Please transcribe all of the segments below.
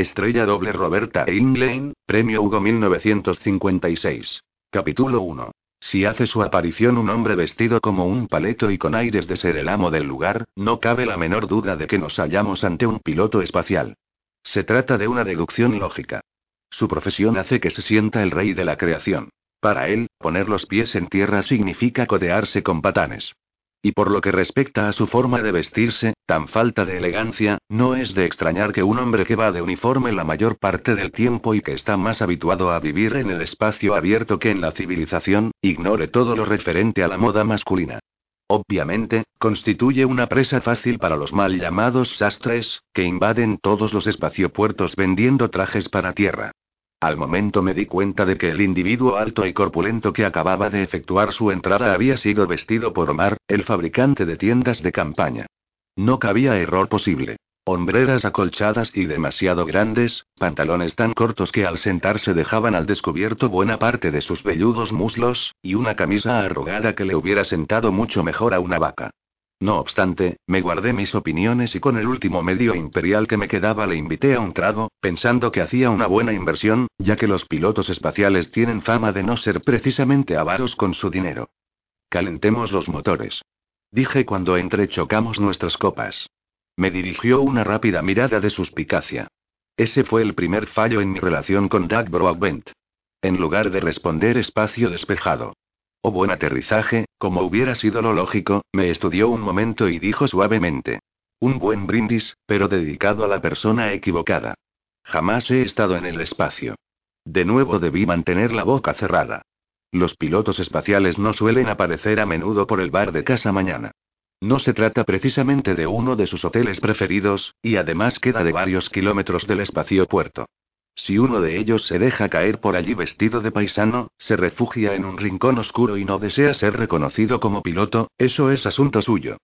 Estrella doble Roberta Heinlein, Premio Hugo 1956. Capítulo 1. Si hace su aparición un hombre vestido como un paleto y con aires de ser el amo del lugar, no cabe la menor duda de que nos hallamos ante un piloto espacial. Se trata de una deducción lógica. Su profesión hace que se sienta el rey de la creación. Para él, poner los pies en tierra significa codearse con patanes. Y por lo que respecta a su forma de vestirse, tan falta de elegancia, no es de extrañar que un hombre que va de uniforme la mayor parte del tiempo y que está más habituado a vivir en el espacio abierto que en la civilización, ignore todo lo referente a la moda masculina. Obviamente, constituye una presa fácil para los mal llamados sastres, que invaden todos los espaciopuertos vendiendo trajes para tierra. Al momento me di cuenta de que el individuo alto y corpulento que acababa de efectuar su entrada había sido vestido por Omar, el fabricante de tiendas de campaña. No cabía error posible. Hombreras acolchadas y demasiado grandes, pantalones tan cortos que al sentarse dejaban al descubierto buena parte de sus velludos muslos, y una camisa arrugada que le hubiera sentado mucho mejor a una vaca. No obstante, me guardé mis opiniones y con el último medio imperial que me quedaba le invité a un trago, pensando que hacía una buena inversión, ya que los pilotos espaciales tienen fama de no ser precisamente avaros con su dinero. Calentemos los motores. Dije cuando entrechocamos nuestras copas. Me dirigió una rápida mirada de suspicacia. Ese fue el primer fallo en mi relación con Doug Broadbent. En lugar de responder espacio despejado. O buen aterrizaje, como hubiera sido lo lógico, me estudió un momento y dijo suavemente. Un buen brindis, pero dedicado a la persona equivocada. Jamás he estado en el espacio. De nuevo debí mantener la boca cerrada. Los pilotos espaciales no suelen aparecer a menudo por el bar de casa mañana. No se trata precisamente de uno de sus hoteles preferidos, y además queda de varios kilómetros del espacio puerto. Si uno de ellos se deja caer por allí vestido de paisano, se refugia en un rincón oscuro y no desea ser reconocido como piloto, eso es asunto suyo.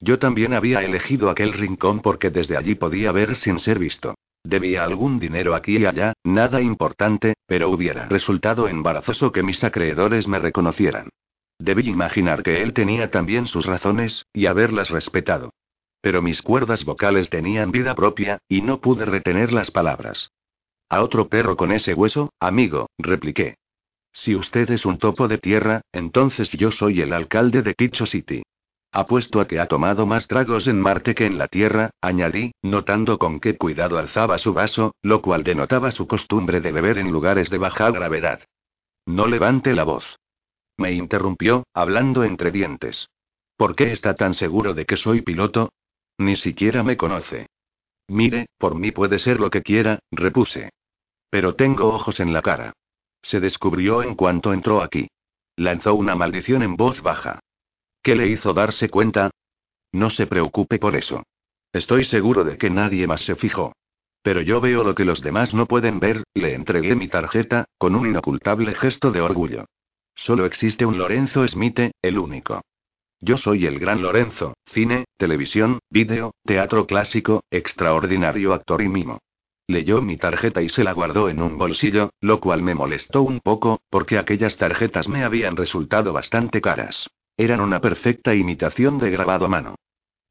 Yo también había elegido aquel rincón porque desde allí podía ver sin ser visto. Debía algún dinero aquí y allá, nada importante, pero hubiera resultado embarazoso que mis acreedores me reconocieran. Debí imaginar que él tenía también sus razones, y haberlas respetado. Pero mis cuerdas vocales tenían vida propia, y no pude retener las palabras. A otro perro con ese hueso, amigo, repliqué. Si usted es un topo de tierra, entonces yo soy el alcalde de Kicho City. Apuesto a que ha tomado más tragos en Marte que en la Tierra, añadí, notando con qué cuidado alzaba su vaso, lo cual denotaba su costumbre de beber en lugares de baja gravedad. No levante la voz. Me interrumpió, hablando entre dientes. ¿Por qué está tan seguro de que soy piloto? Ni siquiera me conoce. Mire, por mí puede ser lo que quiera, repuse. Pero tengo ojos en la cara. Se descubrió en cuanto entró aquí. Lanzó una maldición en voz baja. ¿Qué le hizo darse cuenta? No se preocupe por eso. Estoy seguro de que nadie más se fijó. Pero yo veo lo que los demás no pueden ver, le entregué mi tarjeta, con un inocultable gesto de orgullo. Solo existe un Lorenzo Smith, el único. Yo soy el gran Lorenzo, cine, televisión, vídeo, teatro clásico, extraordinario actor y mimo. Leyó mi tarjeta y se la guardó en un bolsillo, lo cual me molestó un poco, porque aquellas tarjetas me habían resultado bastante caras. Eran una perfecta imitación de grabado a mano.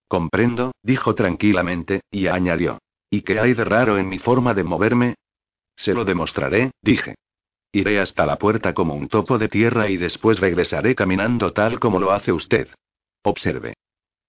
Comprendo, dijo tranquilamente, y añadió. ¿Y qué hay de raro en mi forma de moverme? Se lo demostraré, dije. Iré hasta la puerta como un topo de tierra y después regresaré caminando tal como lo hace usted. Observe.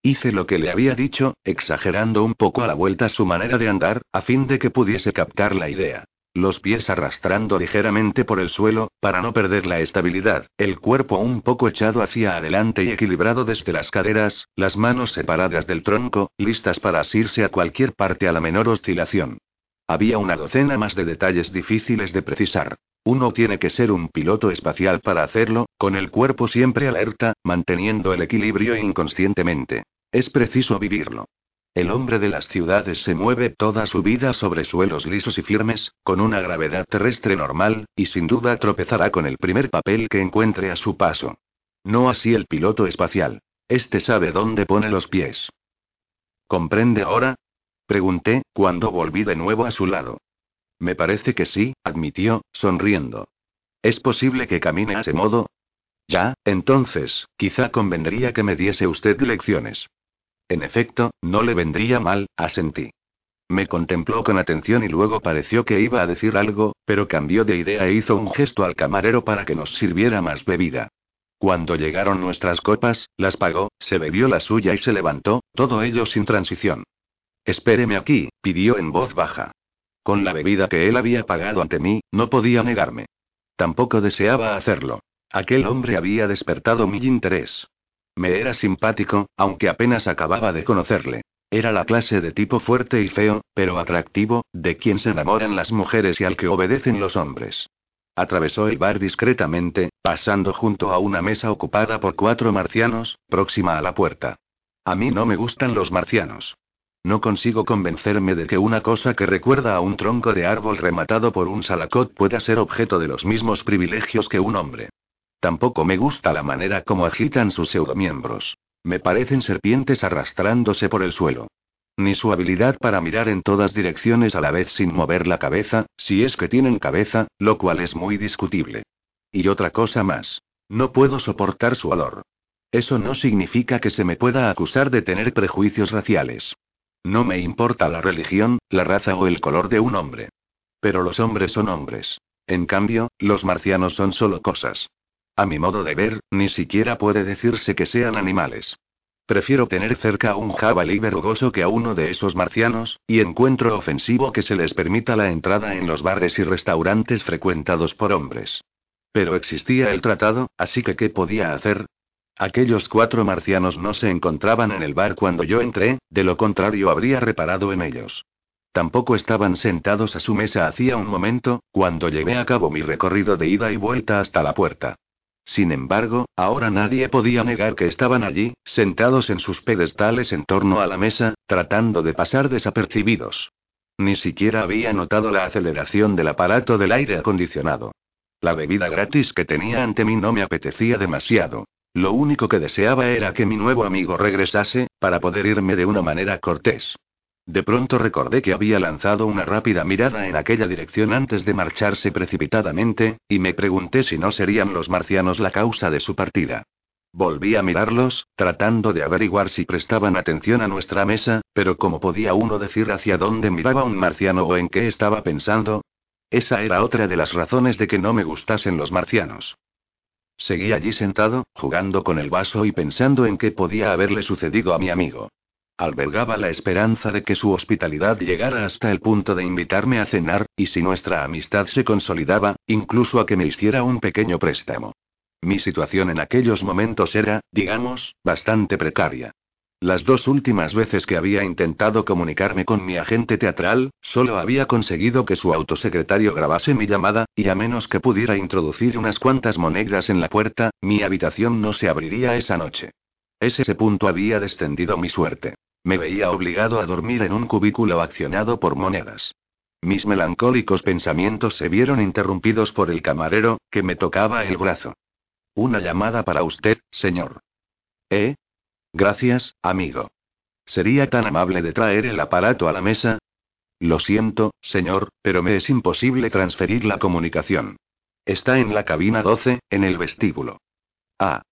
Hice lo que le había dicho, exagerando un poco a la vuelta su manera de andar, a fin de que pudiese captar la idea. Los pies arrastrando ligeramente por el suelo, para no perder la estabilidad, el cuerpo un poco echado hacia adelante y equilibrado desde las caderas, las manos separadas del tronco, listas para asirse a cualquier parte a la menor oscilación. Había una docena más de detalles difíciles de precisar. Uno tiene que ser un piloto espacial para hacerlo, con el cuerpo siempre alerta, manteniendo el equilibrio inconscientemente. Es preciso vivirlo. El hombre de las ciudades se mueve toda su vida sobre suelos lisos y firmes, con una gravedad terrestre normal, y sin duda tropezará con el primer papel que encuentre a su paso. No así el piloto espacial. Este sabe dónde pone los pies. ¿Comprende ahora? Pregunté, cuando volví de nuevo a su lado. Me parece que sí, admitió, sonriendo. ¿Es posible que camine a ese modo? Ya, entonces, quizá convendría que me diese usted lecciones. En efecto, no le vendría mal, asentí. Me contempló con atención y luego pareció que iba a decir algo, pero cambió de idea e hizo un gesto al camarero para que nos sirviera más bebida. Cuando llegaron nuestras copas, las pagó, se bebió la suya y se levantó, todo ello sin transición. Espéreme aquí, pidió en voz baja. Con la bebida que él había pagado ante mí, no podía negarme. Tampoco deseaba hacerlo. Aquel hombre había despertado mi interés. Me era simpático, aunque apenas acababa de conocerle. Era la clase de tipo fuerte y feo, pero atractivo, de quien se enamoran las mujeres y al que obedecen los hombres. Atravesó el bar discretamente, pasando junto a una mesa ocupada por cuatro marcianos, próxima a la puerta. A mí no me gustan los marcianos. No consigo convencerme de que una cosa que recuerda a un tronco de árbol rematado por un salacot pueda ser objeto de los mismos privilegios que un hombre. Tampoco me gusta la manera como agitan sus pseudomiembros. Me parecen serpientes arrastrándose por el suelo. Ni su habilidad para mirar en todas direcciones a la vez sin mover la cabeza, si es que tienen cabeza, lo cual es muy discutible. Y otra cosa más. No puedo soportar su olor. Eso no significa que se me pueda acusar de tener prejuicios raciales. No me importa la religión, la raza o el color de un hombre. Pero los hombres son hombres. En cambio, los marcianos son solo cosas. A mi modo de ver, ni siquiera puede decirse que sean animales. Prefiero tener cerca a un jabalí verrugoso que a uno de esos marcianos, y encuentro ofensivo que se les permita la entrada en los bares y restaurantes frecuentados por hombres. Pero existía el tratado, así que ¿qué podía hacer? Aquellos cuatro marcianos no se encontraban en el bar cuando yo entré, de lo contrario habría reparado en ellos. Tampoco estaban sentados a su mesa hacía un momento, cuando llevé a cabo mi recorrido de ida y vuelta hasta la puerta. Sin embargo, ahora nadie podía negar que estaban allí, sentados en sus pedestales en torno a la mesa, tratando de pasar desapercibidos. Ni siquiera había notado la aceleración del aparato del aire acondicionado. La bebida gratis que tenía ante mí no me apetecía demasiado. Lo único que deseaba era que mi nuevo amigo regresase, para poder irme de una manera cortés. De pronto recordé que había lanzado una rápida mirada en aquella dirección antes de marcharse precipitadamente, y me pregunté si no serían los marcianos la causa de su partida. Volví a mirarlos, tratando de averiguar si prestaban atención a nuestra mesa, pero ¿cómo podía uno decir hacia dónde miraba un marciano o en qué estaba pensando? Esa era otra de las razones de que no me gustasen los marcianos. Seguí allí sentado, jugando con el vaso y pensando en qué podía haberle sucedido a mi amigo. Albergaba la esperanza de que su hospitalidad llegara hasta el punto de invitarme a cenar, y si nuestra amistad se consolidaba, incluso a que me hiciera un pequeño préstamo. Mi situación en aquellos momentos era, digamos, bastante precaria. Las dos últimas veces que había intentado comunicarme con mi agente teatral, solo había conseguido que su autosecretario grabase mi llamada, y a menos que pudiera introducir unas cuantas monedas en la puerta, mi habitación no se abriría esa noche. Ese punto había descendido mi suerte. Me veía obligado a dormir en un cubículo accionado por monedas. Mis melancólicos pensamientos se vieron interrumpidos por el camarero, que me tocaba el brazo. Una llamada para usted, señor. ¿Eh? Gracias, amigo. ¿Sería tan amable de traer el aparato a la mesa? Lo siento, señor, pero me es imposible transferir la comunicación. Está en la cabina 12, en el vestíbulo. Ah.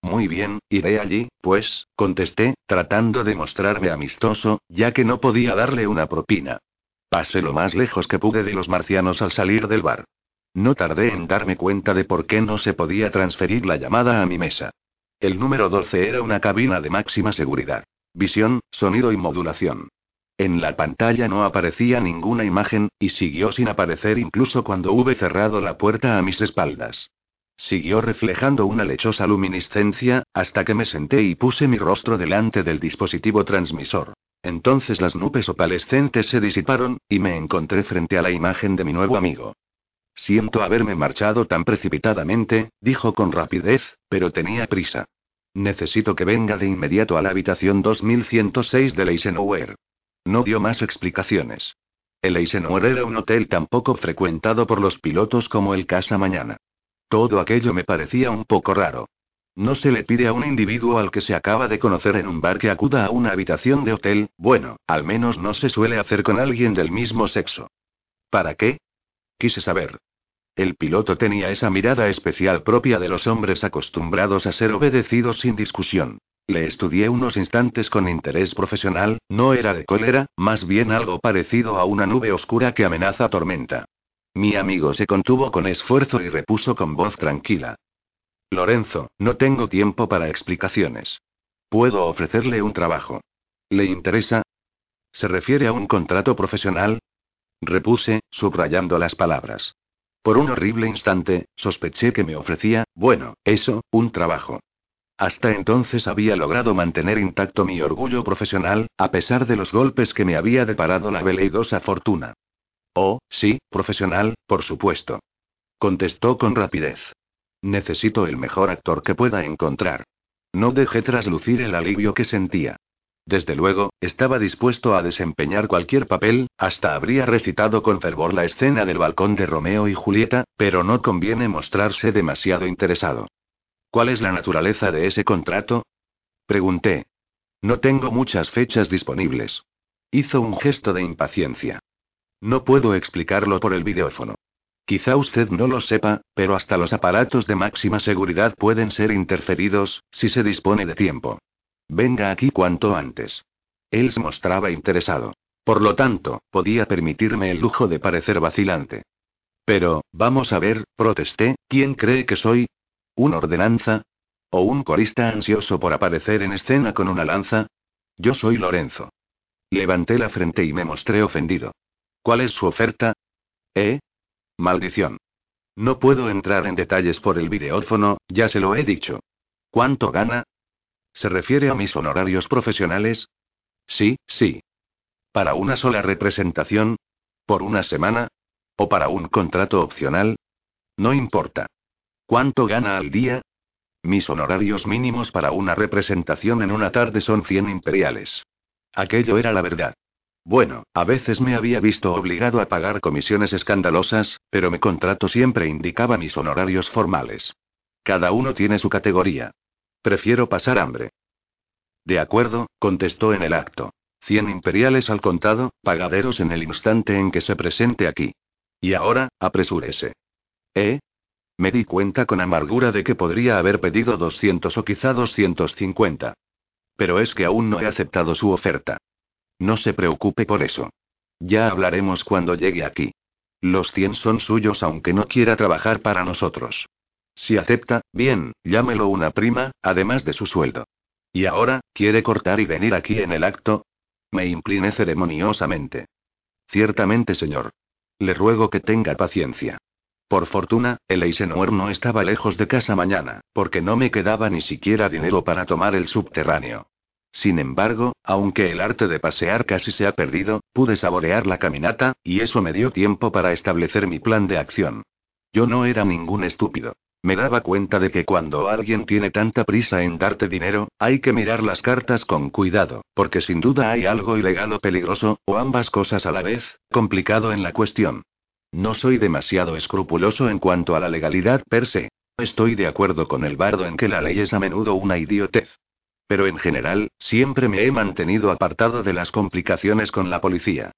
Muy bien, iré allí, pues, contesté, tratando de mostrarme amistoso, ya que no podía darle una propina. Pasé lo más lejos que pude de los marcianos al salir del bar. No tardé en darme cuenta de por qué no se podía transferir la llamada a mi mesa. El número 12 era una cabina de máxima seguridad. Visión, sonido y modulación. En la pantalla no aparecía ninguna imagen, y siguió sin aparecer incluso cuando hube cerrado la puerta a mis espaldas. Siguió reflejando una lechosa luminiscencia, hasta que me senté y puse mi rostro delante del dispositivo transmisor. Entonces las nubes opalescentes se disiparon, y me encontré frente a la imagen de mi nuevo amigo. Siento haberme marchado tan precipitadamente, dijo con rapidez, pero tenía prisa. Necesito que venga de inmediato a la habitación 2106 de Eisenhower. No dio más explicaciones. El Eisenhower era un hotel tan poco frecuentado por los pilotos como el Casa Mañana. Todo aquello me parecía un poco raro. No se le pide a un individuo al que se acaba de conocer en un bar que acuda a una habitación de hotel, bueno, al menos no se suele hacer con alguien del mismo sexo. ¿Para qué? Quise saber. El piloto tenía esa mirada especial propia de los hombres acostumbrados a ser obedecidos sin discusión. Le estudié unos instantes con interés profesional, no era de cólera, más bien algo parecido a una nube oscura que amenaza tormenta. Mi amigo se contuvo con esfuerzo y repuso con voz tranquila. Lorenzo, no tengo tiempo para explicaciones. Puedo ofrecerle un trabajo. ¿Le interesa? ¿Se refiere a un contrato profesional? Repuse, subrayando las palabras. Por un horrible instante, sospeché que me ofrecía, bueno, eso, un trabajo. Hasta entonces había logrado mantener intacto mi orgullo profesional, a pesar de los golpes que me había deparado la veleidosa fortuna. Oh, sí, profesional, por supuesto. Contestó con rapidez. Necesito el mejor actor que pueda encontrar. No dejé traslucir el alivio que sentía. Desde luego, estaba dispuesto a desempeñar cualquier papel, hasta habría recitado con fervor la escena del balcón de Romeo y Julieta, pero no conviene mostrarse demasiado interesado. ¿Cuál es la naturaleza de ese contrato? Pregunté. No tengo muchas fechas disponibles. Hizo un gesto de impaciencia. No puedo explicarlo por el videófono. Quizá usted no lo sepa, pero hasta los aparatos de máxima seguridad pueden ser interferidos, si se dispone de tiempo. Venga aquí cuanto antes. Él se mostraba interesado. Por lo tanto, podía permitirme el lujo de parecer vacilante. Pero, vamos a ver, protesté, ¿quién cree que soy? ¿Un ordenanza? ¿O un corista ansioso por aparecer en escena con una lanza? Yo soy Lorenzo. Levanté la frente y me mostré ofendido. ¿Cuál es su oferta? ¿Eh? Maldición. No puedo entrar en detalles por el videófono, ya se lo he dicho. ¿Cuánto gana? ¿Se refiere a mis honorarios profesionales? Sí, sí. ¿Para una sola representación? ¿Por una semana? ¿O para un contrato opcional? No importa. ¿Cuánto gana al día? Mis honorarios mínimos para una representación en una tarde son 100 imperiales. Aquello era la verdad. Bueno, a veces me había visto obligado a pagar comisiones escandalosas, pero mi contrato siempre indicaba mis honorarios formales. Cada uno tiene su categoría. Prefiero pasar hambre. De acuerdo, contestó en el acto. Cien imperiales al contado, pagaderos en el instante en que se presente aquí. Y ahora, apresúrese. ¿Eh? Me di cuenta con amargura de que podría haber pedido 200 o quizá 250. Pero es que aún no he aceptado su oferta. No se preocupe por eso. Ya hablaremos cuando llegue aquí. Los 100 son suyos aunque no quiera trabajar para nosotros. Si acepta, bien, llámelo una prima, además de su sueldo. ¿Y ahora, quiere cortar y venir aquí en el acto? Me incliné ceremoniosamente. Ciertamente, señor. Le ruego que tenga paciencia. Por fortuna, el Eisenhower no estaba lejos de casa mañana, porque no me quedaba ni siquiera dinero para tomar el subterráneo. Sin embargo, aunque el arte de pasear casi se ha perdido, pude saborear la caminata, y eso me dio tiempo para establecer mi plan de acción. Yo no era ningún estúpido. Me daba cuenta de que cuando alguien tiene tanta prisa en darte dinero, hay que mirar las cartas con cuidado, porque sin duda hay algo ilegal o peligroso, o ambas cosas a la vez, complicado en la cuestión. No soy demasiado escrupuloso en cuanto a la legalidad per se. Estoy de acuerdo con el bardo en que la ley es a menudo una idiotez. Pero en general, siempre me he mantenido apartado de las complicaciones con la policía.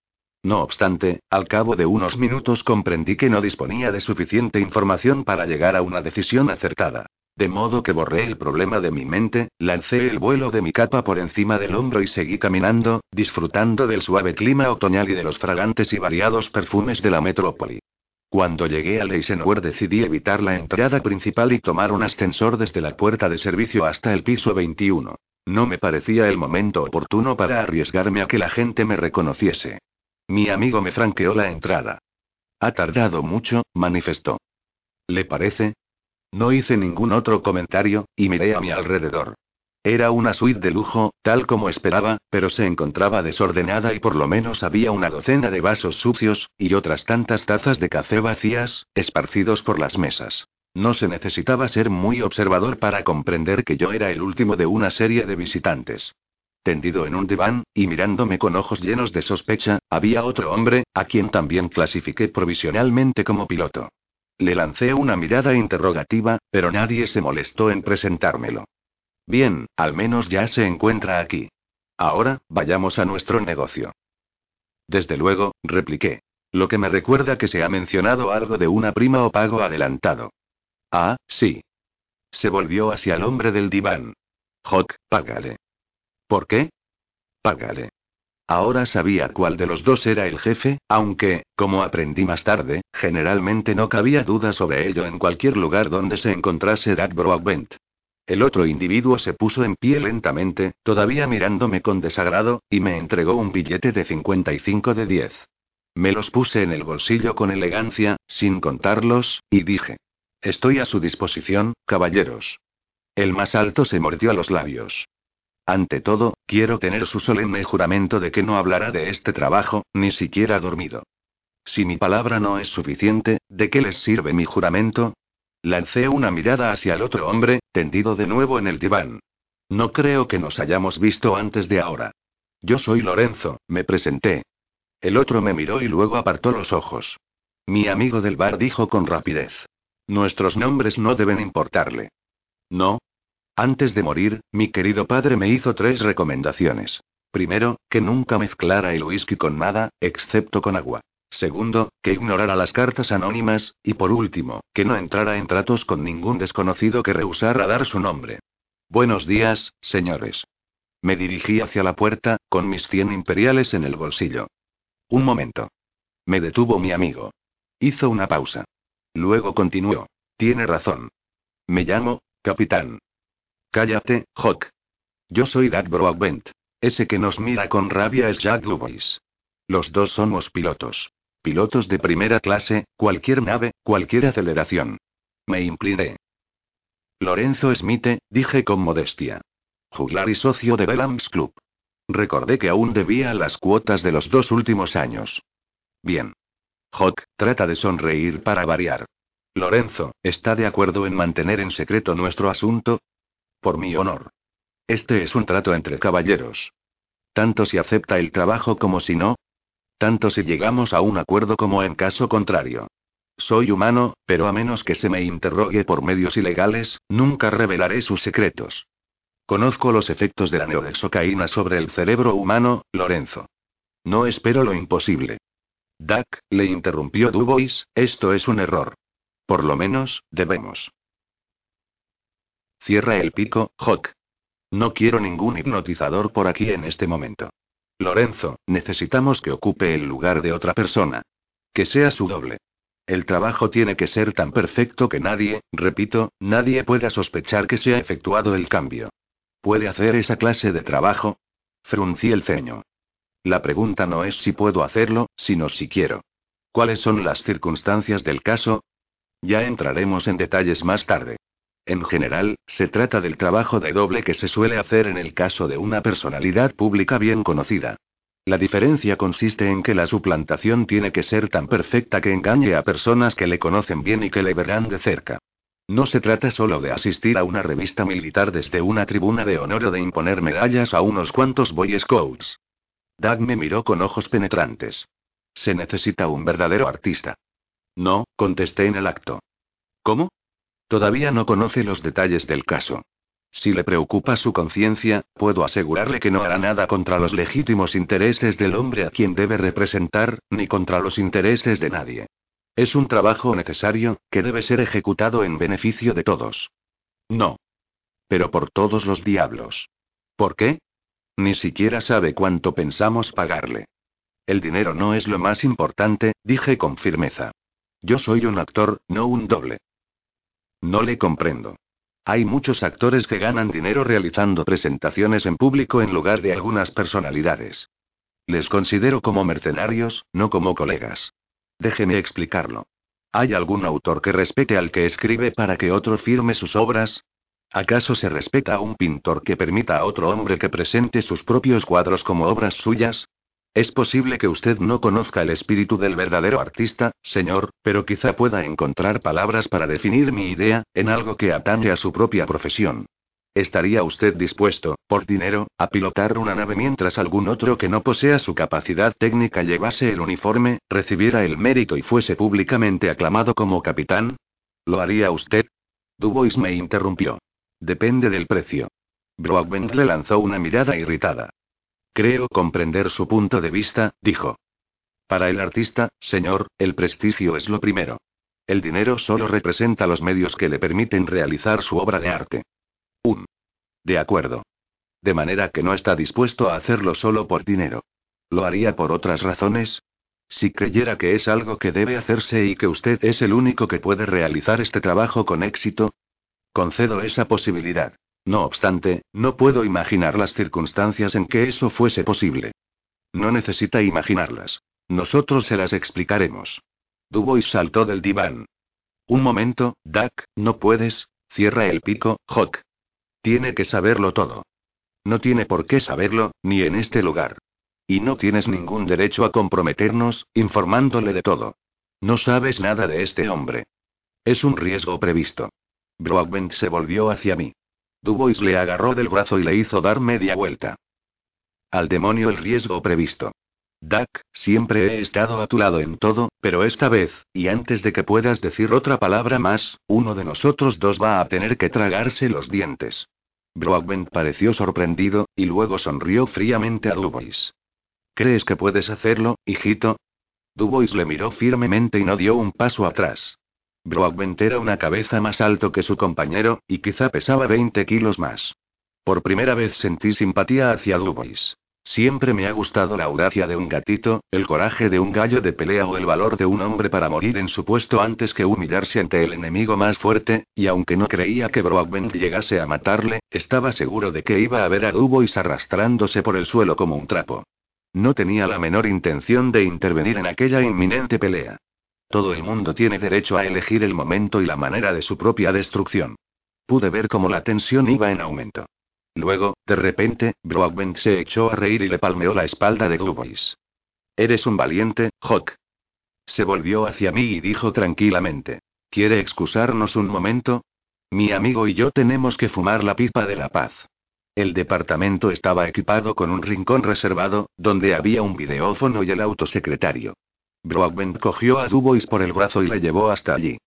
No obstante, al cabo de unos minutos comprendí que no disponía de suficiente información para llegar a una decisión acertada. De modo que borré el problema de mi mente, lancé el vuelo de mi capa por encima del hombro y seguí caminando, disfrutando del suave clima otoñal y de los fragantes y variados perfumes de la metrópoli. Cuando llegué a Eisenhower decidí evitar la entrada principal y tomar un ascensor desde la puerta de servicio hasta el piso 21. No me parecía el momento oportuno para arriesgarme a que la gente me reconociese. Mi amigo me franqueó la entrada. Ha tardado mucho, manifestó. ¿Le parece? No hice ningún otro comentario, y miré a mi alrededor. Era una suite de lujo, tal como esperaba, pero se encontraba desordenada y por lo menos había una docena de vasos sucios, y otras tantas tazas de café vacías, esparcidos por las mesas. No se necesitaba ser muy observador para comprender que yo era el último de una serie de visitantes. Tendido en un diván, y mirándome con ojos llenos de sospecha, había otro hombre, a quien también clasifiqué provisionalmente como piloto. Le lancé una mirada interrogativa, pero nadie se molestó en presentármelo. Bien, al menos ya se encuentra aquí. Ahora, vayamos a nuestro negocio. Desde luego, repliqué. Lo que me recuerda que se ha mencionado algo de una prima o pago adelantado. Ah, sí. Se volvió hacia el hombre del diván. Hawk, págale. ¿Por qué? Págale. Ahora sabía cuál de los dos era el jefe, aunque, como aprendí más tarde, generalmente no cabía duda sobre ello en cualquier lugar donde se encontrase Doug Broadbent. El otro individuo se puso en pie lentamente, todavía mirándome con desagrado, y me entregó un billete de 55 de 10. Me los puse en el bolsillo con elegancia, sin contarlos, y dije. Estoy a su disposición, caballeros. El más alto se mordió a los labios. Ante todo, quiero tener su solemne juramento de que no hablará de este trabajo, ni siquiera dormido. Si mi palabra no es suficiente, ¿de qué les sirve mi juramento? Lancé una mirada hacia el otro hombre, tendido de nuevo en el diván. No creo que nos hayamos visto antes de ahora. Yo soy Lorenzo, me presenté. El otro me miró y luego apartó los ojos. Mi amigo del bar dijo con rapidez. Nuestros nombres no deben importarle. No, antes de morir, mi querido padre me hizo tres recomendaciones. Primero, que nunca mezclara el whisky con nada, excepto con agua. Segundo, que ignorara las cartas anónimas, y por último, que no entrara en tratos con ningún desconocido que rehusara dar su nombre. Buenos días, señores. Me dirigí hacia la puerta, con mis cien imperiales en el bolsillo. Un momento. Me detuvo mi amigo. Hizo una pausa. Luego continuó. Tiene razón. Me llamo, capitán. Cállate, Hawk. Yo soy Doug Broadbent. Ese que nos mira con rabia es Jack Dubois. Los dos somos pilotos. Pilotos de primera clase, cualquier nave, cualquier aceleración. Me incliné. Lorenzo Smith, dije con modestia. Juglar y socio de Bellams Club. Recordé que aún debía las cuotas de los dos últimos años. Bien. Hawk, trata de sonreír para variar. Lorenzo, ¿está de acuerdo en mantener en secreto nuestro asunto? Por mi honor. Este es un trato entre caballeros. Tanto si acepta el trabajo como si no. Tanto si llegamos a un acuerdo como en caso contrario. Soy humano, pero a menos que se me interrogue por medios ilegales, nunca revelaré sus secretos. Conozco los efectos de la neodexocaína sobre el cerebro humano, Lorenzo. No espero lo imposible. Duck, le interrumpió Dubois, esto es un error. Por lo menos, debemos. Cierra el pico, Hawk. No quiero ningún hipnotizador por aquí en este momento. Lorenzo, necesitamos que ocupe el lugar de otra persona. Que sea su doble. El trabajo tiene que ser tan perfecto que nadie, repito, nadie pueda sospechar que se ha efectuado el cambio. ¿Puede hacer esa clase de trabajo? Fruncí el ceño. La pregunta no es si puedo hacerlo, sino si quiero. ¿Cuáles son las circunstancias del caso? Ya entraremos en detalles más tarde. En general, se trata del trabajo de doble que se suele hacer en el caso de una personalidad pública bien conocida. La diferencia consiste en que la suplantación tiene que ser tan perfecta que engañe a personas que le conocen bien y que le verán de cerca. No se trata solo de asistir a una revista militar desde una tribuna de honor o de imponer medallas a unos cuantos Boy Scouts. Doug me miró con ojos penetrantes. Se necesita un verdadero artista. No, contesté en el acto. ¿Cómo? Todavía no conoce los detalles del caso. Si le preocupa su conciencia, puedo asegurarle que no hará nada contra los legítimos intereses del hombre a quien debe representar, ni contra los intereses de nadie. Es un trabajo necesario, que debe ser ejecutado en beneficio de todos. No. Pero por todos los diablos. ¿Por qué? Ni siquiera sabe cuánto pensamos pagarle. El dinero no es lo más importante, dije con firmeza. Yo soy un actor, no un doble. No le comprendo. Hay muchos actores que ganan dinero realizando presentaciones en público en lugar de algunas personalidades. Les considero como mercenarios, no como colegas. Déjeme explicarlo. ¿Hay algún autor que respete al que escribe para que otro firme sus obras? ¿Acaso se respeta a un pintor que permita a otro hombre que presente sus propios cuadros como obras suyas? Es posible que usted no conozca el espíritu del verdadero artista, señor, pero quizá pueda encontrar palabras para definir mi idea, en algo que atañe a su propia profesión. ¿Estaría usted dispuesto, por dinero, a pilotar una nave mientras algún otro que no posea su capacidad técnica llevase el uniforme, recibiera el mérito y fuese públicamente aclamado como capitán? ¿Lo haría usted? Dubois me interrumpió. Depende del precio. Broadbent le lanzó una mirada irritada. Creo comprender su punto de vista, dijo. Para el artista, señor, el prestigio es lo primero. El dinero solo representa los medios que le permiten realizar su obra de arte. Un De acuerdo. De manera que no está dispuesto a hacerlo solo por dinero. ¿Lo haría por otras razones? Si creyera que es algo que debe hacerse y que usted es el único que puede realizar este trabajo con éxito, concedo esa posibilidad. No obstante, no puedo imaginar las circunstancias en que eso fuese posible. No necesita imaginarlas. Nosotros se las explicaremos. Dubois saltó del diván. Un momento, Duck, no puedes, cierra el pico, Hawk. Tiene que saberlo todo. No tiene por qué saberlo, ni en este lugar. Y no tienes ningún derecho a comprometernos, informándole de todo. No sabes nada de este hombre. Es un riesgo previsto. Broadbent se volvió hacia mí. Dubois le agarró del brazo y le hizo dar media vuelta. Al demonio el riesgo previsto. Duck, siempre he estado a tu lado en todo, pero esta vez, y antes de que puedas decir otra palabra más, uno de nosotros dos va a tener que tragarse los dientes. Broadbent pareció sorprendido, y luego sonrió fríamente a Dubois. ¿Crees que puedes hacerlo, hijito? Dubois le miró firmemente y no dio un paso atrás. Broadbent era una cabeza más alto que su compañero, y quizá pesaba 20 kilos más. Por primera vez sentí simpatía hacia Dubois. Siempre me ha gustado la audacia de un gatito, el coraje de un gallo de pelea o el valor de un hombre para morir en su puesto antes que humillarse ante el enemigo más fuerte, y aunque no creía que Broadbent llegase a matarle, estaba seguro de que iba a ver a Dubois arrastrándose por el suelo como un trapo. No tenía la menor intención de intervenir en aquella inminente pelea. Todo el mundo tiene derecho a elegir el momento y la manera de su propia destrucción. Pude ver cómo la tensión iba en aumento. Luego, de repente, Broadbent se echó a reír y le palmeó la espalda de Dubois. Eres un valiente, Hawk. Se volvió hacia mí y dijo tranquilamente. ¿Quiere excusarnos un momento? Mi amigo y yo tenemos que fumar la pipa de la paz. El departamento estaba equipado con un rincón reservado, donde había un videófono y el autosecretario. Broadbent cogió a Dubois por el brazo y le llevó hasta allí.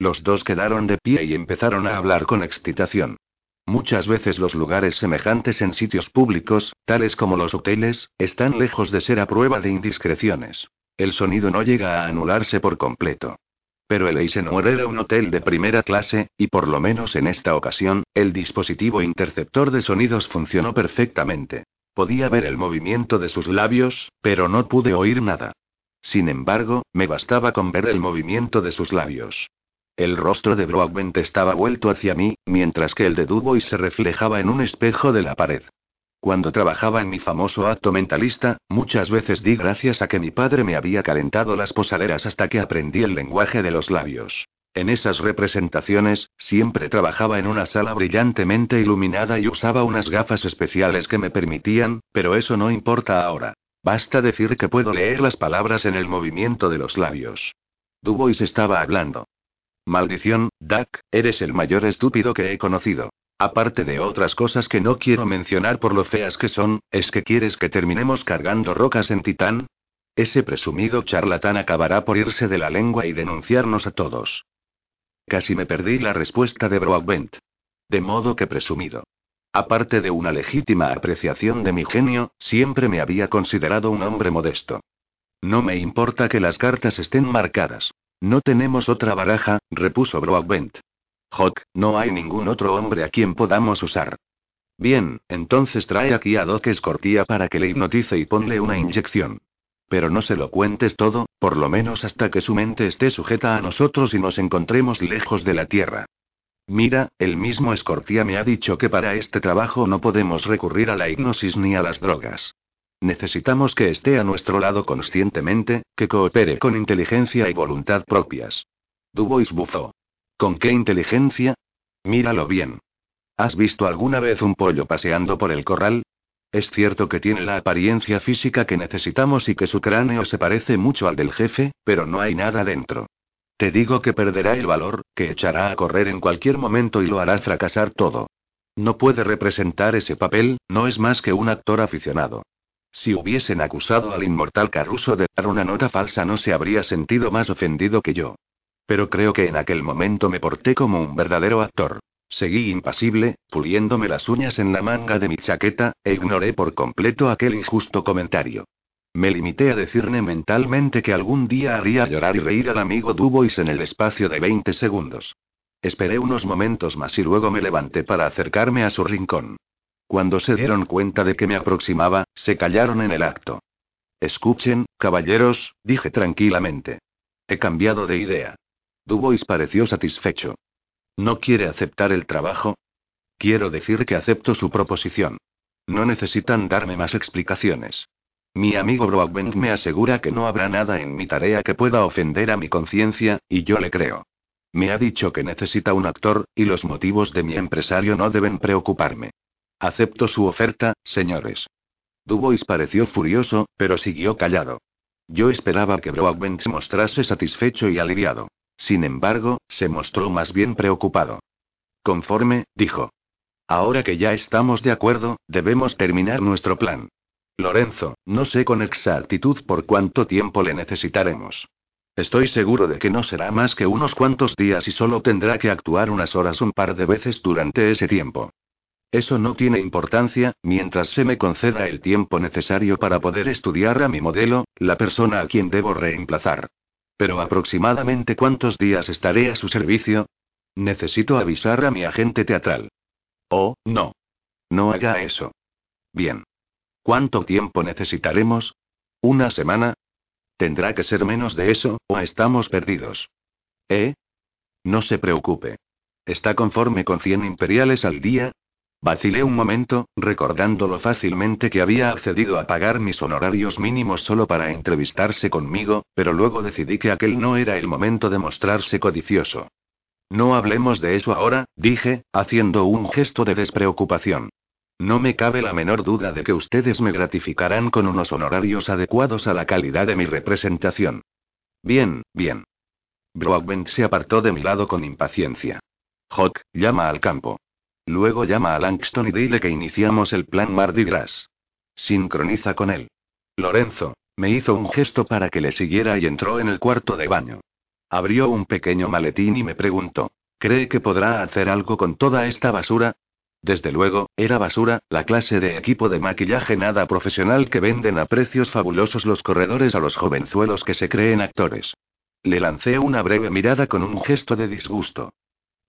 Los dos quedaron de pie y empezaron a hablar con excitación. Muchas veces los lugares semejantes en sitios públicos, tales como los hoteles, están lejos de ser a prueba de indiscreciones. El sonido no llega a anularse por completo. Pero el Eisenhower era un hotel de primera clase, y por lo menos en esta ocasión, el dispositivo interceptor de sonidos funcionó perfectamente. Podía ver el movimiento de sus labios, pero no pude oír nada. Sin embargo, me bastaba con ver el movimiento de sus labios. El rostro de Broadbent estaba vuelto hacia mí, mientras que el de Dubois se reflejaba en un espejo de la pared. Cuando trabajaba en mi famoso acto mentalista, muchas veces di gracias a que mi padre me había calentado las posaderas hasta que aprendí el lenguaje de los labios. En esas representaciones, siempre trabajaba en una sala brillantemente iluminada y usaba unas gafas especiales que me permitían, pero eso no importa ahora. Basta decir que puedo leer las palabras en el movimiento de los labios. Dubois estaba hablando. Maldición, Duck, eres el mayor estúpido que he conocido. Aparte de otras cosas que no quiero mencionar por lo feas que son, ¿es que quieres que terminemos cargando rocas en Titán? Ese presumido charlatán acabará por irse de la lengua y denunciarnos a todos. Casi me perdí la respuesta de Broadbent. De modo que presumido. Aparte de una legítima apreciación de mi genio, siempre me había considerado un hombre modesto. No me importa que las cartas estén marcadas. No tenemos otra baraja, repuso Broadbent. Hawk, no hay ningún otro hombre a quien podamos usar. Bien, entonces trae aquí a Doc Escortía para que le hipnotice y ponle una inyección. Pero no se lo cuentes todo, por lo menos hasta que su mente esté sujeta a nosotros y nos encontremos lejos de la Tierra. Mira, el mismo Escortía me ha dicho que para este trabajo no podemos recurrir a la hipnosis ni a las drogas. Necesitamos que esté a nuestro lado conscientemente, que coopere con inteligencia y voluntad propias. Dubois bufó. ¿Con qué inteligencia? Míralo bien. ¿Has visto alguna vez un pollo paseando por el corral? Es cierto que tiene la apariencia física que necesitamos y que su cráneo se parece mucho al del jefe, pero no hay nada dentro. Te digo que perderá el valor, que echará a correr en cualquier momento y lo hará fracasar todo. No puede representar ese papel, no es más que un actor aficionado. Si hubiesen acusado al inmortal Caruso de dar una nota falsa no se habría sentido más ofendido que yo. Pero creo que en aquel momento me porté como un verdadero actor. Seguí impasible, puliéndome las uñas en la manga de mi chaqueta, e ignoré por completo aquel injusto comentario. Me limité a decirme mentalmente que algún día haría llorar y reír al amigo Dubois en el espacio de 20 segundos. Esperé unos momentos más y luego me levanté para acercarme a su rincón. Cuando se dieron cuenta de que me aproximaba, se callaron en el acto. Escuchen, caballeros, dije tranquilamente. He cambiado de idea. Dubois pareció satisfecho. ¿No quiere aceptar el trabajo? Quiero decir que acepto su proposición. No necesitan darme más explicaciones. Mi amigo Broadbent me asegura que no habrá nada en mi tarea que pueda ofender a mi conciencia, y yo le creo. Me ha dicho que necesita un actor, y los motivos de mi empresario no deben preocuparme. Acepto su oferta, señores. Dubois pareció furioso, pero siguió callado. Yo esperaba que Broadbent se mostrase satisfecho y aliviado. Sin embargo, se mostró más bien preocupado. Conforme, dijo. Ahora que ya estamos de acuerdo, debemos terminar nuestro plan. Lorenzo, no sé con exactitud por cuánto tiempo le necesitaremos. Estoy seguro de que no será más que unos cuantos días y solo tendrá que actuar unas horas un par de veces durante ese tiempo. Eso no tiene importancia, mientras se me conceda el tiempo necesario para poder estudiar a mi modelo, la persona a quien debo reemplazar. Pero aproximadamente cuántos días estaré a su servicio? Necesito avisar a mi agente teatral. Oh, no. No haga eso. Bien. ¿Cuánto tiempo necesitaremos? ¿Una semana? Tendrá que ser menos de eso, o estamos perdidos. ¿Eh? No se preocupe. ¿Está conforme con 100 imperiales al día? Vacilé un momento, recordando lo fácilmente que había accedido a pagar mis honorarios mínimos solo para entrevistarse conmigo, pero luego decidí que aquel no era el momento de mostrarse codicioso. No hablemos de eso ahora, dije, haciendo un gesto de despreocupación. No me cabe la menor duda de que ustedes me gratificarán con unos honorarios adecuados a la calidad de mi representación. Bien, bien. Broadbent se apartó de mi lado con impaciencia. Hawk, llama al campo. Luego llama a Langston y dile que iniciamos el plan Mardi Gras. Sincroniza con él. Lorenzo, me hizo un gesto para que le siguiera y entró en el cuarto de baño. Abrió un pequeño maletín y me preguntó, ¿cree que podrá hacer algo con toda esta basura? Desde luego, era basura, la clase de equipo de maquillaje nada profesional que venden a precios fabulosos los corredores a los jovenzuelos que se creen actores. Le lancé una breve mirada con un gesto de disgusto.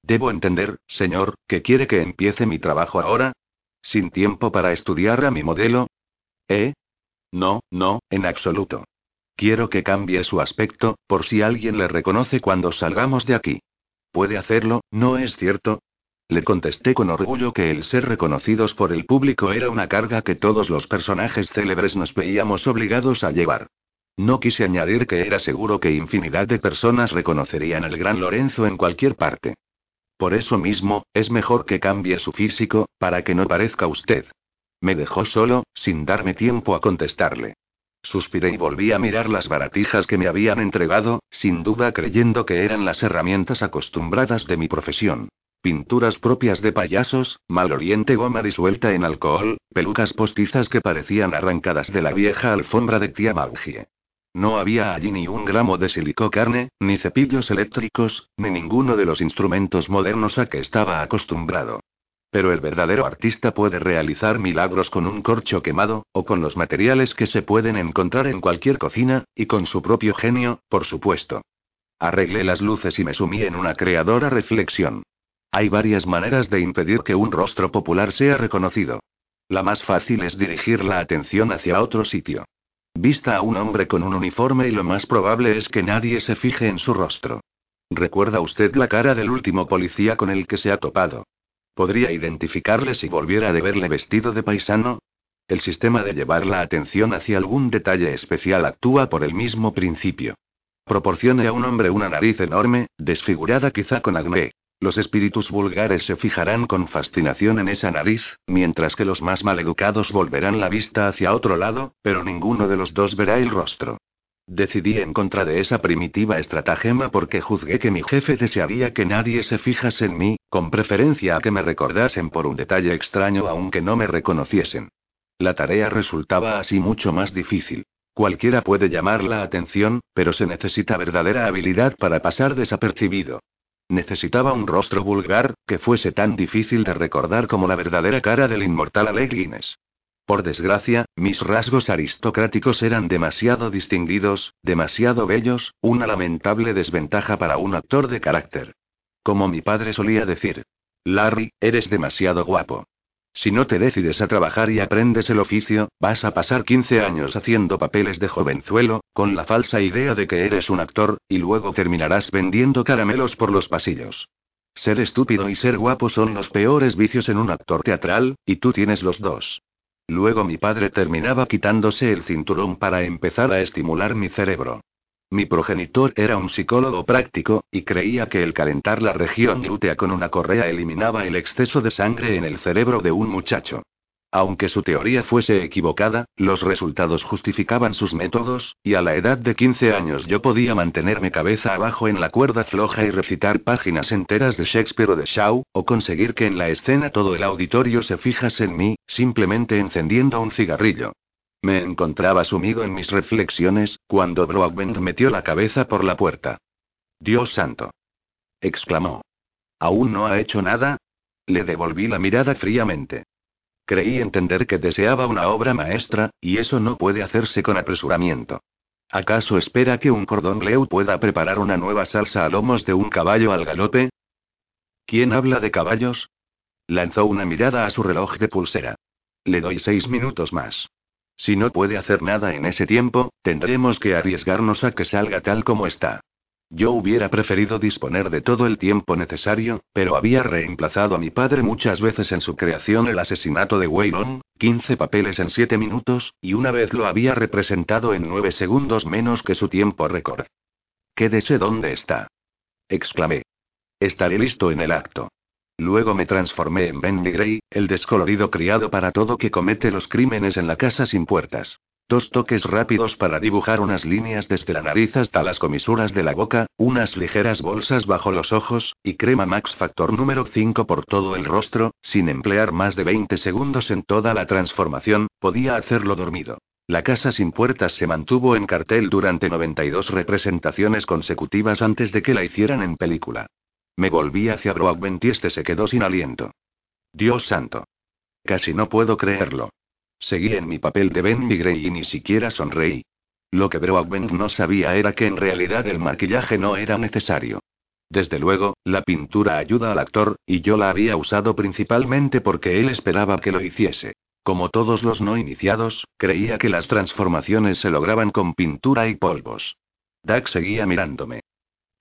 Debo entender, señor, que quiere que empiece mi trabajo ahora. ¿Sin tiempo para estudiar a mi modelo? ¿Eh? No, no, en absoluto. Quiero que cambie su aspecto, por si alguien le reconoce cuando salgamos de aquí. Puede hacerlo, ¿no es cierto? Le contesté con orgullo que el ser reconocidos por el público era una carga que todos los personajes célebres nos veíamos obligados a llevar. No quise añadir que era seguro que infinidad de personas reconocerían al gran Lorenzo en cualquier parte. Por eso mismo, es mejor que cambie su físico, para que no parezca usted. Me dejó solo, sin darme tiempo a contestarle. Suspiré y volví a mirar las baratijas que me habían entregado, sin duda creyendo que eran las herramientas acostumbradas de mi profesión. Pinturas propias de payasos, maloriente goma disuelta en alcohol, pelucas postizas que parecían arrancadas de la vieja alfombra de tía Maugie. No había allí ni un gramo de silicocarne, ni cepillos eléctricos, ni ninguno de los instrumentos modernos a que estaba acostumbrado. Pero el verdadero artista puede realizar milagros con un corcho quemado, o con los materiales que se pueden encontrar en cualquier cocina, y con su propio genio, por supuesto. Arreglé las luces y me sumí en una creadora reflexión. Hay varias maneras de impedir que un rostro popular sea reconocido. La más fácil es dirigir la atención hacia otro sitio. Vista a un hombre con un uniforme y lo más probable es que nadie se fije en su rostro. ¿Recuerda usted la cara del último policía con el que se ha topado? ¿Podría identificarle si volviera a verle vestido de paisano? El sistema de llevar la atención hacia algún detalle especial actúa por el mismo principio. Proporcione a un hombre una nariz enorme, desfigurada quizá con acné. Los espíritus vulgares se fijarán con fascinación en esa nariz, mientras que los más maleducados volverán la vista hacia otro lado, pero ninguno de los dos verá el rostro. Decidí en contra de esa primitiva estratagema porque juzgué que mi jefe desearía que nadie se fijase en mí, con preferencia a que me recordasen por un detalle extraño aunque no me reconociesen. La tarea resultaba así mucho más difícil. Cualquiera puede llamar la atención, pero se necesita verdadera habilidad para pasar desapercibido. Necesitaba un rostro vulgar, que fuese tan difícil de recordar como la verdadera cara del inmortal Alec Guinness. Por desgracia, mis rasgos aristocráticos eran demasiado distinguidos, demasiado bellos, una lamentable desventaja para un actor de carácter. Como mi padre solía decir, Larry, eres demasiado guapo. Si no te decides a trabajar y aprendes el oficio, vas a pasar 15 años haciendo papeles de jovenzuelo, con la falsa idea de que eres un actor, y luego terminarás vendiendo caramelos por los pasillos. Ser estúpido y ser guapo son los peores vicios en un actor teatral, y tú tienes los dos. Luego mi padre terminaba quitándose el cinturón para empezar a estimular mi cerebro. Mi progenitor era un psicólogo práctico, y creía que el calentar la región glútea con una correa eliminaba el exceso de sangre en el cerebro de un muchacho. Aunque su teoría fuese equivocada, los resultados justificaban sus métodos, y a la edad de 15 años yo podía mantenerme cabeza abajo en la cuerda floja y recitar páginas enteras de Shakespeare o de Shaw, o conseguir que en la escena todo el auditorio se fijase en mí, simplemente encendiendo un cigarrillo. Me encontraba sumido en mis reflexiones, cuando Broadbent metió la cabeza por la puerta. Dios santo. exclamó. ¿Aún no ha hecho nada? Le devolví la mirada fríamente. Creí entender que deseaba una obra maestra, y eso no puede hacerse con apresuramiento. ¿Acaso espera que un cordón leu pueda preparar una nueva salsa a lomos de un caballo al galope? ¿Quién habla de caballos? Lanzó una mirada a su reloj de pulsera. Le doy seis minutos más. Si no puede hacer nada en ese tiempo, tendremos que arriesgarnos a que salga tal como está. Yo hubiera preferido disponer de todo el tiempo necesario, pero había reemplazado a mi padre muchas veces en su creación El asesinato de Waylon, 15 papeles en 7 minutos, y una vez lo había representado en 9 segundos menos que su tiempo récord. Quédese donde está. exclamé. Estaré listo en el acto. Luego me transformé en Benny Gray, el descolorido criado para todo que comete los crímenes en la casa sin puertas. Dos toques rápidos para dibujar unas líneas desde la nariz hasta las comisuras de la boca, unas ligeras bolsas bajo los ojos, y crema Max Factor número 5 por todo el rostro, sin emplear más de 20 segundos en toda la transformación, podía hacerlo dormido. La casa sin puertas se mantuvo en cartel durante 92 representaciones consecutivas antes de que la hicieran en película. Me volví hacia Broadbent y este se quedó sin aliento. Dios santo. Casi no puedo creerlo. Seguí en mi papel de Ben Grey y ni siquiera sonreí. Lo que Broadbent no sabía era que en realidad el maquillaje no era necesario. Desde luego, la pintura ayuda al actor, y yo la había usado principalmente porque él esperaba que lo hiciese. Como todos los no iniciados, creía que las transformaciones se lograban con pintura y polvos. Doug seguía mirándome.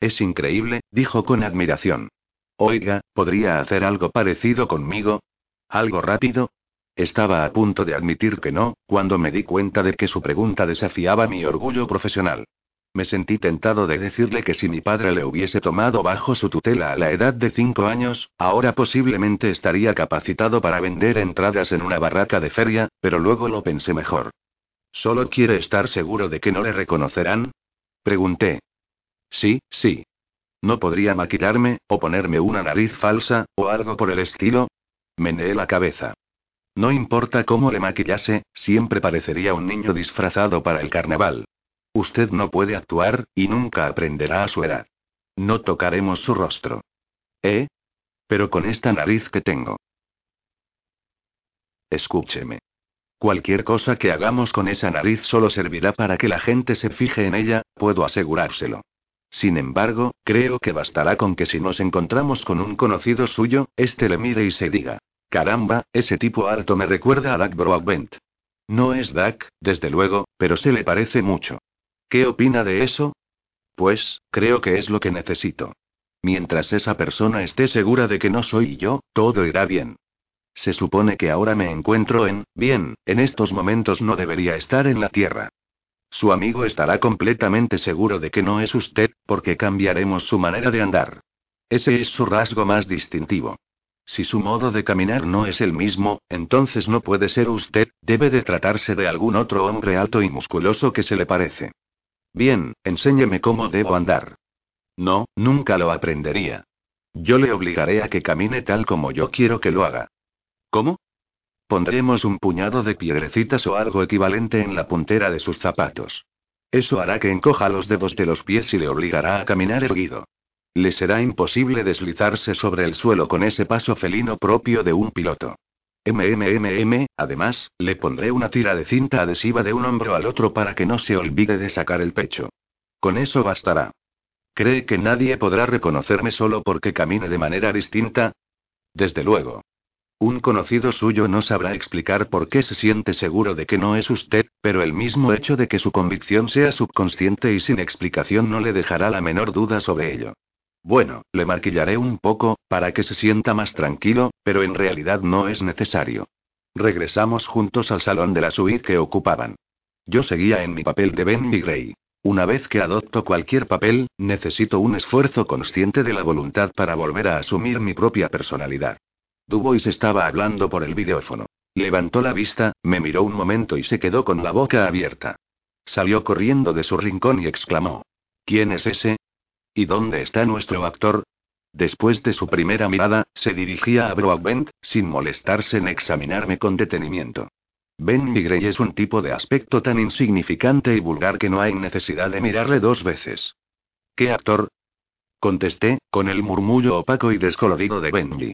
Es increíble, dijo con admiración. Oiga, ¿podría hacer algo parecido conmigo? ¿Algo rápido? Estaba a punto de admitir que no, cuando me di cuenta de que su pregunta desafiaba mi orgullo profesional. Me sentí tentado de decirle que si mi padre le hubiese tomado bajo su tutela a la edad de cinco años, ahora posiblemente estaría capacitado para vender entradas en una barraca de feria, pero luego lo pensé mejor. ¿Solo quiere estar seguro de que no le reconocerán? Pregunté. Sí, sí. ¿No podría maquillarme, o ponerme una nariz falsa, o algo por el estilo? Meneé la cabeza. No importa cómo le maquillase, siempre parecería un niño disfrazado para el carnaval. Usted no puede actuar, y nunca aprenderá a su edad. No tocaremos su rostro. ¿Eh? Pero con esta nariz que tengo. Escúcheme. Cualquier cosa que hagamos con esa nariz solo servirá para que la gente se fije en ella, puedo asegurárselo. Sin embargo, creo que bastará con que si nos encontramos con un conocido suyo, este le mire y se diga. Caramba, ese tipo alto me recuerda a Doug Broadbent. No es Doug, desde luego, pero se le parece mucho. ¿Qué opina de eso? Pues, creo que es lo que necesito. Mientras esa persona esté segura de que no soy yo, todo irá bien. Se supone que ahora me encuentro en, bien, en estos momentos no debería estar en la Tierra. Su amigo estará completamente seguro de que no es usted, porque cambiaremos su manera de andar. Ese es su rasgo más distintivo. Si su modo de caminar no es el mismo, entonces no puede ser usted, debe de tratarse de algún otro hombre alto y musculoso que se le parece. Bien, enséñeme cómo debo andar. No, nunca lo aprendería. Yo le obligaré a que camine tal como yo quiero que lo haga. ¿Cómo? Pondremos un puñado de piedrecitas o algo equivalente en la puntera de sus zapatos. Eso hará que encoja los dedos de los pies y le obligará a caminar erguido. Le será imposible deslizarse sobre el suelo con ese paso felino propio de un piloto. MMMM, además, le pondré una tira de cinta adhesiva de un hombro al otro para que no se olvide de sacar el pecho. Con eso bastará. ¿Cree que nadie podrá reconocerme solo porque camine de manera distinta? Desde luego. Un conocido suyo no sabrá explicar por qué se siente seguro de que no es usted, pero el mismo hecho de que su convicción sea subconsciente y sin explicación no le dejará la menor duda sobre ello. Bueno, le maquillaré un poco, para que se sienta más tranquilo, pero en realidad no es necesario. Regresamos juntos al salón de la suite que ocupaban. Yo seguía en mi papel de Ben Gray. Una vez que adopto cualquier papel, necesito un esfuerzo consciente de la voluntad para volver a asumir mi propia personalidad. Dubois estaba hablando por el videófono. Levantó la vista, me miró un momento y se quedó con la boca abierta. Salió corriendo de su rincón y exclamó. ¿Quién es ese? ¿Y dónde está nuestro actor? Después de su primera mirada, se dirigía a Broadbent, sin molestarse en examinarme con detenimiento. Ben Migrey es un tipo de aspecto tan insignificante y vulgar que no hay necesidad de mirarle dos veces. ¿Qué actor? Contesté, con el murmullo opaco y descolorido de Benji.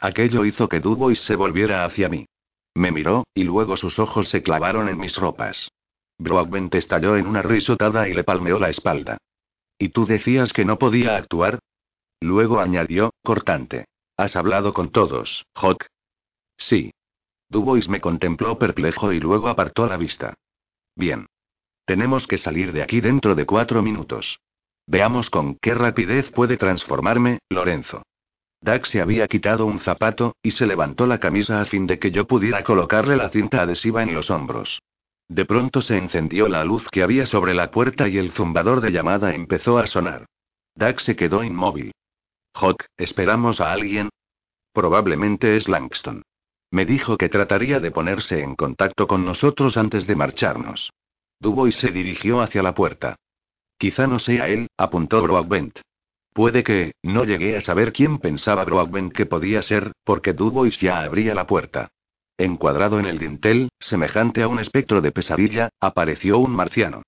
Aquello hizo que Dubois se volviera hacia mí. Me miró, y luego sus ojos se clavaron en mis ropas. Broadbent estalló en una risotada y le palmeó la espalda. ¿Y tú decías que no podía actuar? Luego añadió, cortante. ¿Has hablado con todos, Hawk? Sí. Dubois me contempló perplejo y luego apartó la vista. Bien. Tenemos que salir de aquí dentro de cuatro minutos. Veamos con qué rapidez puede transformarme, Lorenzo. Dax se había quitado un zapato, y se levantó la camisa a fin de que yo pudiera colocarle la cinta adhesiva en los hombros. De pronto se encendió la luz que había sobre la puerta y el zumbador de llamada empezó a sonar. Dax se quedó inmóvil. Hawk, ¿esperamos a alguien? Probablemente es Langston. Me dijo que trataría de ponerse en contacto con nosotros antes de marcharnos. Dubois se dirigió hacia la puerta. Quizá no sea él, apuntó Broadbent. Puede que, no llegué a saber quién pensaba Broadbent que podía ser, porque Dubois ya abría la puerta. Encuadrado en el dintel, semejante a un espectro de pesadilla, apareció un marciano.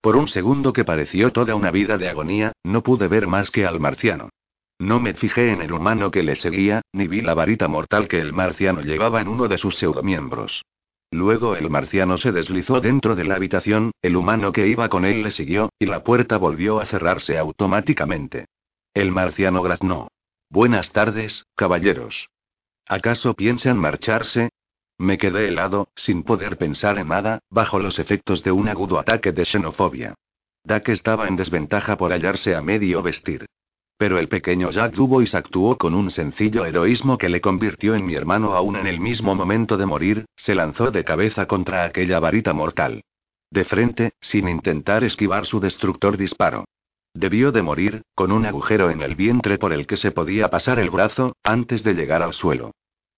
Por un segundo que pareció toda una vida de agonía, no pude ver más que al marciano. No me fijé en el humano que le seguía, ni vi la varita mortal que el marciano llevaba en uno de sus pseudomiembros. Luego el marciano se deslizó dentro de la habitación, el humano que iba con él le siguió, y la puerta volvió a cerrarse automáticamente. El marciano graznó. Buenas tardes, caballeros. ¿Acaso piensan marcharse? Me quedé helado, sin poder pensar en nada, bajo los efectos de un agudo ataque de xenofobia. Dak estaba en desventaja por hallarse a medio vestir. Pero el pequeño Jack Dubois actuó con un sencillo heroísmo que le convirtió en mi hermano aún en el mismo momento de morir, se lanzó de cabeza contra aquella varita mortal. De frente, sin intentar esquivar su destructor disparo. Debió de morir, con un agujero en el vientre por el que se podía pasar el brazo, antes de llegar al suelo.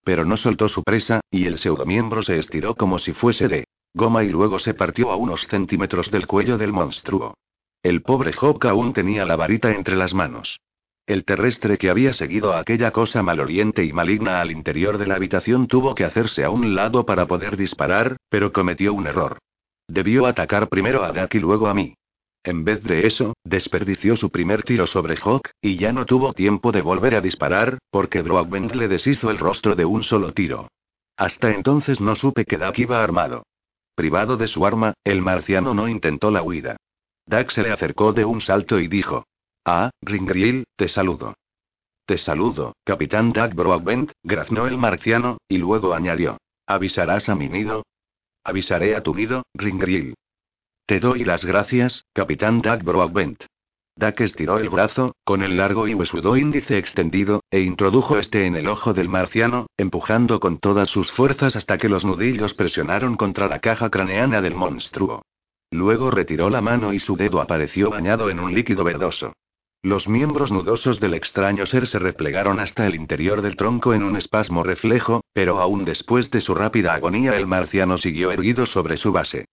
Pero no soltó su presa, y el pseudomiembro se estiró como si fuese de goma y luego se partió a unos centímetros del cuello del monstruo. El pobre Hawk aún tenía la varita entre las manos. El terrestre que había seguido a aquella cosa maloriente y maligna al interior de la habitación tuvo que hacerse a un lado para poder disparar, pero cometió un error. Debió atacar primero a Dak y luego a mí. En vez de eso, desperdició su primer tiro sobre Hawk, y ya no tuvo tiempo de volver a disparar, porque Broadbent le deshizo el rostro de un solo tiro. Hasta entonces no supe que Dak iba armado. Privado de su arma, el marciano no intentó la huida. Dak se le acercó de un salto y dijo: Ah, Ringriel, te saludo. Te saludo, capitán Dak Broadbent, graznó el marciano, y luego añadió: ¿Avisarás a mi nido? Avisaré a tu nido, Ringriel. Te doy las gracias, capitán Doug Broadbent. Duck estiró el brazo, con el largo y huesudo índice extendido, e introdujo este en el ojo del marciano, empujando con todas sus fuerzas hasta que los nudillos presionaron contra la caja craneana del monstruo. Luego retiró la mano y su dedo apareció bañado en un líquido verdoso. Los miembros nudosos del extraño ser se replegaron hasta el interior del tronco en un espasmo reflejo, pero aún después de su rápida agonía el marciano siguió erguido sobre su base.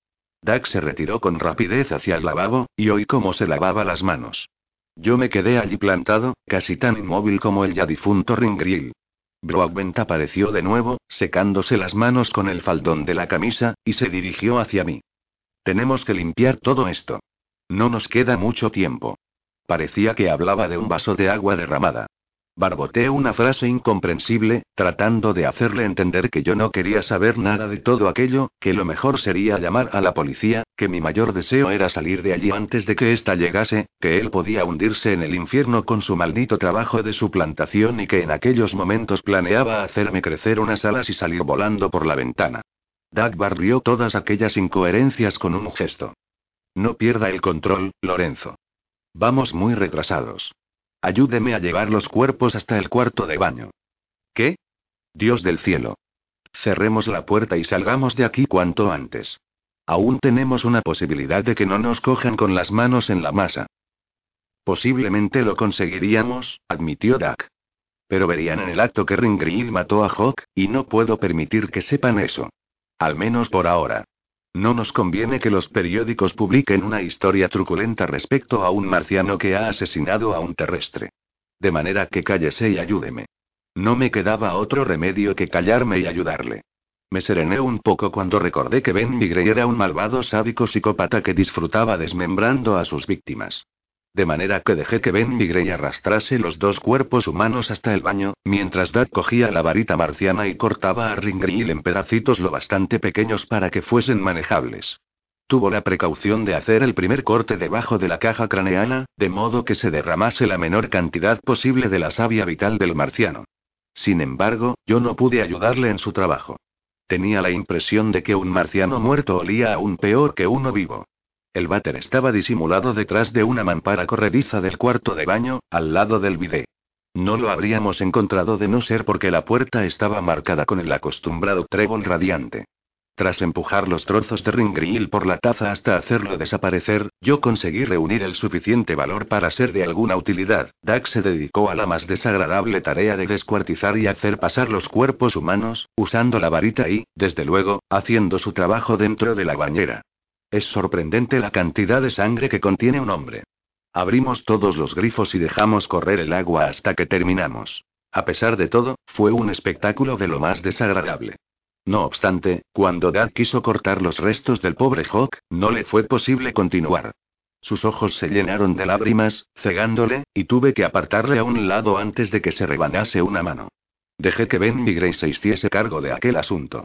Dax se retiró con rapidez hacia el lavabo, y oí cómo se lavaba las manos. Yo me quedé allí plantado, casi tan inmóvil como el ya difunto Ringrill. Broadbent apareció de nuevo, secándose las manos con el faldón de la camisa, y se dirigió hacia mí. Tenemos que limpiar todo esto. No nos queda mucho tiempo. Parecía que hablaba de un vaso de agua derramada. Barboteé una frase incomprensible, tratando de hacerle entender que yo no quería saber nada de todo aquello, que lo mejor sería llamar a la policía, que mi mayor deseo era salir de allí antes de que ésta llegase, que él podía hundirse en el infierno con su maldito trabajo de suplantación y que en aquellos momentos planeaba hacerme crecer unas alas y salir volando por la ventana. Doug barrió todas aquellas incoherencias con un gesto. No pierda el control, Lorenzo. Vamos muy retrasados. Ayúdeme a llevar los cuerpos hasta el cuarto de baño. ¿Qué? Dios del cielo. Cerremos la puerta y salgamos de aquí cuanto antes. Aún tenemos una posibilidad de que no nos cojan con las manos en la masa. Posiblemente lo conseguiríamos, admitió Duck. Pero verían en el acto que Ringrill mató a Hawk, y no puedo permitir que sepan eso. Al menos por ahora. No nos conviene que los periódicos publiquen una historia truculenta respecto a un marciano que ha asesinado a un terrestre. De manera que cállese y ayúdeme. No me quedaba otro remedio que callarme y ayudarle. Me serené un poco cuando recordé que Ben Migrey era un malvado sádico psicópata que disfrutaba desmembrando a sus víctimas. De manera que dejé que Ben Migrey arrastrase los dos cuerpos humanos hasta el baño, mientras Dad cogía la varita marciana y cortaba a Ringrill en pedacitos lo bastante pequeños para que fuesen manejables. Tuvo la precaución de hacer el primer corte debajo de la caja craneana, de modo que se derramase la menor cantidad posible de la savia vital del marciano. Sin embargo, yo no pude ayudarle en su trabajo. Tenía la impresión de que un marciano muerto olía aún peor que uno vivo. El váter estaba disimulado detrás de una mampara corrediza del cuarto de baño, al lado del bidé. No lo habríamos encontrado de no ser porque la puerta estaba marcada con el acostumbrado trébol radiante. Tras empujar los trozos de ringril por la taza hasta hacerlo desaparecer, yo conseguí reunir el suficiente valor para ser de alguna utilidad. Dax se dedicó a la más desagradable tarea de descuartizar y hacer pasar los cuerpos humanos, usando la varita y, desde luego, haciendo su trabajo dentro de la bañera. Es sorprendente la cantidad de sangre que contiene un hombre. Abrimos todos los grifos y dejamos correr el agua hasta que terminamos. A pesar de todo, fue un espectáculo de lo más desagradable. No obstante, cuando Dad quiso cortar los restos del pobre Hawk, no le fue posible continuar. Sus ojos se llenaron de lágrimas, cegándole, y tuve que apartarle a un lado antes de que se rebanase una mano. Dejé que Ben Migrey se hiciese cargo de aquel asunto.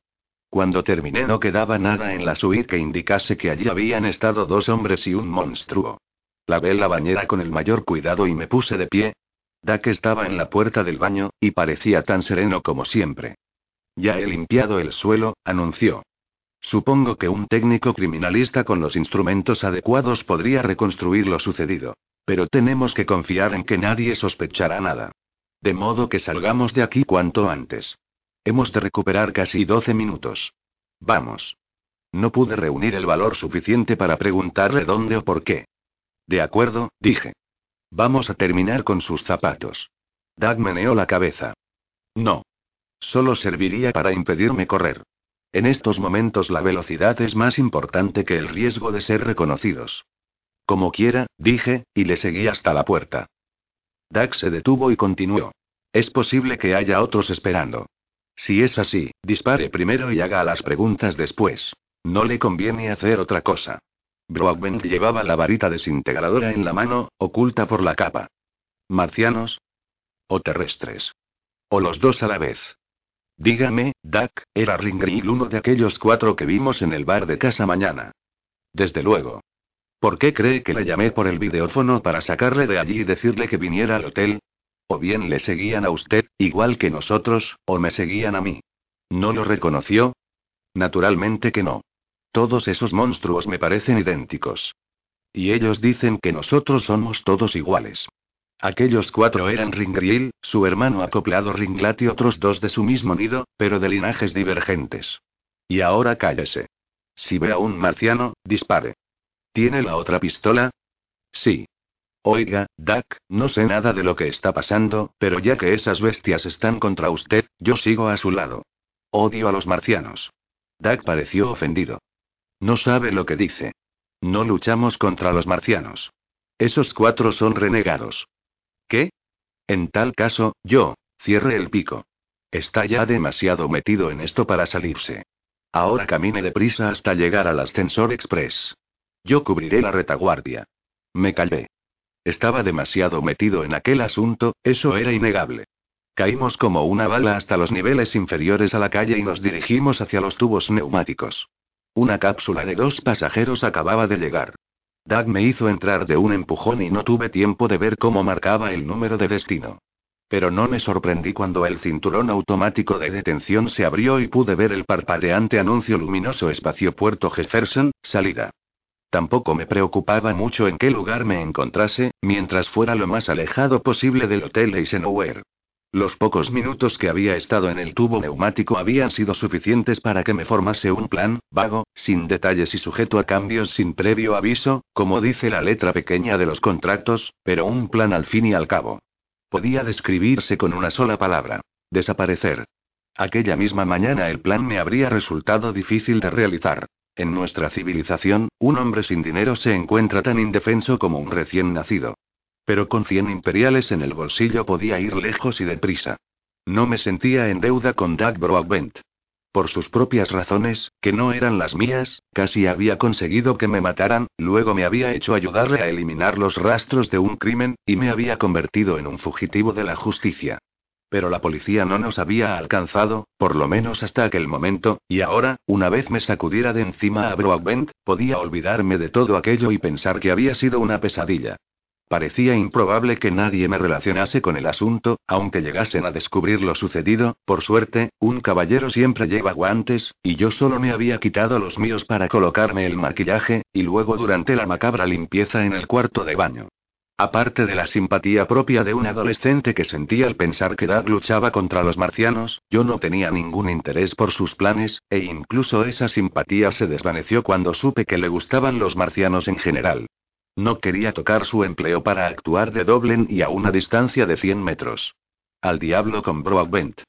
Cuando terminé no quedaba nada en la suite que indicase que allí habían estado dos hombres y un monstruo. Lavé la bañera con el mayor cuidado y me puse de pie. Dak estaba en la puerta del baño, y parecía tan sereno como siempre. Ya he limpiado el suelo, anunció. Supongo que un técnico criminalista con los instrumentos adecuados podría reconstruir lo sucedido. Pero tenemos que confiar en que nadie sospechará nada. De modo que salgamos de aquí cuanto antes. Hemos de recuperar casi 12 minutos. Vamos. No pude reunir el valor suficiente para preguntarle dónde o por qué. De acuerdo, dije. Vamos a terminar con sus zapatos. Doug meneó la cabeza. No. Solo serviría para impedirme correr. En estos momentos la velocidad es más importante que el riesgo de ser reconocidos. Como quiera, dije, y le seguí hasta la puerta. Doug se detuvo y continuó. Es posible que haya otros esperando. Si es así, dispare primero y haga las preguntas después. No le conviene hacer otra cosa. Broadbent llevaba la varita desintegradora en la mano, oculta por la capa. ¿Marcianos? ¿O terrestres? ¿O los dos a la vez? Dígame, Duck, ¿era Ringrill uno de aquellos cuatro que vimos en el bar de casa mañana? Desde luego. ¿Por qué cree que le llamé por el videófono para sacarle de allí y decirle que viniera al hotel? O bien le seguían a usted, igual que nosotros, o me seguían a mí. ¿No lo reconoció? Naturalmente que no. Todos esos monstruos me parecen idénticos. Y ellos dicen que nosotros somos todos iguales. Aquellos cuatro eran Ringriel, su hermano acoplado Ringlat y otros dos de su mismo nido, pero de linajes divergentes. Y ahora cállese. Si ve a un marciano, dispare. ¿Tiene la otra pistola? Sí. Oiga, Duck, no sé nada de lo que está pasando, pero ya que esas bestias están contra usted, yo sigo a su lado. Odio a los marcianos. Duck pareció ofendido. No sabe lo que dice. No luchamos contra los marcianos. Esos cuatro son renegados. ¿Qué? En tal caso, yo, cierre el pico. Está ya demasiado metido en esto para salirse. Ahora camine deprisa hasta llegar al ascensor express. Yo cubriré la retaguardia. Me callé. Estaba demasiado metido en aquel asunto, eso era innegable. Caímos como una bala hasta los niveles inferiores a la calle y nos dirigimos hacia los tubos neumáticos. Una cápsula de dos pasajeros acababa de llegar. Doug me hizo entrar de un empujón y no tuve tiempo de ver cómo marcaba el número de destino. Pero no me sorprendí cuando el cinturón automático de detención se abrió y pude ver el parpadeante anuncio luminoso Espacio Puerto Jefferson, salida. Tampoco me preocupaba mucho en qué lugar me encontrase, mientras fuera lo más alejado posible del Hotel Eisenhower. Los pocos minutos que había estado en el tubo neumático habían sido suficientes para que me formase un plan, vago, sin detalles y sujeto a cambios sin previo aviso, como dice la letra pequeña de los contratos, pero un plan al fin y al cabo. Podía describirse con una sola palabra. Desaparecer. Aquella misma mañana el plan me habría resultado difícil de realizar. En nuestra civilización, un hombre sin dinero se encuentra tan indefenso como un recién nacido. Pero con 100 imperiales en el bolsillo podía ir lejos y deprisa. No me sentía en deuda con Doug Broadbent. Por sus propias razones, que no eran las mías, casi había conseguido que me mataran, luego me había hecho ayudarle a eliminar los rastros de un crimen, y me había convertido en un fugitivo de la justicia. Pero la policía no nos había alcanzado, por lo menos hasta aquel momento, y ahora, una vez me sacudiera de encima a Broadbent, podía olvidarme de todo aquello y pensar que había sido una pesadilla. Parecía improbable que nadie me relacionase con el asunto, aunque llegasen a descubrir lo sucedido, por suerte, un caballero siempre lleva guantes, y yo solo me había quitado los míos para colocarme el maquillaje, y luego durante la macabra limpieza en el cuarto de baño. Aparte de la simpatía propia de un adolescente que sentía al pensar que Doug luchaba contra los marcianos, yo no tenía ningún interés por sus planes, e incluso esa simpatía se desvaneció cuando supe que le gustaban los marcianos en general. No quería tocar su empleo para actuar de Doblen y a una distancia de 100 metros. Al diablo con Broadbent.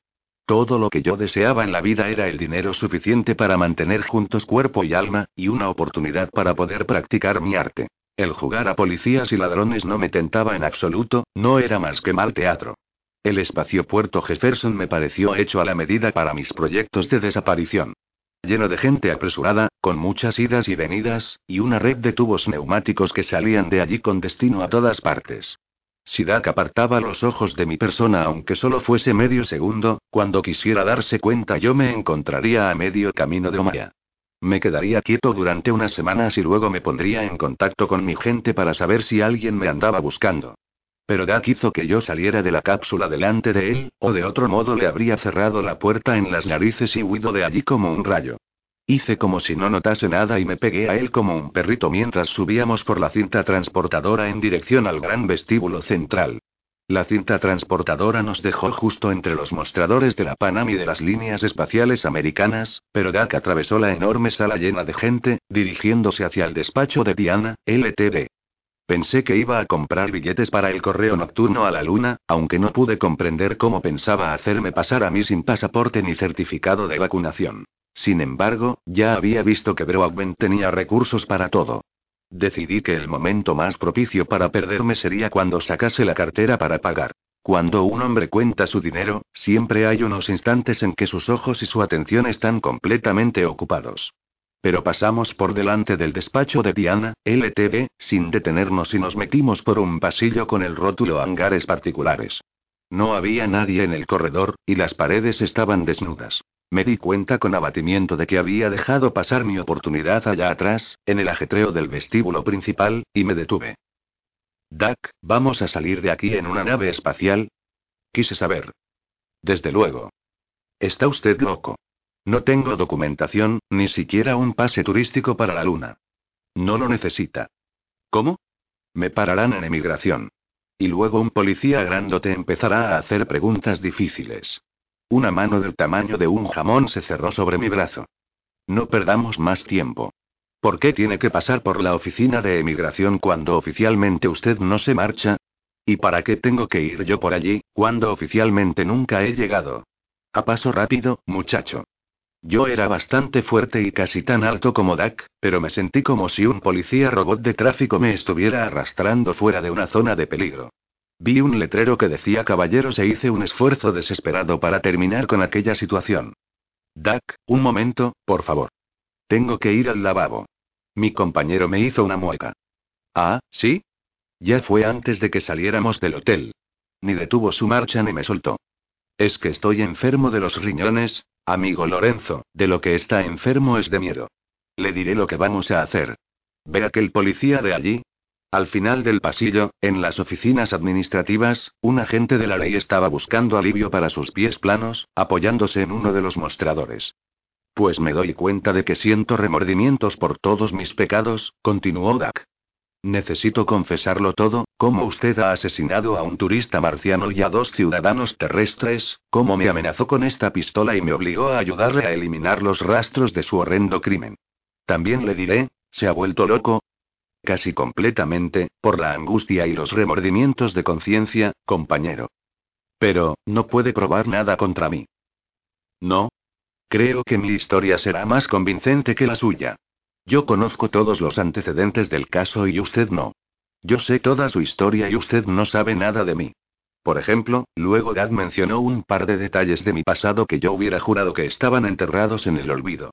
Todo lo que yo deseaba en la vida era el dinero suficiente para mantener juntos cuerpo y alma, y una oportunidad para poder practicar mi arte. El jugar a policías y ladrones no me tentaba en absoluto, no era más que mal teatro. El espacio Puerto Jefferson me pareció hecho a la medida para mis proyectos de desaparición. Lleno de gente apresurada, con muchas idas y venidas, y una red de tubos neumáticos que salían de allí con destino a todas partes. Si Dak apartaba los ojos de mi persona aunque solo fuese medio segundo, cuando quisiera darse cuenta yo me encontraría a medio camino de Omaya. Me quedaría quieto durante unas semanas y luego me pondría en contacto con mi gente para saber si alguien me andaba buscando. Pero Dak hizo que yo saliera de la cápsula delante de él, o de otro modo le habría cerrado la puerta en las narices y huido de allí como un rayo. Hice como si no notase nada y me pegué a él como un perrito mientras subíamos por la cinta transportadora en dirección al gran vestíbulo central. La cinta transportadora nos dejó justo entre los mostradores de la Panam y de las líneas espaciales americanas, pero Dak atravesó la enorme sala llena de gente, dirigiéndose hacia el despacho de Diana, LTD. Pensé que iba a comprar billetes para el correo nocturno a la luna, aunque no pude comprender cómo pensaba hacerme pasar a mí sin pasaporte ni certificado de vacunación. Sin embargo, ya había visto que Broadbent tenía recursos para todo. Decidí que el momento más propicio para perderme sería cuando sacase la cartera para pagar. Cuando un hombre cuenta su dinero, siempre hay unos instantes en que sus ojos y su atención están completamente ocupados. Pero pasamos por delante del despacho de Diana, LTV, sin detenernos y nos metimos por un pasillo con el rótulo hangares particulares. No había nadie en el corredor, y las paredes estaban desnudas. Me di cuenta con abatimiento de que había dejado pasar mi oportunidad allá atrás, en el ajetreo del vestíbulo principal, y me detuve. Duck, ¿vamos a salir de aquí en una nave espacial? Quise saber. Desde luego. Está usted loco. No tengo documentación, ni siquiera un pase turístico para la Luna. No lo necesita. ¿Cómo? Me pararán en emigración. Y luego un policía grandote empezará a hacer preguntas difíciles. Una mano del tamaño de un jamón se cerró sobre mi brazo. No perdamos más tiempo. ¿Por qué tiene que pasar por la oficina de emigración cuando oficialmente usted no se marcha? ¿Y para qué tengo que ir yo por allí, cuando oficialmente nunca he llegado? A paso rápido, muchacho. Yo era bastante fuerte y casi tan alto como Dak, pero me sentí como si un policía robot de tráfico me estuviera arrastrando fuera de una zona de peligro. Vi un letrero que decía caballeros e hice un esfuerzo desesperado para terminar con aquella situación. Dak, un momento, por favor. Tengo que ir al lavabo. Mi compañero me hizo una mueca. Ah, ¿sí? Ya fue antes de que saliéramos del hotel. Ni detuvo su marcha ni me soltó. Es que estoy enfermo de los riñones, amigo Lorenzo, de lo que está enfermo es de miedo. Le diré lo que vamos a hacer. Ve aquel policía de allí, al final del pasillo, en las oficinas administrativas, un agente de la ley estaba buscando alivio para sus pies planos, apoyándose en uno de los mostradores. Pues me doy cuenta de que siento remordimientos por todos mis pecados, continuó Dak. Necesito confesarlo todo, cómo usted ha asesinado a un turista marciano y a dos ciudadanos terrestres, cómo me amenazó con esta pistola y me obligó a ayudarle a eliminar los rastros de su horrendo crimen. También le diré, se ha vuelto loco, casi completamente, por la angustia y los remordimientos de conciencia, compañero. Pero, no puede probar nada contra mí. No. Creo que mi historia será más convincente que la suya. Yo conozco todos los antecedentes del caso y usted no. Yo sé toda su historia y usted no sabe nada de mí. Por ejemplo, luego Dad mencionó un par de detalles de mi pasado que yo hubiera jurado que estaban enterrados en el olvido.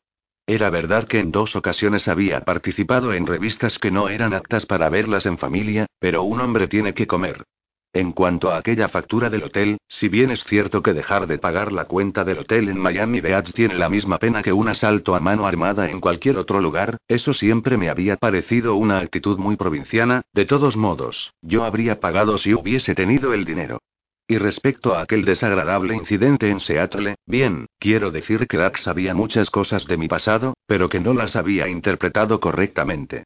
Era verdad que en dos ocasiones había participado en revistas que no eran aptas para verlas en familia, pero un hombre tiene que comer. En cuanto a aquella factura del hotel, si bien es cierto que dejar de pagar la cuenta del hotel en Miami Beach tiene la misma pena que un asalto a mano armada en cualquier otro lugar, eso siempre me había parecido una actitud muy provinciana, de todos modos, yo habría pagado si hubiese tenido el dinero. Y respecto a aquel desagradable incidente en Seattle, bien, quiero decir que Dax sabía muchas cosas de mi pasado, pero que no las había interpretado correctamente.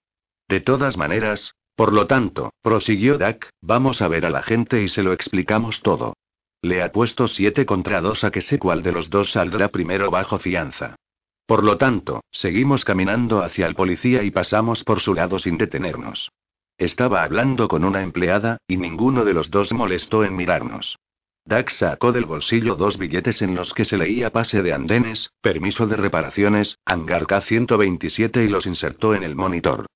De todas maneras, por lo tanto, prosiguió Dak, vamos a ver a la gente y se lo explicamos todo. Le ha puesto siete contra dos a que sé cuál de los dos saldrá primero bajo fianza. Por lo tanto, seguimos caminando hacia el policía y pasamos por su lado sin detenernos. Estaba hablando con una empleada, y ninguno de los dos molestó en mirarnos. Dax sacó del bolsillo dos billetes en los que se leía pase de andenes, permiso de reparaciones, hangar K-127 y los insertó en el monitor.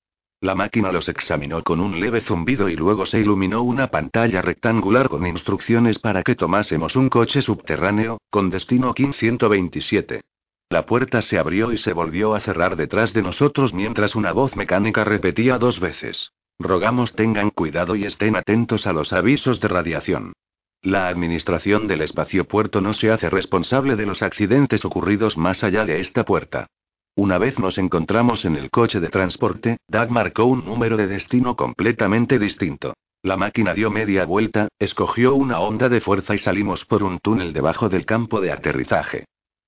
La máquina los examinó con un leve zumbido y luego se iluminó una pantalla rectangular con instrucciones para que tomásemos un coche subterráneo, con destino KIN 127. La puerta se abrió y se volvió a cerrar detrás de nosotros mientras una voz mecánica repetía dos veces. Rogamos tengan cuidado y estén atentos a los avisos de radiación. La administración del espacio puerto no se hace responsable de los accidentes ocurridos más allá de esta puerta. Una vez nos encontramos en el coche de transporte, Doug marcó un número de destino completamente distinto. La máquina dio media vuelta, escogió una onda de fuerza y salimos por un túnel debajo del campo de aterrizaje.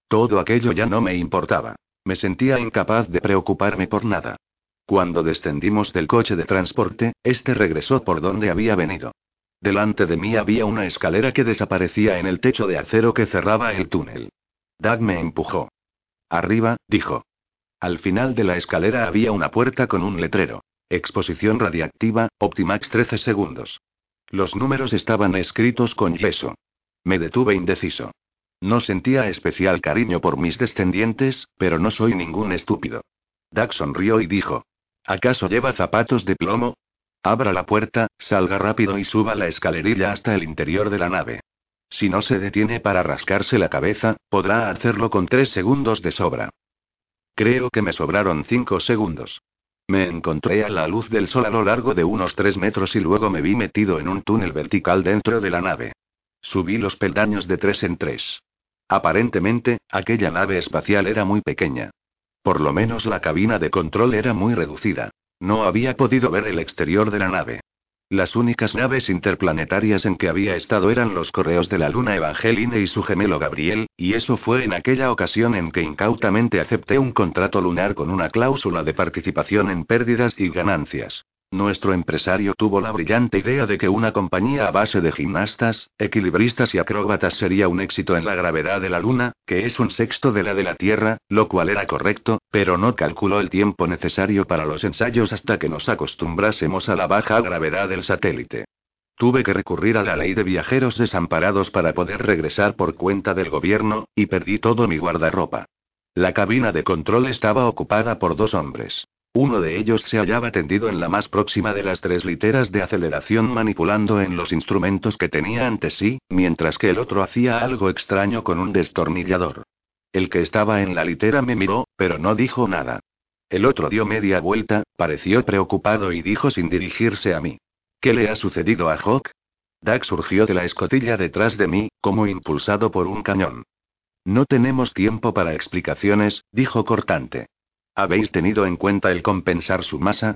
Todo aquello ya no me importaba. Me sentía incapaz de preocuparme por nada. Cuando descendimos del coche de transporte, este regresó por donde había venido. Delante de mí había una escalera que desaparecía en el techo de acero que cerraba el túnel. Doug me empujó. Arriba, dijo. Al final de la escalera había una puerta con un letrero. Exposición radiactiva, Optimax 13 segundos. Los números estaban escritos con yeso. Me detuve indeciso. No sentía especial cariño por mis descendientes, pero no soy ningún estúpido. Doug sonrió y dijo. ¿Acaso lleva zapatos de plomo? Abra la puerta, salga rápido y suba la escalerilla hasta el interior de la nave. Si no se detiene para rascarse la cabeza, podrá hacerlo con tres segundos de sobra. Creo que me sobraron cinco segundos. Me encontré a la luz del sol a lo largo de unos tres metros y luego me vi metido en un túnel vertical dentro de la nave. Subí los peldaños de tres en tres. Aparentemente, aquella nave espacial era muy pequeña. Por lo menos la cabina de control era muy reducida. No había podido ver el exterior de la nave. Las únicas naves interplanetarias en que había estado eran los correos de la luna Evangeline y su gemelo Gabriel, y eso fue en aquella ocasión en que incautamente acepté un contrato lunar con una cláusula de participación en pérdidas y ganancias. Nuestro empresario tuvo la brillante idea de que una compañía a base de gimnastas, equilibristas y acróbatas sería un éxito en la gravedad de la Luna, que es un sexto de la de la Tierra, lo cual era correcto, pero no calculó el tiempo necesario para los ensayos hasta que nos acostumbrásemos a la baja gravedad del satélite. Tuve que recurrir a la ley de viajeros desamparados para poder regresar por cuenta del gobierno, y perdí todo mi guardarropa. La cabina de control estaba ocupada por dos hombres. Uno de ellos se hallaba tendido en la más próxima de las tres literas de aceleración manipulando en los instrumentos que tenía ante sí, mientras que el otro hacía algo extraño con un destornillador. El que estaba en la litera me miró, pero no dijo nada. El otro dio media vuelta, pareció preocupado y dijo sin dirigirse a mí. ¿Qué le ha sucedido a Hawk? Doug surgió de la escotilla detrás de mí, como impulsado por un cañón. No tenemos tiempo para explicaciones, dijo cortante. ¿Habéis tenido en cuenta el compensar su masa?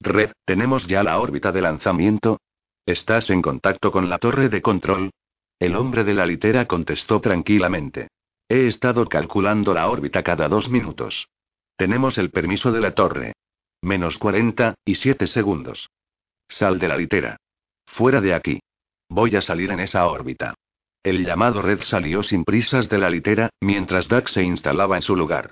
Red, ¿tenemos ya la órbita de lanzamiento? ¿Estás en contacto con la torre de control? El hombre de la litera contestó tranquilamente. He estado calculando la órbita cada dos minutos. Tenemos el permiso de la torre. Menos 40, y 7 segundos. Sal de la litera. Fuera de aquí. Voy a salir en esa órbita. El llamado Red salió sin prisas de la litera, mientras Doug se instalaba en su lugar.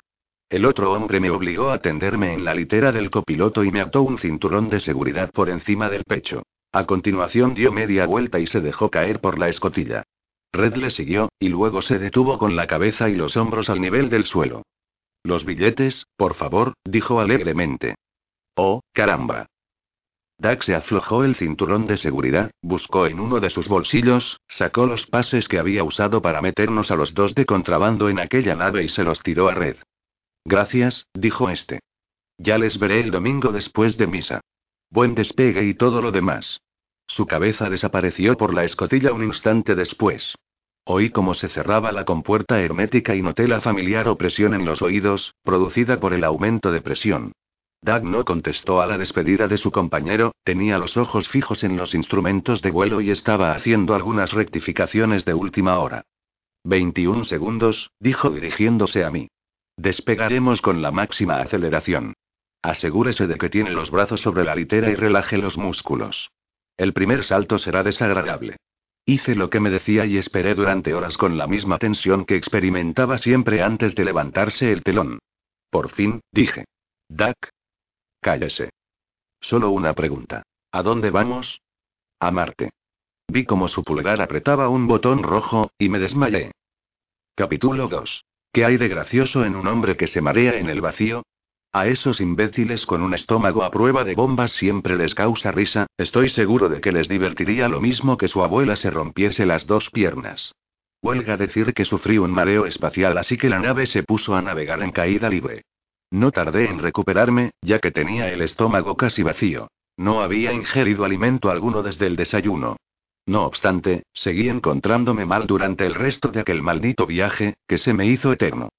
El otro hombre me obligó a tenderme en la litera del copiloto y me ató un cinturón de seguridad por encima del pecho. A continuación dio media vuelta y se dejó caer por la escotilla. Red le siguió, y luego se detuvo con la cabeza y los hombros al nivel del suelo. Los billetes, por favor, dijo alegremente. Oh, caramba. Dax se aflojó el cinturón de seguridad, buscó en uno de sus bolsillos, sacó los pases que había usado para meternos a los dos de contrabando en aquella nave y se los tiró a Red. Gracias, dijo este. Ya les veré el domingo después de misa. Buen despegue y todo lo demás. Su cabeza desapareció por la escotilla un instante después. Oí cómo se cerraba la compuerta hermética y noté la familiar opresión en los oídos, producida por el aumento de presión. Doug no contestó a la despedida de su compañero, tenía los ojos fijos en los instrumentos de vuelo y estaba haciendo algunas rectificaciones de última hora. 21 segundos, dijo dirigiéndose a mí. Despegaremos con la máxima aceleración. Asegúrese de que tiene los brazos sobre la litera y relaje los músculos. El primer salto será desagradable. Hice lo que me decía y esperé durante horas con la misma tensión que experimentaba siempre antes de levantarse el telón. Por fin, dije. Duck, Cállese. Solo una pregunta. ¿A dónde vamos? A Marte. Vi como su pulgar apretaba un botón rojo, y me desmayé. Capítulo 2. ¿Qué hay de gracioso en un hombre que se marea en el vacío? A esos imbéciles con un estómago a prueba de bombas siempre les causa risa, estoy seguro de que les divertiría lo mismo que su abuela se rompiese las dos piernas. Huelga decir que sufrí un mareo espacial así que la nave se puso a navegar en caída libre. No tardé en recuperarme, ya que tenía el estómago casi vacío. No había ingerido alimento alguno desde el desayuno. No obstante, seguí encontrándome mal durante el resto de aquel maldito viaje, que se me hizo eterno.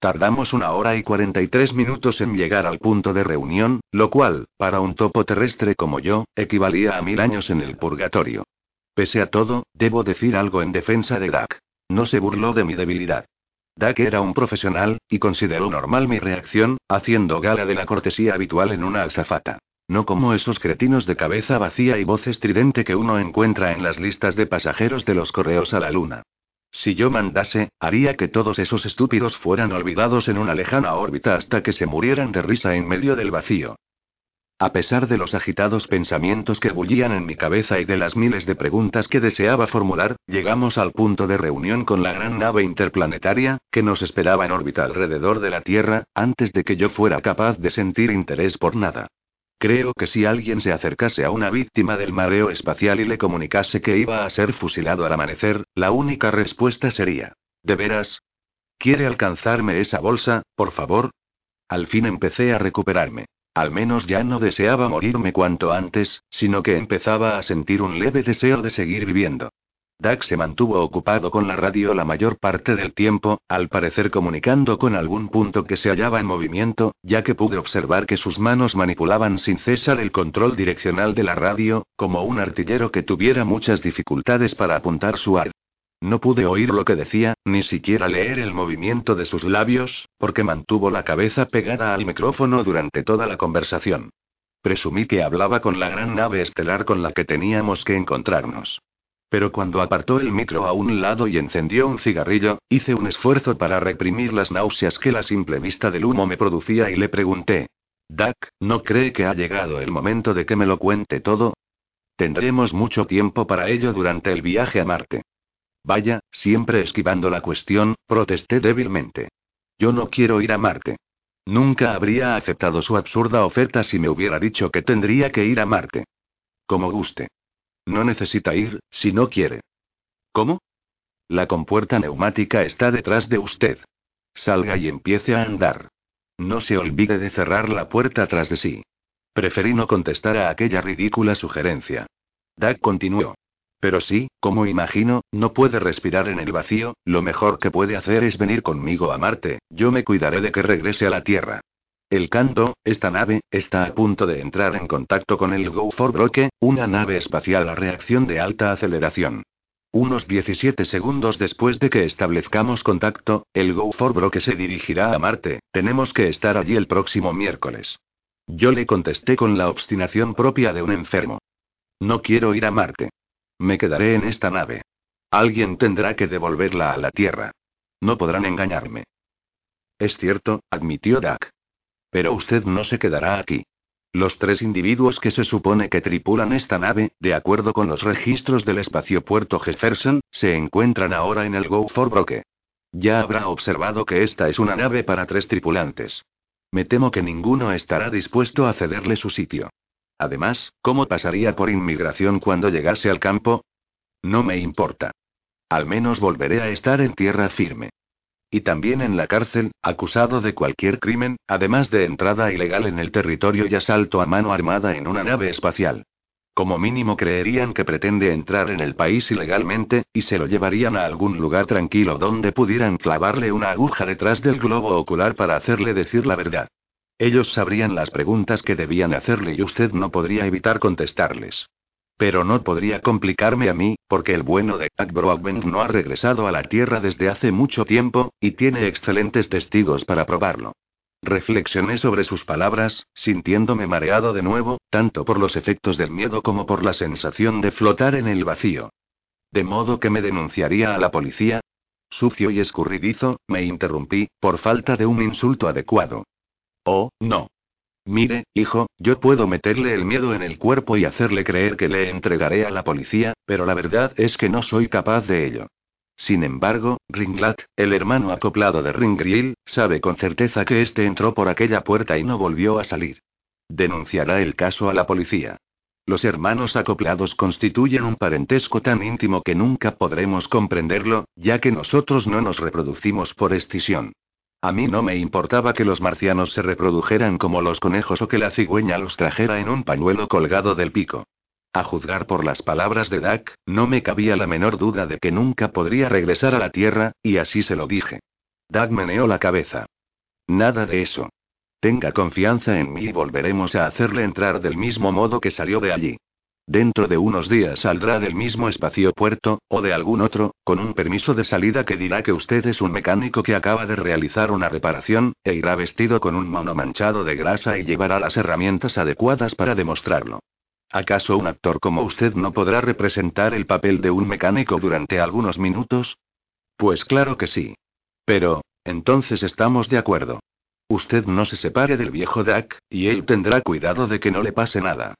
Tardamos una hora y 43 minutos en llegar al punto de reunión, lo cual, para un topo terrestre como yo, equivalía a mil años en el purgatorio. Pese a todo, debo decir algo en defensa de Dak. No se burló de mi debilidad. Dak era un profesional, y consideró normal mi reacción, haciendo gala de la cortesía habitual en una azafata. No como esos cretinos de cabeza vacía y voz estridente que uno encuentra en las listas de pasajeros de los correos a la luna. Si yo mandase, haría que todos esos estúpidos fueran olvidados en una lejana órbita hasta que se murieran de risa en medio del vacío. A pesar de los agitados pensamientos que bullían en mi cabeza y de las miles de preguntas que deseaba formular, llegamos al punto de reunión con la gran nave interplanetaria, que nos esperaba en órbita alrededor de la Tierra, antes de que yo fuera capaz de sentir interés por nada. Creo que si alguien se acercase a una víctima del mareo espacial y le comunicase que iba a ser fusilado al amanecer, la única respuesta sería, ¿de veras? ¿Quiere alcanzarme esa bolsa, por favor? Al fin empecé a recuperarme. Al menos ya no deseaba morirme cuanto antes, sino que empezaba a sentir un leve deseo de seguir viviendo. Doug se mantuvo ocupado con la radio la mayor parte del tiempo, al parecer comunicando con algún punto que se hallaba en movimiento, ya que pude observar que sus manos manipulaban sin cesar el control direccional de la radio, como un artillero que tuviera muchas dificultades para apuntar su arma. No pude oír lo que decía, ni siquiera leer el movimiento de sus labios, porque mantuvo la cabeza pegada al micrófono durante toda la conversación. Presumí que hablaba con la gran nave estelar con la que teníamos que encontrarnos. Pero cuando apartó el micro a un lado y encendió un cigarrillo, hice un esfuerzo para reprimir las náuseas que la simple vista del humo me producía y le pregunté. Duck, ¿no cree que ha llegado el momento de que me lo cuente todo? Tendremos mucho tiempo para ello durante el viaje a Marte. Vaya, siempre esquivando la cuestión, protesté débilmente. Yo no quiero ir a Marte. Nunca habría aceptado su absurda oferta si me hubiera dicho que tendría que ir a Marte. Como guste. No necesita ir, si no quiere. ¿Cómo? La compuerta neumática está detrás de usted. Salga y empiece a andar. No se olvide de cerrar la puerta tras de sí. Preferí no contestar a aquella ridícula sugerencia. Doug continuó. Pero sí, como imagino, no puede respirar en el vacío, lo mejor que puede hacer es venir conmigo a Marte, yo me cuidaré de que regrese a la Tierra. El Canto, esta nave, está a punto de entrar en contacto con el Go for Broke, una nave espacial a reacción de alta aceleración. Unos 17 segundos después de que establezcamos contacto, el Go for Broke se dirigirá a Marte, tenemos que estar allí el próximo miércoles. Yo le contesté con la obstinación propia de un enfermo. No quiero ir a Marte. Me quedaré en esta nave. Alguien tendrá que devolverla a la Tierra. No podrán engañarme. Es cierto, admitió Dak. Pero usted no se quedará aquí. Los tres individuos que se supone que tripulan esta nave, de acuerdo con los registros del espaciopuerto Jefferson, se encuentran ahora en el Go for Broke. Ya habrá observado que esta es una nave para tres tripulantes. Me temo que ninguno estará dispuesto a cederle su sitio. Además, ¿cómo pasaría por inmigración cuando llegase al campo? No me importa. Al menos volveré a estar en tierra firme. Y también en la cárcel, acusado de cualquier crimen, además de entrada ilegal en el territorio y asalto a mano armada en una nave espacial. Como mínimo creerían que pretende entrar en el país ilegalmente, y se lo llevarían a algún lugar tranquilo donde pudieran clavarle una aguja detrás del globo ocular para hacerle decir la verdad. Ellos sabrían las preguntas que debían hacerle y usted no podría evitar contestarles. Pero no podría complicarme a mí, porque el bueno de Jack no ha regresado a la Tierra desde hace mucho tiempo, y tiene excelentes testigos para probarlo. Reflexioné sobre sus palabras, sintiéndome mareado de nuevo, tanto por los efectos del miedo como por la sensación de flotar en el vacío. ¿De modo que me denunciaría a la policía? Sucio y escurridizo, me interrumpí, por falta de un insulto adecuado. Oh, no. Mire, hijo, yo puedo meterle el miedo en el cuerpo y hacerle creer que le entregaré a la policía, pero la verdad es que no soy capaz de ello. Sin embargo, Ringlat, el hermano acoplado de Ringrill, sabe con certeza que éste entró por aquella puerta y no volvió a salir. Denunciará el caso a la policía. Los hermanos acoplados constituyen un parentesco tan íntimo que nunca podremos comprenderlo, ya que nosotros no nos reproducimos por escisión. A mí no me importaba que los marcianos se reprodujeran como los conejos o que la cigüeña los trajera en un pañuelo colgado del pico. A juzgar por las palabras de Dak, no me cabía la menor duda de que nunca podría regresar a la Tierra, y así se lo dije. Dak meneó la cabeza. Nada de eso. Tenga confianza en mí y volveremos a hacerle entrar del mismo modo que salió de allí. Dentro de unos días saldrá del mismo espacio puerto, o de algún otro, con un permiso de salida que dirá que usted es un mecánico que acaba de realizar una reparación, e irá vestido con un mono manchado de grasa y llevará las herramientas adecuadas para demostrarlo. ¿Acaso un actor como usted no podrá representar el papel de un mecánico durante algunos minutos? Pues claro que sí. Pero, entonces estamos de acuerdo. Usted no se separe del viejo Dak, y él tendrá cuidado de que no le pase nada.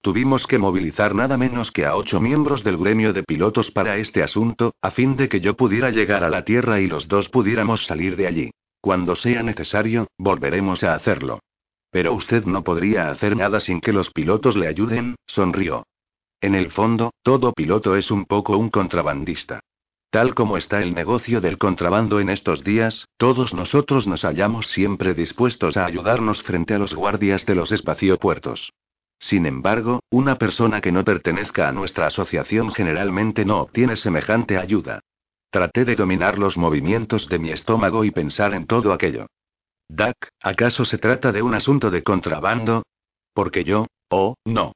Tuvimos que movilizar nada menos que a ocho miembros del gremio de pilotos para este asunto, a fin de que yo pudiera llegar a la Tierra y los dos pudiéramos salir de allí. Cuando sea necesario, volveremos a hacerlo. Pero usted no podría hacer nada sin que los pilotos le ayuden, sonrió. En el fondo, todo piloto es un poco un contrabandista. Tal como está el negocio del contrabando en estos días, todos nosotros nos hallamos siempre dispuestos a ayudarnos frente a los guardias de los espaciopuertos. Sin embargo, una persona que no pertenezca a nuestra asociación generalmente no obtiene semejante ayuda. Traté de dominar los movimientos de mi estómago y pensar en todo aquello. Duck, ¿acaso se trata de un asunto de contrabando? Porque yo, oh, no.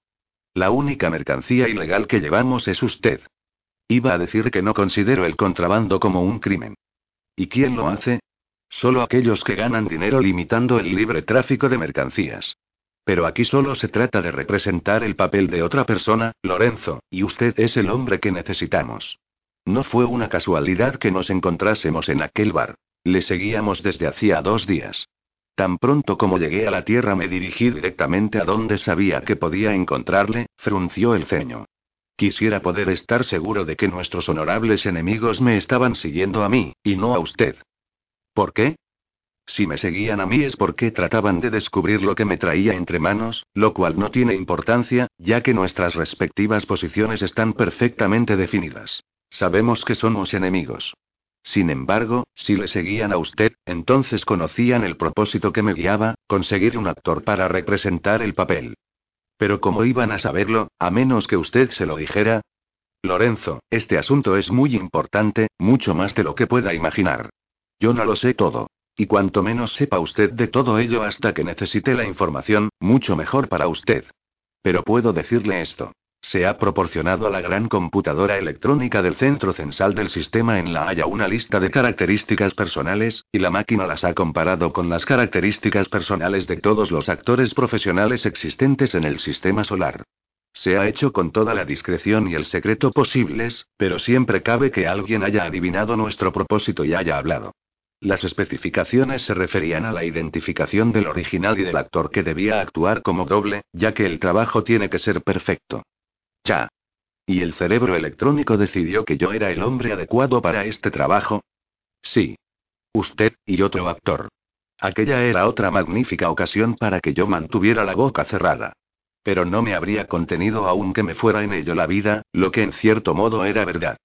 La única mercancía ilegal que llevamos es usted. Iba a decir que no considero el contrabando como un crimen. ¿Y quién lo hace? Solo aquellos que ganan dinero limitando el libre tráfico de mercancías. Pero aquí solo se trata de representar el papel de otra persona, Lorenzo, y usted es el hombre que necesitamos. No fue una casualidad que nos encontrásemos en aquel bar. Le seguíamos desde hacía dos días. Tan pronto como llegué a la tierra me dirigí directamente a donde sabía que podía encontrarle, frunció el ceño. Quisiera poder estar seguro de que nuestros honorables enemigos me estaban siguiendo a mí, y no a usted. ¿Por qué? Si me seguían a mí es porque trataban de descubrir lo que me traía entre manos, lo cual no tiene importancia, ya que nuestras respectivas posiciones están perfectamente definidas. Sabemos que somos enemigos. Sin embargo, si le seguían a usted, entonces conocían el propósito que me guiaba, conseguir un actor para representar el papel. Pero ¿cómo iban a saberlo, a menos que usted se lo dijera? Lorenzo, este asunto es muy importante, mucho más de lo que pueda imaginar. Yo no lo sé todo. Y cuanto menos sepa usted de todo ello hasta que necesite la información, mucho mejor para usted. Pero puedo decirle esto. Se ha proporcionado a la gran computadora electrónica del centro censal del sistema en La Haya una lista de características personales, y la máquina las ha comparado con las características personales de todos los actores profesionales existentes en el sistema solar. Se ha hecho con toda la discreción y el secreto posibles, pero siempre cabe que alguien haya adivinado nuestro propósito y haya hablado. Las especificaciones se referían a la identificación del original y del actor que debía actuar como doble, ya que el trabajo tiene que ser perfecto. Ya. ¿Y el cerebro electrónico decidió que yo era el hombre adecuado para este trabajo? Sí. Usted, y otro actor. Aquella era otra magnífica ocasión para que yo mantuviera la boca cerrada. Pero no me habría contenido aunque me fuera en ello la vida, lo que en cierto modo era verdad.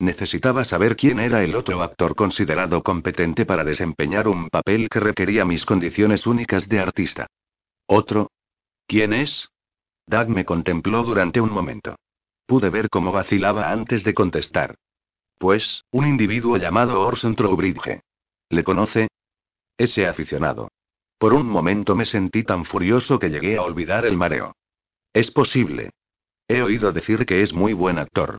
Necesitaba saber quién era el otro actor considerado competente para desempeñar un papel que requería mis condiciones únicas de artista. ¿Otro? ¿Quién es? Doug me contempló durante un momento. Pude ver cómo vacilaba antes de contestar. Pues, un individuo llamado Orson Trowbridge. ¿Le conoce? Ese aficionado. Por un momento me sentí tan furioso que llegué a olvidar el mareo. Es posible. He oído decir que es muy buen actor.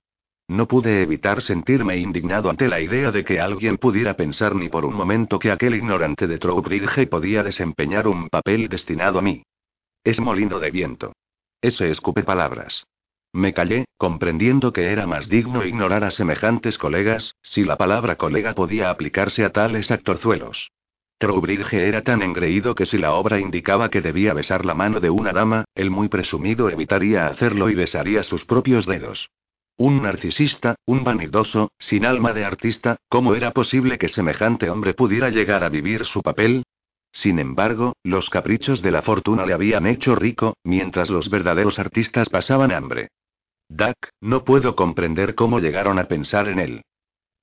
No pude evitar sentirme indignado ante la idea de que alguien pudiera pensar ni por un momento que aquel ignorante de Trowbridge podía desempeñar un papel destinado a mí. Es molino de viento. Ese escupe palabras. Me callé, comprendiendo que era más digno ignorar a semejantes colegas, si la palabra colega podía aplicarse a tales actorzuelos. Trowbridge era tan engreído que si la obra indicaba que debía besar la mano de una dama, el muy presumido evitaría hacerlo y besaría sus propios dedos. Un narcisista, un vanidoso, sin alma de artista, ¿cómo era posible que semejante hombre pudiera llegar a vivir su papel? Sin embargo, los caprichos de la fortuna le habían hecho rico, mientras los verdaderos artistas pasaban hambre. Duck, no puedo comprender cómo llegaron a pensar en él.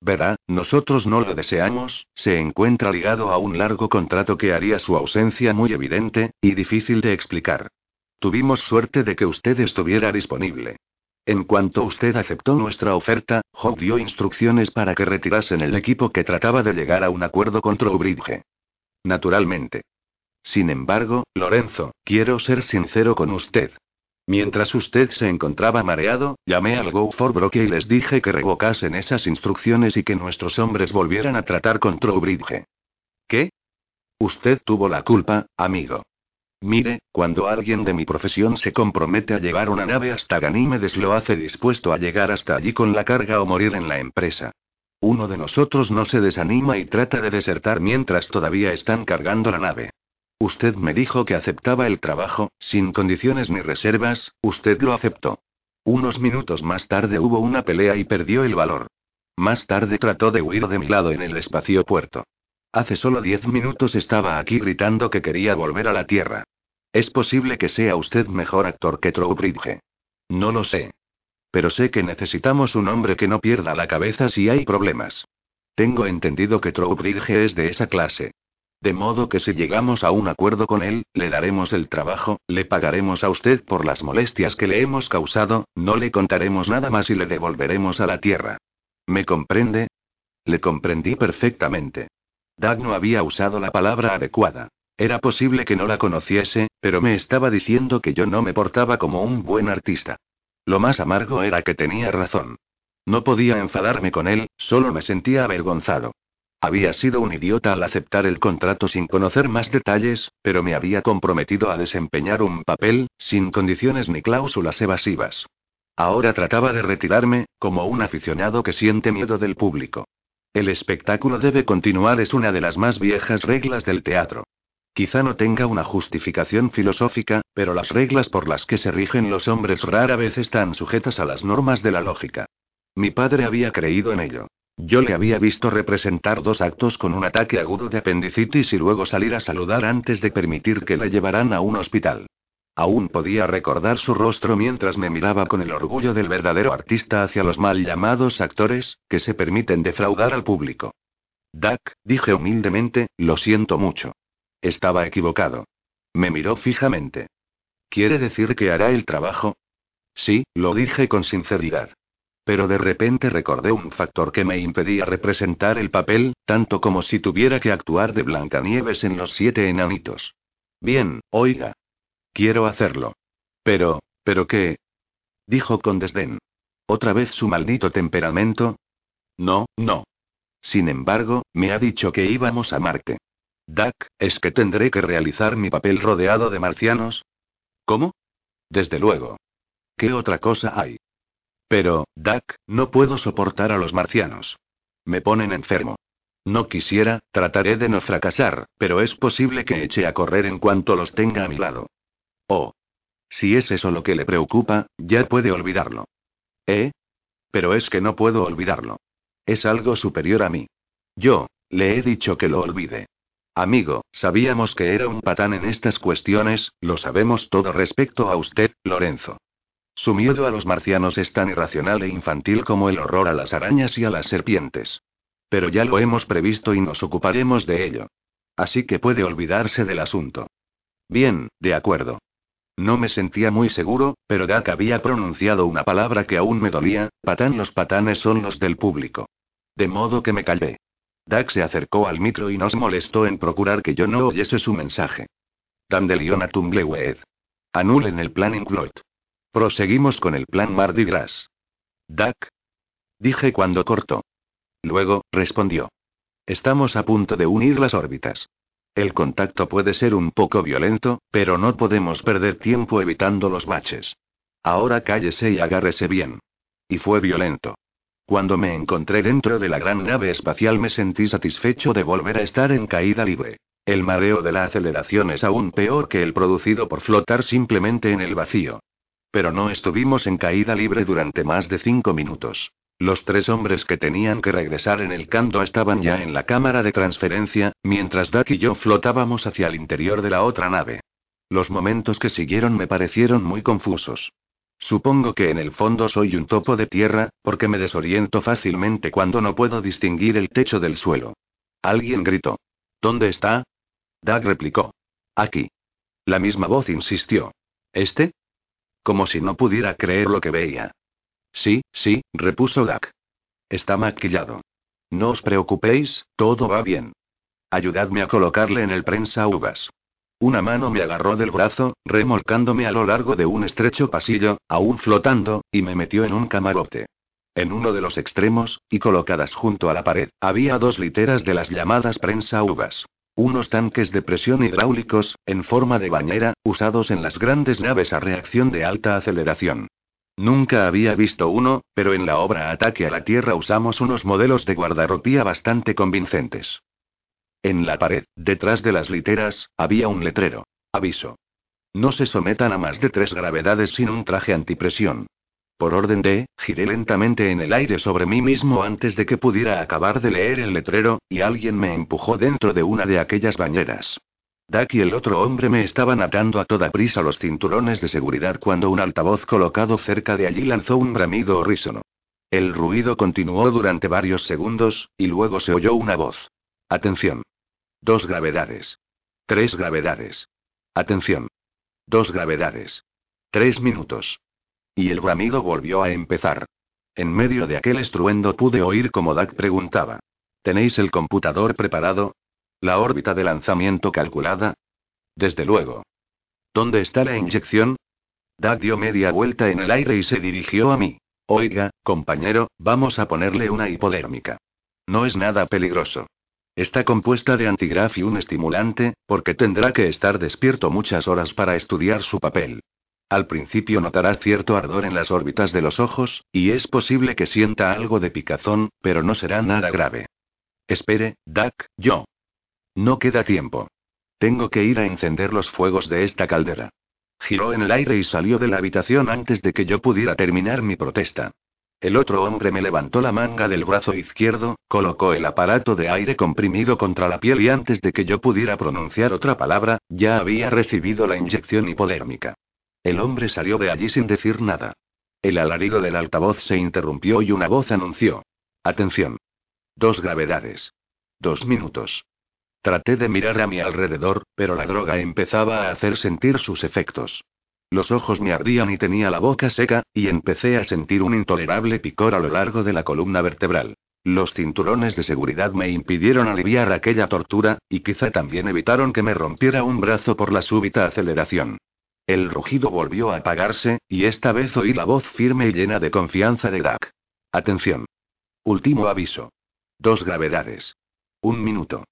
Verá, nosotros no lo deseamos, se encuentra ligado a un largo contrato que haría su ausencia muy evidente, y difícil de explicar. Tuvimos suerte de que usted estuviera disponible. En cuanto usted aceptó nuestra oferta, Hawk dio instrucciones para que retirasen el equipo que trataba de llegar a un acuerdo con Trowbridge. Naturalmente. Sin embargo, Lorenzo, quiero ser sincero con usted. Mientras usted se encontraba mareado, llamé al Go for Broke y les dije que revocasen esas instrucciones y que nuestros hombres volvieran a tratar con Trowbridge. ¿Qué? Usted tuvo la culpa, amigo. Mire, cuando alguien de mi profesión se compromete a llevar una nave hasta Ganímedes lo hace dispuesto a llegar hasta allí con la carga o morir en la empresa. Uno de nosotros no se desanima y trata de desertar mientras todavía están cargando la nave. Usted me dijo que aceptaba el trabajo, sin condiciones ni reservas, usted lo aceptó. Unos minutos más tarde hubo una pelea y perdió el valor. Más tarde trató de huir de mi lado en el espacio puerto. Hace solo diez minutos estaba aquí gritando que quería volver a la Tierra. Es posible que sea usted mejor actor que Trowbridge. No lo sé. Pero sé que necesitamos un hombre que no pierda la cabeza si hay problemas. Tengo entendido que Trowbridge es de esa clase. De modo que si llegamos a un acuerdo con él, le daremos el trabajo, le pagaremos a usted por las molestias que le hemos causado, no le contaremos nada más y le devolveremos a la tierra. ¿Me comprende? Le comprendí perfectamente. Doug no había usado la palabra adecuada. Era posible que no la conociese, pero me estaba diciendo que yo no me portaba como un buen artista. Lo más amargo era que tenía razón. No podía enfadarme con él, solo me sentía avergonzado. Había sido un idiota al aceptar el contrato sin conocer más detalles, pero me había comprometido a desempeñar un papel, sin condiciones ni cláusulas evasivas. Ahora trataba de retirarme, como un aficionado que siente miedo del público. El espectáculo debe continuar es una de las más viejas reglas del teatro. Quizá no tenga una justificación filosófica, pero las reglas por las que se rigen los hombres rara vez están sujetas a las normas de la lógica. Mi padre había creído en ello. Yo le había visto representar dos actos con un ataque agudo de apendicitis y luego salir a saludar antes de permitir que le llevaran a un hospital. Aún podía recordar su rostro mientras me miraba con el orgullo del verdadero artista hacia los mal llamados actores, que se permiten defraudar al público. Duck, dije humildemente, lo siento mucho. Estaba equivocado. Me miró fijamente. ¿Quiere decir que hará el trabajo? Sí, lo dije con sinceridad. Pero de repente recordé un factor que me impedía representar el papel, tanto como si tuviera que actuar de Blancanieves en los siete enanitos. Bien, oiga. Quiero hacerlo. Pero, ¿pero qué? Dijo con desdén. ¿Otra vez su maldito temperamento? No, no. Sin embargo, me ha dicho que íbamos a Marte. Duck, ¿es que tendré que realizar mi papel rodeado de marcianos? ¿Cómo? Desde luego. ¿Qué otra cosa hay? Pero, Duck, no puedo soportar a los marcianos. Me ponen enfermo. No quisiera, trataré de no fracasar, pero es posible que eche a correr en cuanto los tenga a mi lado. Oh. Si es eso lo que le preocupa, ya puede olvidarlo. ¿Eh? Pero es que no puedo olvidarlo. Es algo superior a mí. Yo, le he dicho que lo olvide. Amigo, sabíamos que era un patán en estas cuestiones, lo sabemos todo respecto a usted, Lorenzo. Su miedo a los marcianos es tan irracional e infantil como el horror a las arañas y a las serpientes. Pero ya lo hemos previsto y nos ocuparemos de ello. Así que puede olvidarse del asunto. Bien, de acuerdo. No me sentía muy seguro, pero Dak había pronunciado una palabra que aún me dolía, patán los patanes son los del público. De modo que me callé. Dak se acercó al micro y nos molestó en procurar que yo no oyese su mensaje. Dandelion a Tumblewed. Anulen el plan Incloit. Proseguimos con el plan Mardi Gras. Duck. Dije cuando cortó. Luego, respondió. Estamos a punto de unir las órbitas. El contacto puede ser un poco violento, pero no podemos perder tiempo evitando los baches. Ahora cállese y agárrese bien. Y fue violento. Cuando me encontré dentro de la gran nave espacial me sentí satisfecho de volver a estar en caída libre. El mareo de la aceleración es aún peor que el producido por flotar simplemente en el vacío. Pero no estuvimos en caída libre durante más de cinco minutos. Los tres hombres que tenían que regresar en el canto estaban ya en la cámara de transferencia, mientras Duck y yo flotábamos hacia el interior de la otra nave. Los momentos que siguieron me parecieron muy confusos. Supongo que en el fondo soy un topo de tierra, porque me desoriento fácilmente cuando no puedo distinguir el techo del suelo. Alguien gritó. ¿Dónde está? Doug replicó. Aquí. La misma voz insistió. ¿Este? Como si no pudiera creer lo que veía. Sí, sí, repuso Duck. Está maquillado. No os preocupéis, todo va bien. Ayudadme a colocarle en el prensa uvas. Una mano me agarró del brazo, remolcándome a lo largo de un estrecho pasillo, aún flotando, y me metió en un camarote. En uno de los extremos, y colocadas junto a la pared, había dos literas de las llamadas prensa uvas. Unos tanques de presión hidráulicos, en forma de bañera, usados en las grandes naves a reacción de alta aceleración. Nunca había visto uno, pero en la obra Ataque a la Tierra usamos unos modelos de guardarropía bastante convincentes. En la pared, detrás de las literas, había un letrero. Aviso. No se sometan a más de tres gravedades sin un traje antipresión. Por orden de, giré lentamente en el aire sobre mí mismo antes de que pudiera acabar de leer el letrero, y alguien me empujó dentro de una de aquellas bañeras. Duck y el otro hombre me estaban atando a toda prisa los cinturones de seguridad cuando un altavoz colocado cerca de allí lanzó un bramido horrísono. El ruido continuó durante varios segundos, y luego se oyó una voz. Atención. Dos gravedades. Tres gravedades. Atención. Dos gravedades. Tres minutos. Y el bramido volvió a empezar. En medio de aquel estruendo pude oír como Doug preguntaba. ¿Tenéis el computador preparado? ¿La órbita de lanzamiento calculada? Desde luego. ¿Dónde está la inyección? Doug dio media vuelta en el aire y se dirigió a mí. Oiga, compañero, vamos a ponerle una hipodérmica. No es nada peligroso. Está compuesta de antigraf y un estimulante, porque tendrá que estar despierto muchas horas para estudiar su papel. Al principio notará cierto ardor en las órbitas de los ojos, y es posible que sienta algo de picazón, pero no será nada grave. Espere, Duck, yo. No queda tiempo. Tengo que ir a encender los fuegos de esta caldera. Giró en el aire y salió de la habitación antes de que yo pudiera terminar mi protesta. El otro hombre me levantó la manga del brazo izquierdo, colocó el aparato de aire comprimido contra la piel y antes de que yo pudiera pronunciar otra palabra, ya había recibido la inyección hipodérmica. El hombre salió de allí sin decir nada. El alarido del altavoz se interrumpió y una voz anunció. Atención. Dos gravedades. Dos minutos. Traté de mirar a mi alrededor, pero la droga empezaba a hacer sentir sus efectos. Los ojos me ardían y tenía la boca seca, y empecé a sentir un intolerable picor a lo largo de la columna vertebral. Los cinturones de seguridad me impidieron aliviar aquella tortura, y quizá también evitaron que me rompiera un brazo por la súbita aceleración. El rugido volvió a apagarse, y esta vez oí la voz firme y llena de confianza de Dak. Atención. Último aviso. Dos gravedades. Un minuto.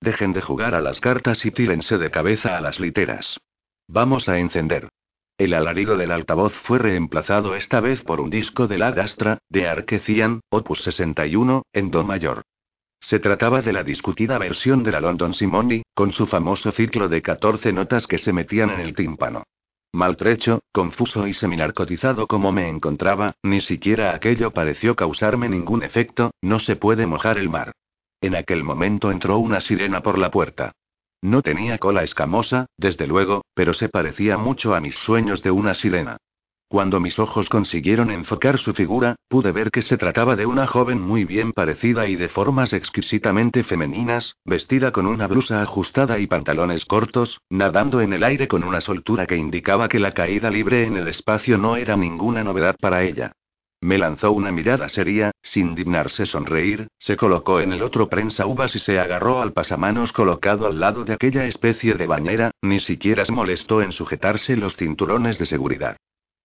Dejen de jugar a las cartas y tírense de cabeza a las literas. Vamos a encender. El alarido del altavoz fue reemplazado esta vez por un disco de la Astra, de Arquecian, opus 61, en Do mayor. Se trataba de la discutida versión de la London Symphony, con su famoso ciclo de 14 notas que se metían en el tímpano. Maltrecho, confuso y seminarcotizado como me encontraba, ni siquiera aquello pareció causarme ningún efecto, no se puede mojar el mar. En aquel momento entró una sirena por la puerta. No tenía cola escamosa, desde luego, pero se parecía mucho a mis sueños de una sirena. Cuando mis ojos consiguieron enfocar su figura, pude ver que se trataba de una joven muy bien parecida y de formas exquisitamente femeninas, vestida con una blusa ajustada y pantalones cortos, nadando en el aire con una soltura que indicaba que la caída libre en el espacio no era ninguna novedad para ella. Me lanzó una mirada seria, sin dignarse sonreír, se colocó en el otro prensa uvas y se agarró al pasamanos colocado al lado de aquella especie de bañera, ni siquiera se molestó en sujetarse los cinturones de seguridad.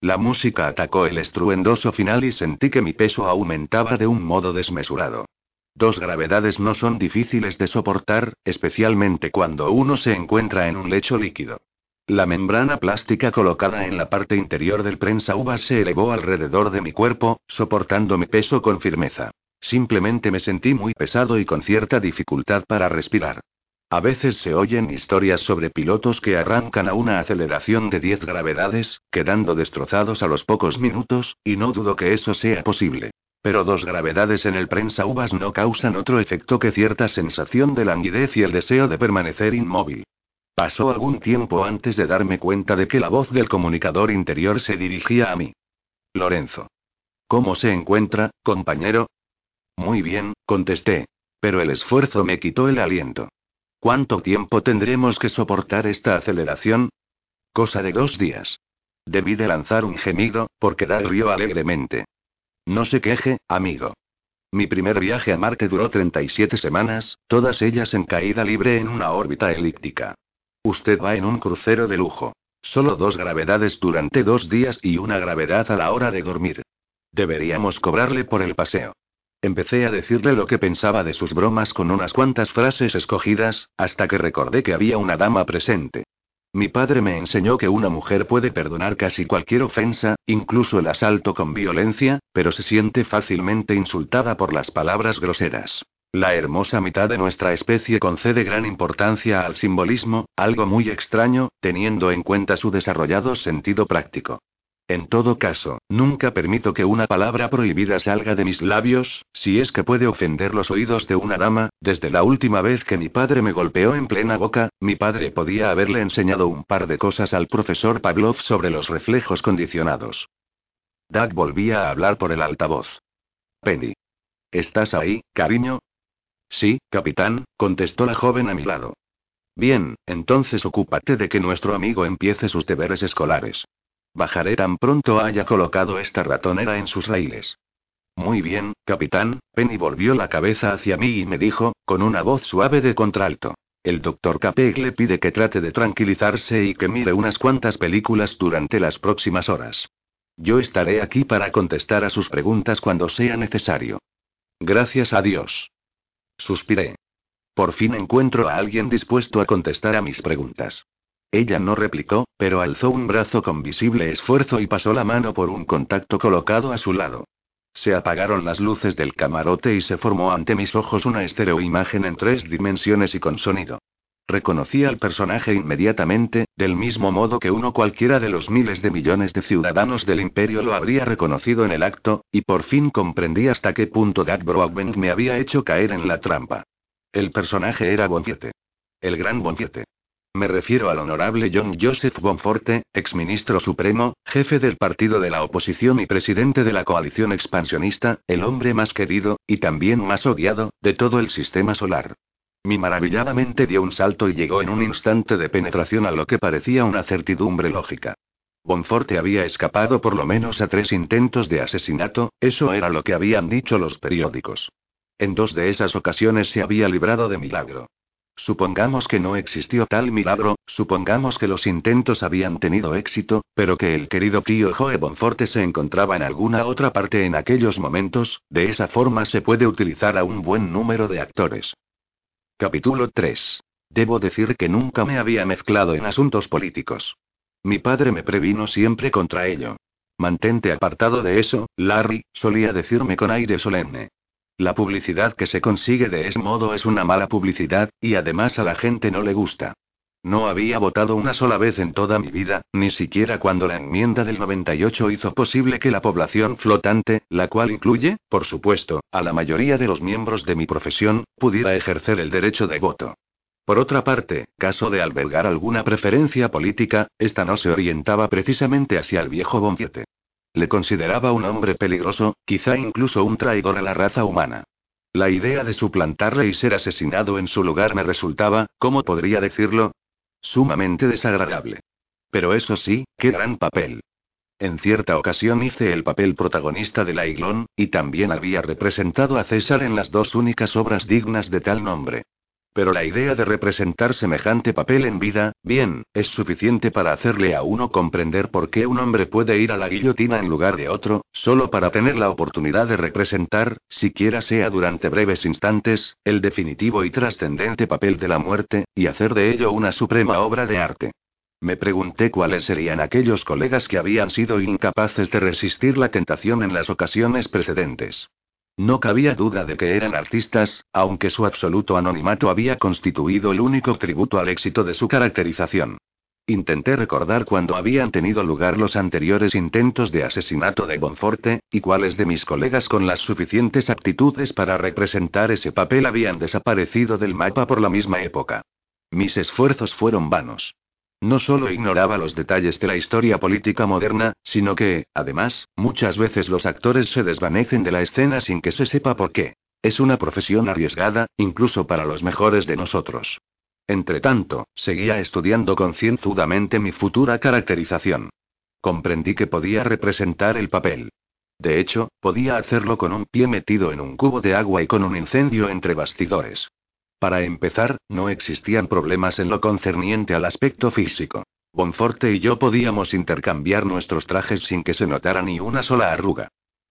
La música atacó el estruendoso final y sentí que mi peso aumentaba de un modo desmesurado. Dos gravedades no son difíciles de soportar, especialmente cuando uno se encuentra en un lecho líquido. La membrana plástica colocada en la parte interior del prensa uvas se elevó alrededor de mi cuerpo, soportando mi peso con firmeza. Simplemente me sentí muy pesado y con cierta dificultad para respirar. A veces se oyen historias sobre pilotos que arrancan a una aceleración de 10 gravedades, quedando destrozados a los pocos minutos, y no dudo que eso sea posible. Pero dos gravedades en el prensa uvas no causan otro efecto que cierta sensación de languidez y el deseo de permanecer inmóvil. Pasó algún tiempo antes de darme cuenta de que la voz del comunicador interior se dirigía a mí. Lorenzo. ¿Cómo se encuentra, compañero? Muy bien, contesté. Pero el esfuerzo me quitó el aliento. ¿Cuánto tiempo tendremos que soportar esta aceleración? Cosa de dos días. Debí de lanzar un gemido, porque Dag rió alegremente. No se queje, amigo. Mi primer viaje a Marte duró 37 semanas, todas ellas en caída libre en una órbita elíptica. Usted va en un crucero de lujo. Solo dos gravedades durante dos días y una gravedad a la hora de dormir. Deberíamos cobrarle por el paseo. Empecé a decirle lo que pensaba de sus bromas con unas cuantas frases escogidas, hasta que recordé que había una dama presente. Mi padre me enseñó que una mujer puede perdonar casi cualquier ofensa, incluso el asalto con violencia, pero se siente fácilmente insultada por las palabras groseras. La hermosa mitad de nuestra especie concede gran importancia al simbolismo, algo muy extraño, teniendo en cuenta su desarrollado sentido práctico. En todo caso, nunca permito que una palabra prohibida salga de mis labios, si es que puede ofender los oídos de una dama. Desde la última vez que mi padre me golpeó en plena boca, mi padre podía haberle enseñado un par de cosas al profesor Pavlov sobre los reflejos condicionados. Doug volvía a hablar por el altavoz. Penny. ¿Estás ahí, cariño? Sí, capitán, contestó la joven a mi lado. Bien, entonces ocúpate de que nuestro amigo empiece sus deberes escolares. Bajaré tan pronto haya colocado esta ratonera en sus raíles. Muy bien, capitán. Penny volvió la cabeza hacia mí y me dijo, con una voz suave de contralto. El doctor Capek le pide que trate de tranquilizarse y que mire unas cuantas películas durante las próximas horas. Yo estaré aquí para contestar a sus preguntas cuando sea necesario. Gracias a Dios. Suspiré. Por fin encuentro a alguien dispuesto a contestar a mis preguntas. Ella no replicó, pero alzó un brazo con visible esfuerzo y pasó la mano por un contacto colocado a su lado. Se apagaron las luces del camarote y se formó ante mis ojos una estereoimagen en tres dimensiones y con sonido. Reconocí al personaje inmediatamente, del mismo modo que uno cualquiera de los miles de millones de ciudadanos del imperio lo habría reconocido en el acto, y por fin comprendí hasta qué punto Broadbent me había hecho caer en la trampa. El personaje era Bonfiete. El gran Bonfiete. Me refiero al honorable John Joseph Bonforte, exministro supremo, jefe del partido de la oposición y presidente de la coalición expansionista, el hombre más querido, y también más odiado, de todo el sistema solar. Mi maravilladamente dio un salto y llegó en un instante de penetración a lo que parecía una certidumbre lógica. Bonforte había escapado por lo menos a tres intentos de asesinato, eso era lo que habían dicho los periódicos. En dos de esas ocasiones se había librado de milagro. Supongamos que no existió tal milagro, supongamos que los intentos habían tenido éxito, pero que el querido tío Joe Bonforte se encontraba en alguna otra parte en aquellos momentos, de esa forma se puede utilizar a un buen número de actores. Capítulo 3. Debo decir que nunca me había mezclado en asuntos políticos. Mi padre me previno siempre contra ello. Mantente apartado de eso, Larry, solía decirme con aire solemne. La publicidad que se consigue de ese modo es una mala publicidad, y además a la gente no le gusta. No había votado una sola vez en toda mi vida, ni siquiera cuando la enmienda del 98 hizo posible que la población flotante, la cual incluye, por supuesto, a la mayoría de los miembros de mi profesión, pudiera ejercer el derecho de voto. Por otra parte, caso de albergar alguna preferencia política, esta no se orientaba precisamente hacia el viejo Bonfiete. Le consideraba un hombre peligroso, quizá incluso un traidor a la raza humana. La idea de suplantarle y ser asesinado en su lugar me resultaba, ¿cómo podría decirlo? Sumamente desagradable. Pero eso sí, qué gran papel. En cierta ocasión hice el papel protagonista de la Iglón, y también había representado a César en las dos únicas obras dignas de tal nombre. Pero la idea de representar semejante papel en vida, bien, es suficiente para hacerle a uno comprender por qué un hombre puede ir a la guillotina en lugar de otro, solo para tener la oportunidad de representar, siquiera sea durante breves instantes, el definitivo y trascendente papel de la muerte, y hacer de ello una suprema obra de arte. Me pregunté cuáles serían aquellos colegas que habían sido incapaces de resistir la tentación en las ocasiones precedentes. No cabía duda de que eran artistas, aunque su absoluto anonimato había constituido el único tributo al éxito de su caracterización. Intenté recordar cuándo habían tenido lugar los anteriores intentos de asesinato de Bonforte, y cuáles de mis colegas con las suficientes aptitudes para representar ese papel habían desaparecido del mapa por la misma época. Mis esfuerzos fueron vanos. No solo ignoraba los detalles de la historia política moderna, sino que, además, muchas veces los actores se desvanecen de la escena sin que se sepa por qué. Es una profesión arriesgada, incluso para los mejores de nosotros. Entretanto, seguía estudiando concienzudamente mi futura caracterización. Comprendí que podía representar el papel. De hecho, podía hacerlo con un pie metido en un cubo de agua y con un incendio entre bastidores. Para empezar, no existían problemas en lo concerniente al aspecto físico. Bonforte y yo podíamos intercambiar nuestros trajes sin que se notara ni una sola arruga.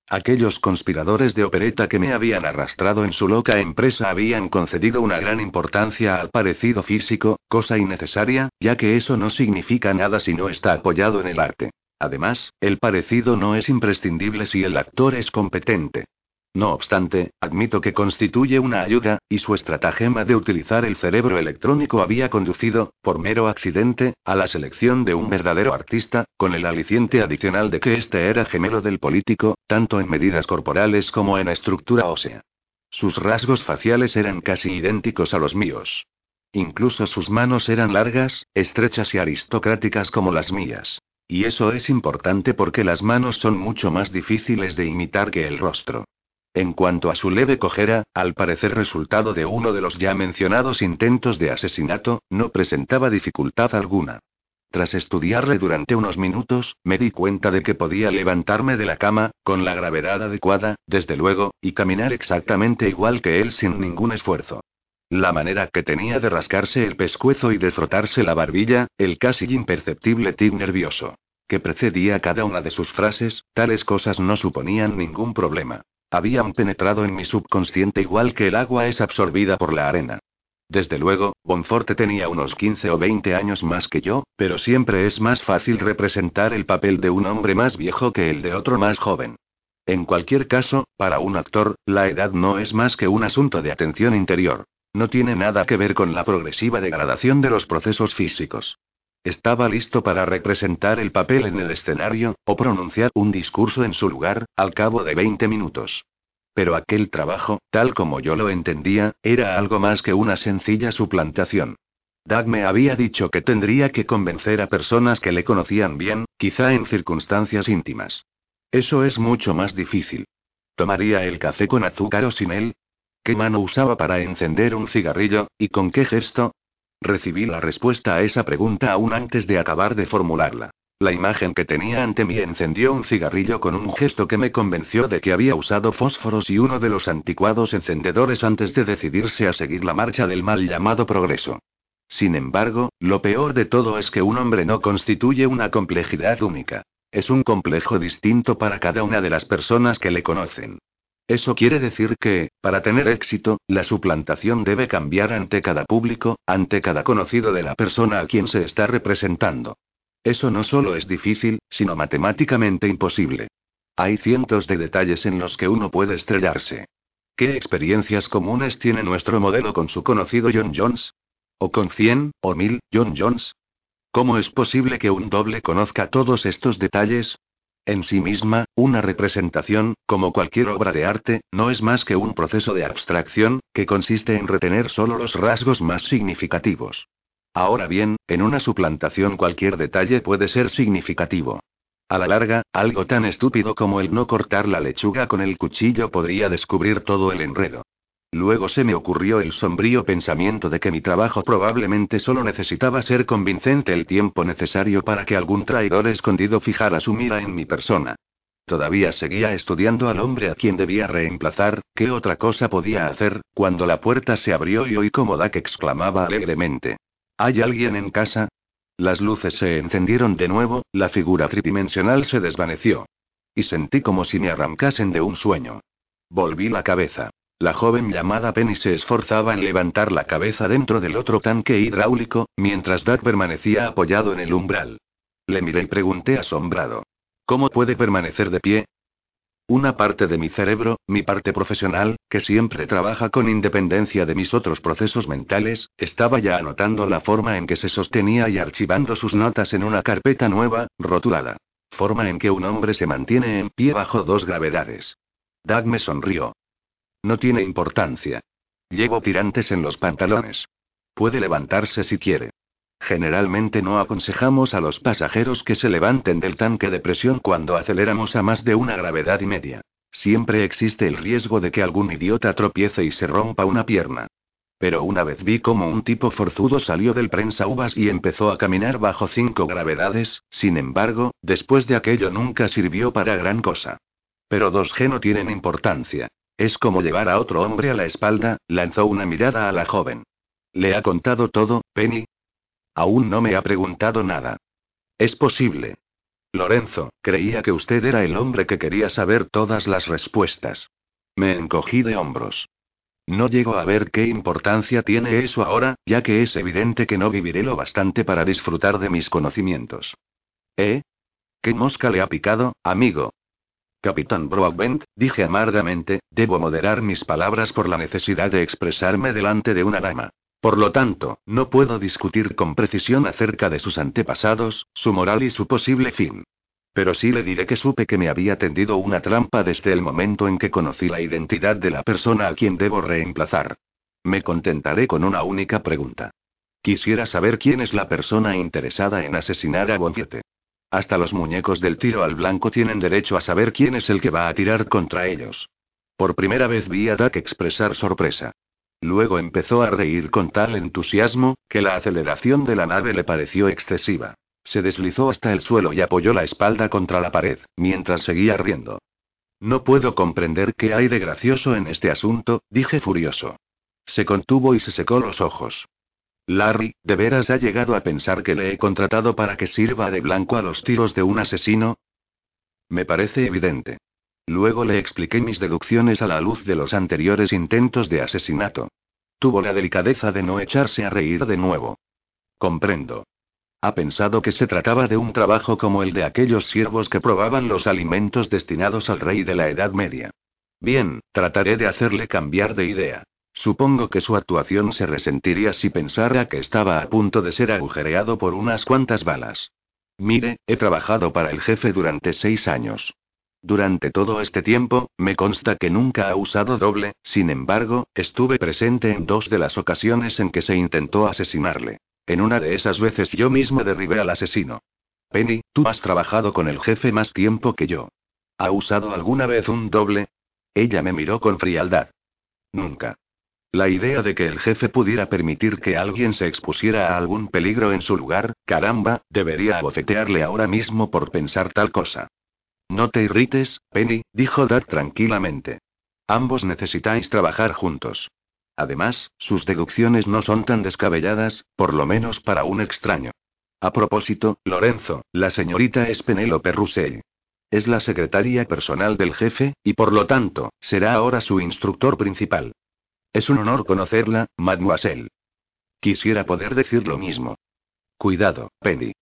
Aquellos conspiradores de opereta que me habían arrastrado en su loca empresa habían concedido una gran importancia al parecido físico, cosa innecesaria, ya que eso no significa nada si no está apoyado en el arte. Además, el parecido no es imprescindible si el actor es competente. No obstante, admito que constituye una ayuda, y su estratagema de utilizar el cerebro electrónico había conducido, por mero accidente, a la selección de un verdadero artista, con el aliciente adicional de que éste era gemelo del político, tanto en medidas corporales como en estructura ósea. Sus rasgos faciales eran casi idénticos a los míos. Incluso sus manos eran largas, estrechas y aristocráticas como las mías. Y eso es importante porque las manos son mucho más difíciles de imitar que el rostro. En cuanto a su leve cojera, al parecer resultado de uno de los ya mencionados intentos de asesinato, no presentaba dificultad alguna. Tras estudiarle durante unos minutos, me di cuenta de que podía levantarme de la cama, con la gravedad adecuada, desde luego, y caminar exactamente igual que él sin ningún esfuerzo. La manera que tenía de rascarse el pescuezo y de frotarse la barbilla, el casi imperceptible tic nervioso. Que precedía cada una de sus frases, tales cosas no suponían ningún problema. Habían penetrado en mi subconsciente igual que el agua es absorbida por la arena. Desde luego, Bonforte tenía unos 15 o 20 años más que yo, pero siempre es más fácil representar el papel de un hombre más viejo que el de otro más joven. En cualquier caso, para un actor, la edad no es más que un asunto de atención interior. No tiene nada que ver con la progresiva degradación de los procesos físicos. Estaba listo para representar el papel en el escenario, o pronunciar un discurso en su lugar, al cabo de 20 minutos. Pero aquel trabajo, tal como yo lo entendía, era algo más que una sencilla suplantación. Doug me había dicho que tendría que convencer a personas que le conocían bien, quizá en circunstancias íntimas. Eso es mucho más difícil. ¿Tomaría el café con azúcar o sin él? ¿Qué mano usaba para encender un cigarrillo, y con qué gesto? Recibí la respuesta a esa pregunta aún antes de acabar de formularla. La imagen que tenía ante mí encendió un cigarrillo con un gesto que me convenció de que había usado fósforos y uno de los anticuados encendedores antes de decidirse a seguir la marcha del mal llamado progreso. Sin embargo, lo peor de todo es que un hombre no constituye una complejidad única. Es un complejo distinto para cada una de las personas que le conocen. Eso quiere decir que, para tener éxito, la suplantación debe cambiar ante cada público, ante cada conocido de la persona a quien se está representando. Eso no solo es difícil, sino matemáticamente imposible. Hay cientos de detalles en los que uno puede estrellarse. ¿Qué experiencias comunes tiene nuestro modelo con su conocido John Jones? ¿O con 100, o 1000, John Jones? ¿Cómo es posible que un doble conozca todos estos detalles? En sí misma, una representación, como cualquier obra de arte, no es más que un proceso de abstracción, que consiste en retener solo los rasgos más significativos. Ahora bien, en una suplantación cualquier detalle puede ser significativo. A la larga, algo tan estúpido como el no cortar la lechuga con el cuchillo podría descubrir todo el enredo. Luego se me ocurrió el sombrío pensamiento de que mi trabajo probablemente solo necesitaba ser convincente el tiempo necesario para que algún traidor escondido fijara su mira en mi persona. Todavía seguía estudiando al hombre a quien debía reemplazar, ¿qué otra cosa podía hacer? Cuando la puerta se abrió y oí como Dak exclamaba alegremente. ¿Hay alguien en casa? Las luces se encendieron de nuevo, la figura tridimensional se desvaneció. Y sentí como si me arrancasen de un sueño. Volví la cabeza. La joven llamada Penny se esforzaba en levantar la cabeza dentro del otro tanque hidráulico, mientras Doug permanecía apoyado en el umbral. Le miré y pregunté asombrado. ¿Cómo puede permanecer de pie? Una parte de mi cerebro, mi parte profesional, que siempre trabaja con independencia de mis otros procesos mentales, estaba ya anotando la forma en que se sostenía y archivando sus notas en una carpeta nueva, rotulada. Forma en que un hombre se mantiene en pie bajo dos gravedades. Doug me sonrió. No tiene importancia. Llevo tirantes en los pantalones. Puede levantarse si quiere. Generalmente no aconsejamos a los pasajeros que se levanten del tanque de presión cuando aceleramos a más de una gravedad y media. Siempre existe el riesgo de que algún idiota tropiece y se rompa una pierna. Pero una vez vi cómo un tipo forzudo salió del prensa uvas y empezó a caminar bajo cinco gravedades, sin embargo, después de aquello nunca sirvió para gran cosa. Pero 2G no tienen importancia. Es como llevar a otro hombre a la espalda, lanzó una mirada a la joven. ¿Le ha contado todo, Penny? Aún no me ha preguntado nada. Es posible. Lorenzo, creía que usted era el hombre que quería saber todas las respuestas. Me encogí de hombros. No llego a ver qué importancia tiene eso ahora, ya que es evidente que no viviré lo bastante para disfrutar de mis conocimientos. ¿Eh? ¿Qué mosca le ha picado, amigo? Capitán Broadbent, dije amargamente, debo moderar mis palabras por la necesidad de expresarme delante de una dama. Por lo tanto, no puedo discutir con precisión acerca de sus antepasados, su moral y su posible fin. Pero sí le diré que supe que me había tendido una trampa desde el momento en que conocí la identidad de la persona a quien debo reemplazar. Me contentaré con una única pregunta. Quisiera saber quién es la persona interesada en asesinar a Bonfiete. Hasta los muñecos del tiro al blanco tienen derecho a saber quién es el que va a tirar contra ellos. Por primera vez vi a Duck expresar sorpresa. Luego empezó a reír con tal entusiasmo, que la aceleración de la nave le pareció excesiva. Se deslizó hasta el suelo y apoyó la espalda contra la pared, mientras seguía riendo. No puedo comprender qué hay de gracioso en este asunto, dije furioso. Se contuvo y se secó los ojos. Larry, ¿de veras ha llegado a pensar que le he contratado para que sirva de blanco a los tiros de un asesino? Me parece evidente. Luego le expliqué mis deducciones a la luz de los anteriores intentos de asesinato. Tuvo la delicadeza de no echarse a reír de nuevo. Comprendo. Ha pensado que se trataba de un trabajo como el de aquellos siervos que probaban los alimentos destinados al rey de la Edad Media. Bien, trataré de hacerle cambiar de idea. Supongo que su actuación se resentiría si pensara que estaba a punto de ser agujereado por unas cuantas balas. Mire, he trabajado para el jefe durante seis años. Durante todo este tiempo, me consta que nunca ha usado doble, sin embargo, estuve presente en dos de las ocasiones en que se intentó asesinarle. En una de esas veces yo mismo derribé al asesino. Penny, tú has trabajado con el jefe más tiempo que yo. ¿Ha usado alguna vez un doble? Ella me miró con frialdad. Nunca. La idea de que el jefe pudiera permitir que alguien se expusiera a algún peligro en su lugar, Caramba, debería abofetearle ahora mismo por pensar tal cosa. No te irrites, Penny, dijo Dad tranquilamente. Ambos necesitáis trabajar juntos. Además, sus deducciones no son tan descabelladas, por lo menos para un extraño. A propósito, Lorenzo, la señorita es Penélope Roussel. Es la secretaria personal del jefe, y por lo tanto, será ahora su instructor principal. Es un honor conocerla, mademoiselle. Quisiera poder decir lo mismo. Cuidado, Penny.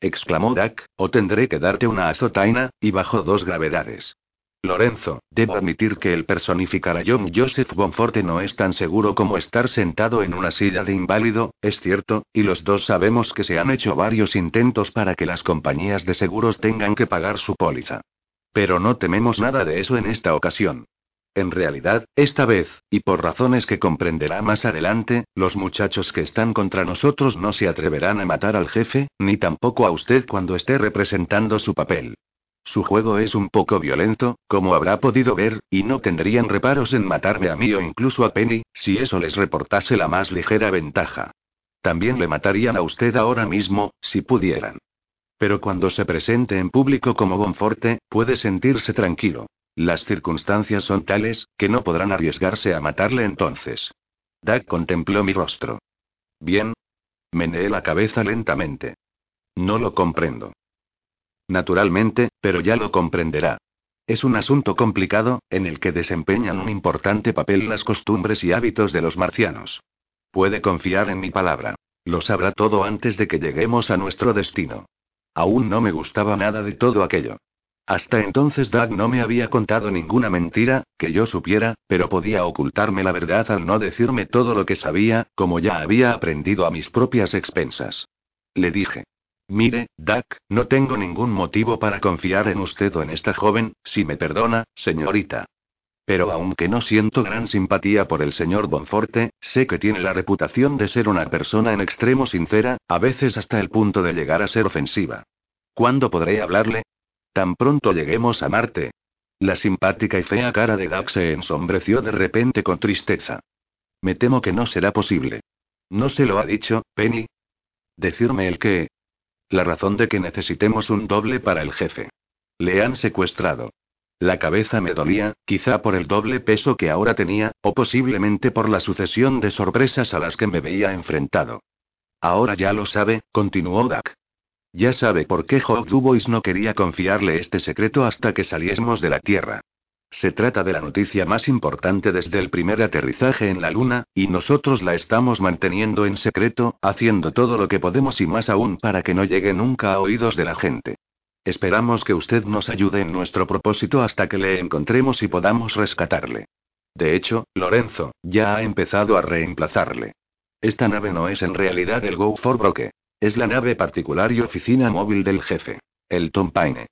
exclamó Dak, o tendré que darte una azotaina, y bajo dos gravedades. Lorenzo, debo admitir que el personificar a John Joseph Bonforte no es tan seguro como estar sentado en una silla de inválido, es cierto, y los dos sabemos que se han hecho varios intentos para que las compañías de seguros tengan que pagar su póliza. Pero no tememos nada de eso en esta ocasión. En realidad, esta vez, y por razones que comprenderá más adelante, los muchachos que están contra nosotros no se atreverán a matar al jefe, ni tampoco a usted cuando esté representando su papel. Su juego es un poco violento, como habrá podido ver, y no tendrían reparos en matarme a mí o incluso a Penny, si eso les reportase la más ligera ventaja. También le matarían a usted ahora mismo, si pudieran. Pero cuando se presente en público como Bonforte, puede sentirse tranquilo. Las circunstancias son tales, que no podrán arriesgarse a matarle entonces. Doug contempló mi rostro. Bien. Meneé la cabeza lentamente. No lo comprendo. Naturalmente, pero ya lo comprenderá. Es un asunto complicado, en el que desempeñan un importante papel las costumbres y hábitos de los marcianos. Puede confiar en mi palabra. Lo sabrá todo antes de que lleguemos a nuestro destino. Aún no me gustaba nada de todo aquello. Hasta entonces Doug no me había contado ninguna mentira, que yo supiera, pero podía ocultarme la verdad al no decirme todo lo que sabía, como ya había aprendido a mis propias expensas. Le dije. Mire, Doug, no tengo ningún motivo para confiar en usted o en esta joven, si me perdona, señorita. Pero aunque no siento gran simpatía por el señor Bonforte, sé que tiene la reputación de ser una persona en extremo sincera, a veces hasta el punto de llegar a ser ofensiva. ¿Cuándo podré hablarle? Tan pronto lleguemos a Marte. La simpática y fea cara de Doug se ensombreció de repente con tristeza. Me temo que no será posible. ¿No se lo ha dicho, Penny? Decirme el qué. La razón de que necesitemos un doble para el jefe. Le han secuestrado. La cabeza me dolía, quizá por el doble peso que ahora tenía, o posiblemente por la sucesión de sorpresas a las que me veía enfrentado. Ahora ya lo sabe, continuó Doug. Ya sabe por qué Hawk Dubois no quería confiarle este secreto hasta que saliésemos de la Tierra. Se trata de la noticia más importante desde el primer aterrizaje en la Luna, y nosotros la estamos manteniendo en secreto, haciendo todo lo que podemos y más aún para que no llegue nunca a oídos de la gente. Esperamos que usted nos ayude en nuestro propósito hasta que le encontremos y podamos rescatarle. De hecho, Lorenzo, ya ha empezado a reemplazarle. Esta nave no es en realidad el Go for Broke. Es la nave particular y oficina móvil del jefe. El Tom Paine.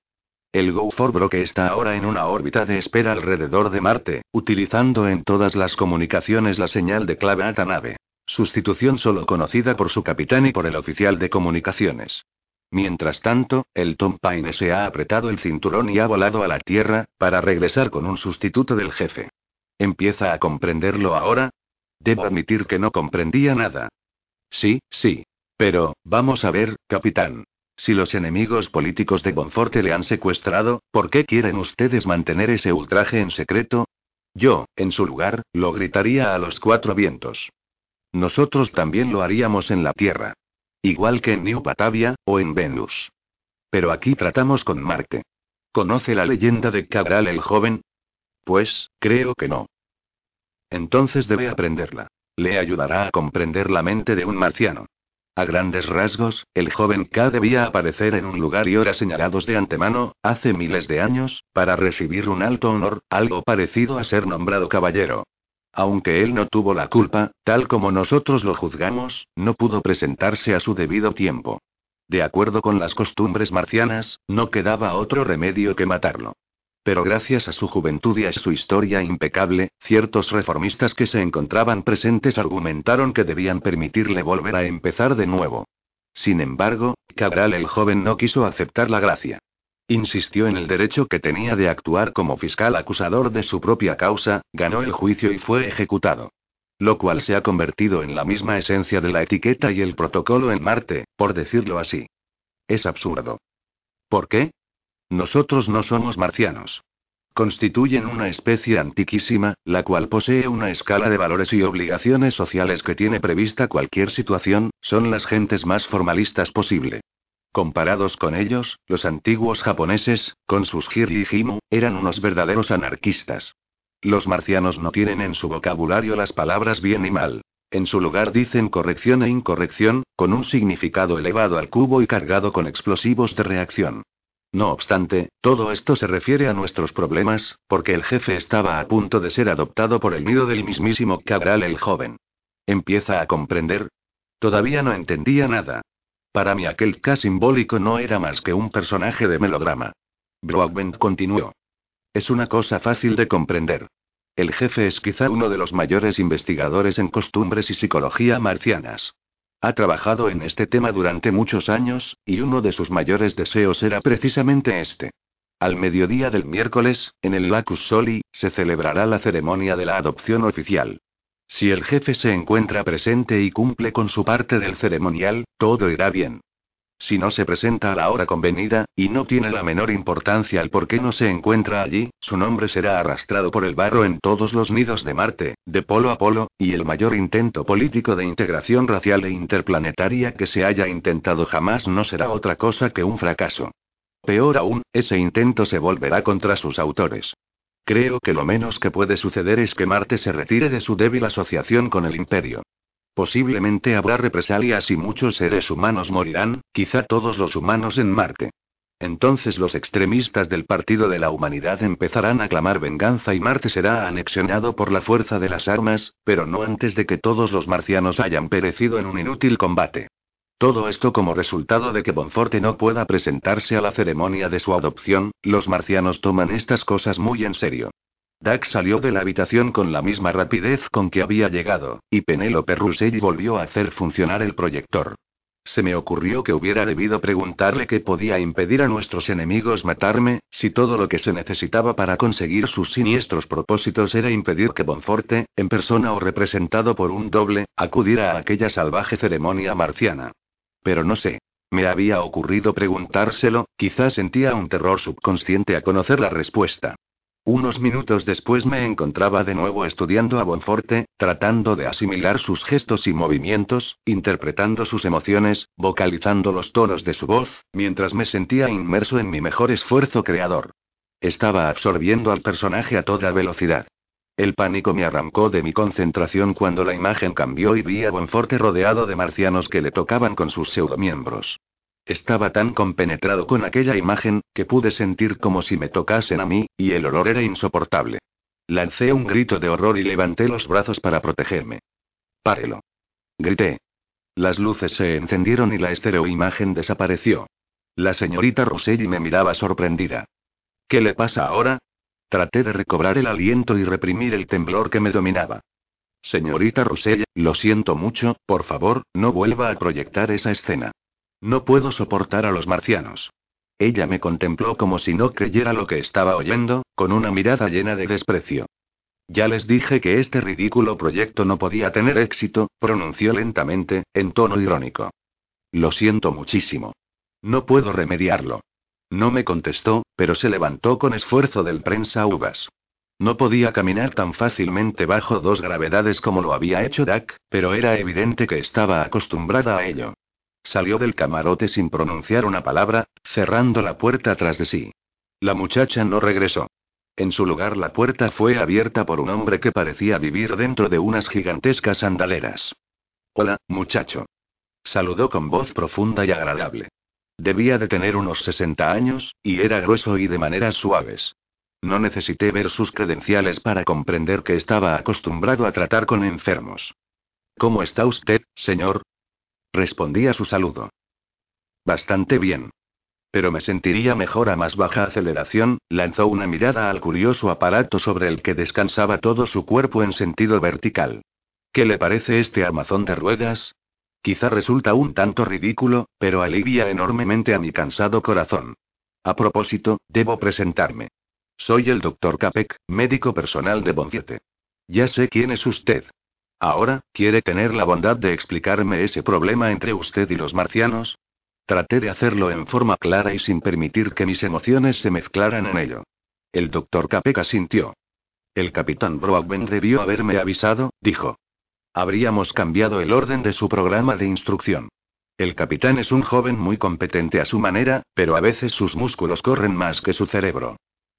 El Go for Broke está ahora en una órbita de espera alrededor de Marte, utilizando en todas las comunicaciones la señal de clave a nave. Sustitución solo conocida por su capitán y por el oficial de comunicaciones. Mientras tanto, el Tom Paine se ha apretado el cinturón y ha volado a la Tierra, para regresar con un sustituto del jefe. ¿Empieza a comprenderlo ahora? Debo admitir que no comprendía nada. Sí, sí. Pero, vamos a ver, capitán. Si los enemigos políticos de Bonforte le han secuestrado, ¿por qué quieren ustedes mantener ese ultraje en secreto? Yo, en su lugar, lo gritaría a los cuatro vientos. Nosotros también lo haríamos en la Tierra. Igual que en New Batavia, o en Venus. Pero aquí tratamos con Marte. ¿Conoce la leyenda de Cabral el joven? Pues, creo que no. Entonces debe aprenderla. Le ayudará a comprender la mente de un marciano. A grandes rasgos, el joven K debía aparecer en un lugar y hora señalados de antemano, hace miles de años, para recibir un alto honor, algo parecido a ser nombrado caballero. Aunque él no tuvo la culpa, tal como nosotros lo juzgamos, no pudo presentarse a su debido tiempo. De acuerdo con las costumbres marcianas, no quedaba otro remedio que matarlo. Pero gracias a su juventud y a su historia impecable, ciertos reformistas que se encontraban presentes argumentaron que debían permitirle volver a empezar de nuevo. Sin embargo, Cabral el joven no quiso aceptar la gracia. Insistió en el derecho que tenía de actuar como fiscal acusador de su propia causa, ganó el juicio y fue ejecutado. Lo cual se ha convertido en la misma esencia de la etiqueta y el protocolo en Marte, por decirlo así. Es absurdo. ¿Por qué? Nosotros no somos marcianos. Constituyen una especie antiquísima, la cual posee una escala de valores y obligaciones sociales que tiene prevista cualquier situación, son las gentes más formalistas posible. Comparados con ellos, los antiguos japoneses, con sus hiri y himu, eran unos verdaderos anarquistas. Los marcianos no tienen en su vocabulario las palabras bien y mal. En su lugar dicen corrección e incorrección, con un significado elevado al cubo y cargado con explosivos de reacción. No obstante, todo esto se refiere a nuestros problemas, porque el jefe estaba a punto de ser adoptado por el nido del mismísimo Cabral el joven. ¿Empieza a comprender? Todavía no entendía nada. Para mí aquel K simbólico no era más que un personaje de melodrama. Broadbent continuó. Es una cosa fácil de comprender. El jefe es quizá uno de los mayores investigadores en costumbres y psicología marcianas. Ha trabajado en este tema durante muchos años, y uno de sus mayores deseos era precisamente este. Al mediodía del miércoles, en el Lacus Soli, se celebrará la ceremonia de la adopción oficial. Si el jefe se encuentra presente y cumple con su parte del ceremonial, todo irá bien. Si no se presenta a la hora convenida, y no tiene la menor importancia el por qué no se encuentra allí, su nombre será arrastrado por el barro en todos los nidos de Marte, de polo a polo, y el mayor intento político de integración racial e interplanetaria que se haya intentado jamás no será otra cosa que un fracaso. Peor aún, ese intento se volverá contra sus autores. Creo que lo menos que puede suceder es que Marte se retire de su débil asociación con el Imperio. Posiblemente habrá represalias y muchos seres humanos morirán, quizá todos los humanos en Marte. Entonces los extremistas del Partido de la Humanidad empezarán a clamar venganza y Marte será anexionado por la fuerza de las armas, pero no antes de que todos los marcianos hayan perecido en un inútil combate. Todo esto como resultado de que Bonforte no pueda presentarse a la ceremonia de su adopción, los marcianos toman estas cosas muy en serio. Dax salió de la habitación con la misma rapidez con que había llegado, y Penélope Rousseau volvió a hacer funcionar el proyector. Se me ocurrió que hubiera debido preguntarle qué podía impedir a nuestros enemigos matarme, si todo lo que se necesitaba para conseguir sus siniestros propósitos era impedir que Bonforte, en persona o representado por un doble, acudiera a aquella salvaje ceremonia marciana. Pero no sé. Me había ocurrido preguntárselo, quizás sentía un terror subconsciente a conocer la respuesta. Unos minutos después me encontraba de nuevo estudiando a Bonforte, tratando de asimilar sus gestos y movimientos, interpretando sus emociones, vocalizando los tonos de su voz, mientras me sentía inmerso en mi mejor esfuerzo creador. Estaba absorbiendo al personaje a toda velocidad. El pánico me arrancó de mi concentración cuando la imagen cambió y vi a Bonforte rodeado de marcianos que le tocaban con sus pseudomiembros. Estaba tan compenetrado con aquella imagen, que pude sentir como si me tocasen a mí, y el olor era insoportable. Lancé un grito de horror y levanté los brazos para protegerme. Párelo. Grité. Las luces se encendieron y la estereoimagen desapareció. La señorita Rosselli me miraba sorprendida. ¿Qué le pasa ahora? Traté de recobrar el aliento y reprimir el temblor que me dominaba. Señorita Rosselli, lo siento mucho, por favor, no vuelva a proyectar esa escena. No puedo soportar a los marcianos. Ella me contempló como si no creyera lo que estaba oyendo, con una mirada llena de desprecio. Ya les dije que este ridículo proyecto no podía tener éxito, pronunció lentamente, en tono irónico. Lo siento muchísimo. No puedo remediarlo. No me contestó, pero se levantó con esfuerzo del prensa uvas. No podía caminar tan fácilmente bajo dos gravedades como lo había hecho Dak, pero era evidente que estaba acostumbrada a ello. Salió del camarote sin pronunciar una palabra, cerrando la puerta tras de sí. La muchacha no regresó. En su lugar la puerta fue abierta por un hombre que parecía vivir dentro de unas gigantescas andaleras. Hola, muchacho. Saludó con voz profunda y agradable. Debía de tener unos 60 años, y era grueso y de maneras suaves. No necesité ver sus credenciales para comprender que estaba acostumbrado a tratar con enfermos. ¿Cómo está usted, señor? Respondí a su saludo. Bastante bien. Pero me sentiría mejor a más baja aceleración, lanzó una mirada al curioso aparato sobre el que descansaba todo su cuerpo en sentido vertical. ¿Qué le parece este armazón de ruedas? Quizá resulta un tanto ridículo, pero alivia enormemente a mi cansado corazón. A propósito, debo presentarme. Soy el Dr. Capek, médico personal de Bonfiete. Ya sé quién es usted. Ahora, ¿quiere tener la bondad de explicarme ese problema entre usted y los marcianos? Traté de hacerlo en forma clara y sin permitir que mis emociones se mezclaran en ello. El doctor Capek sintió. El capitán Broadbent debió haberme avisado, dijo. Habríamos cambiado el orden de su programa de instrucción. El capitán es un joven muy competente a su manera, pero a veces sus músculos corren más que su cerebro.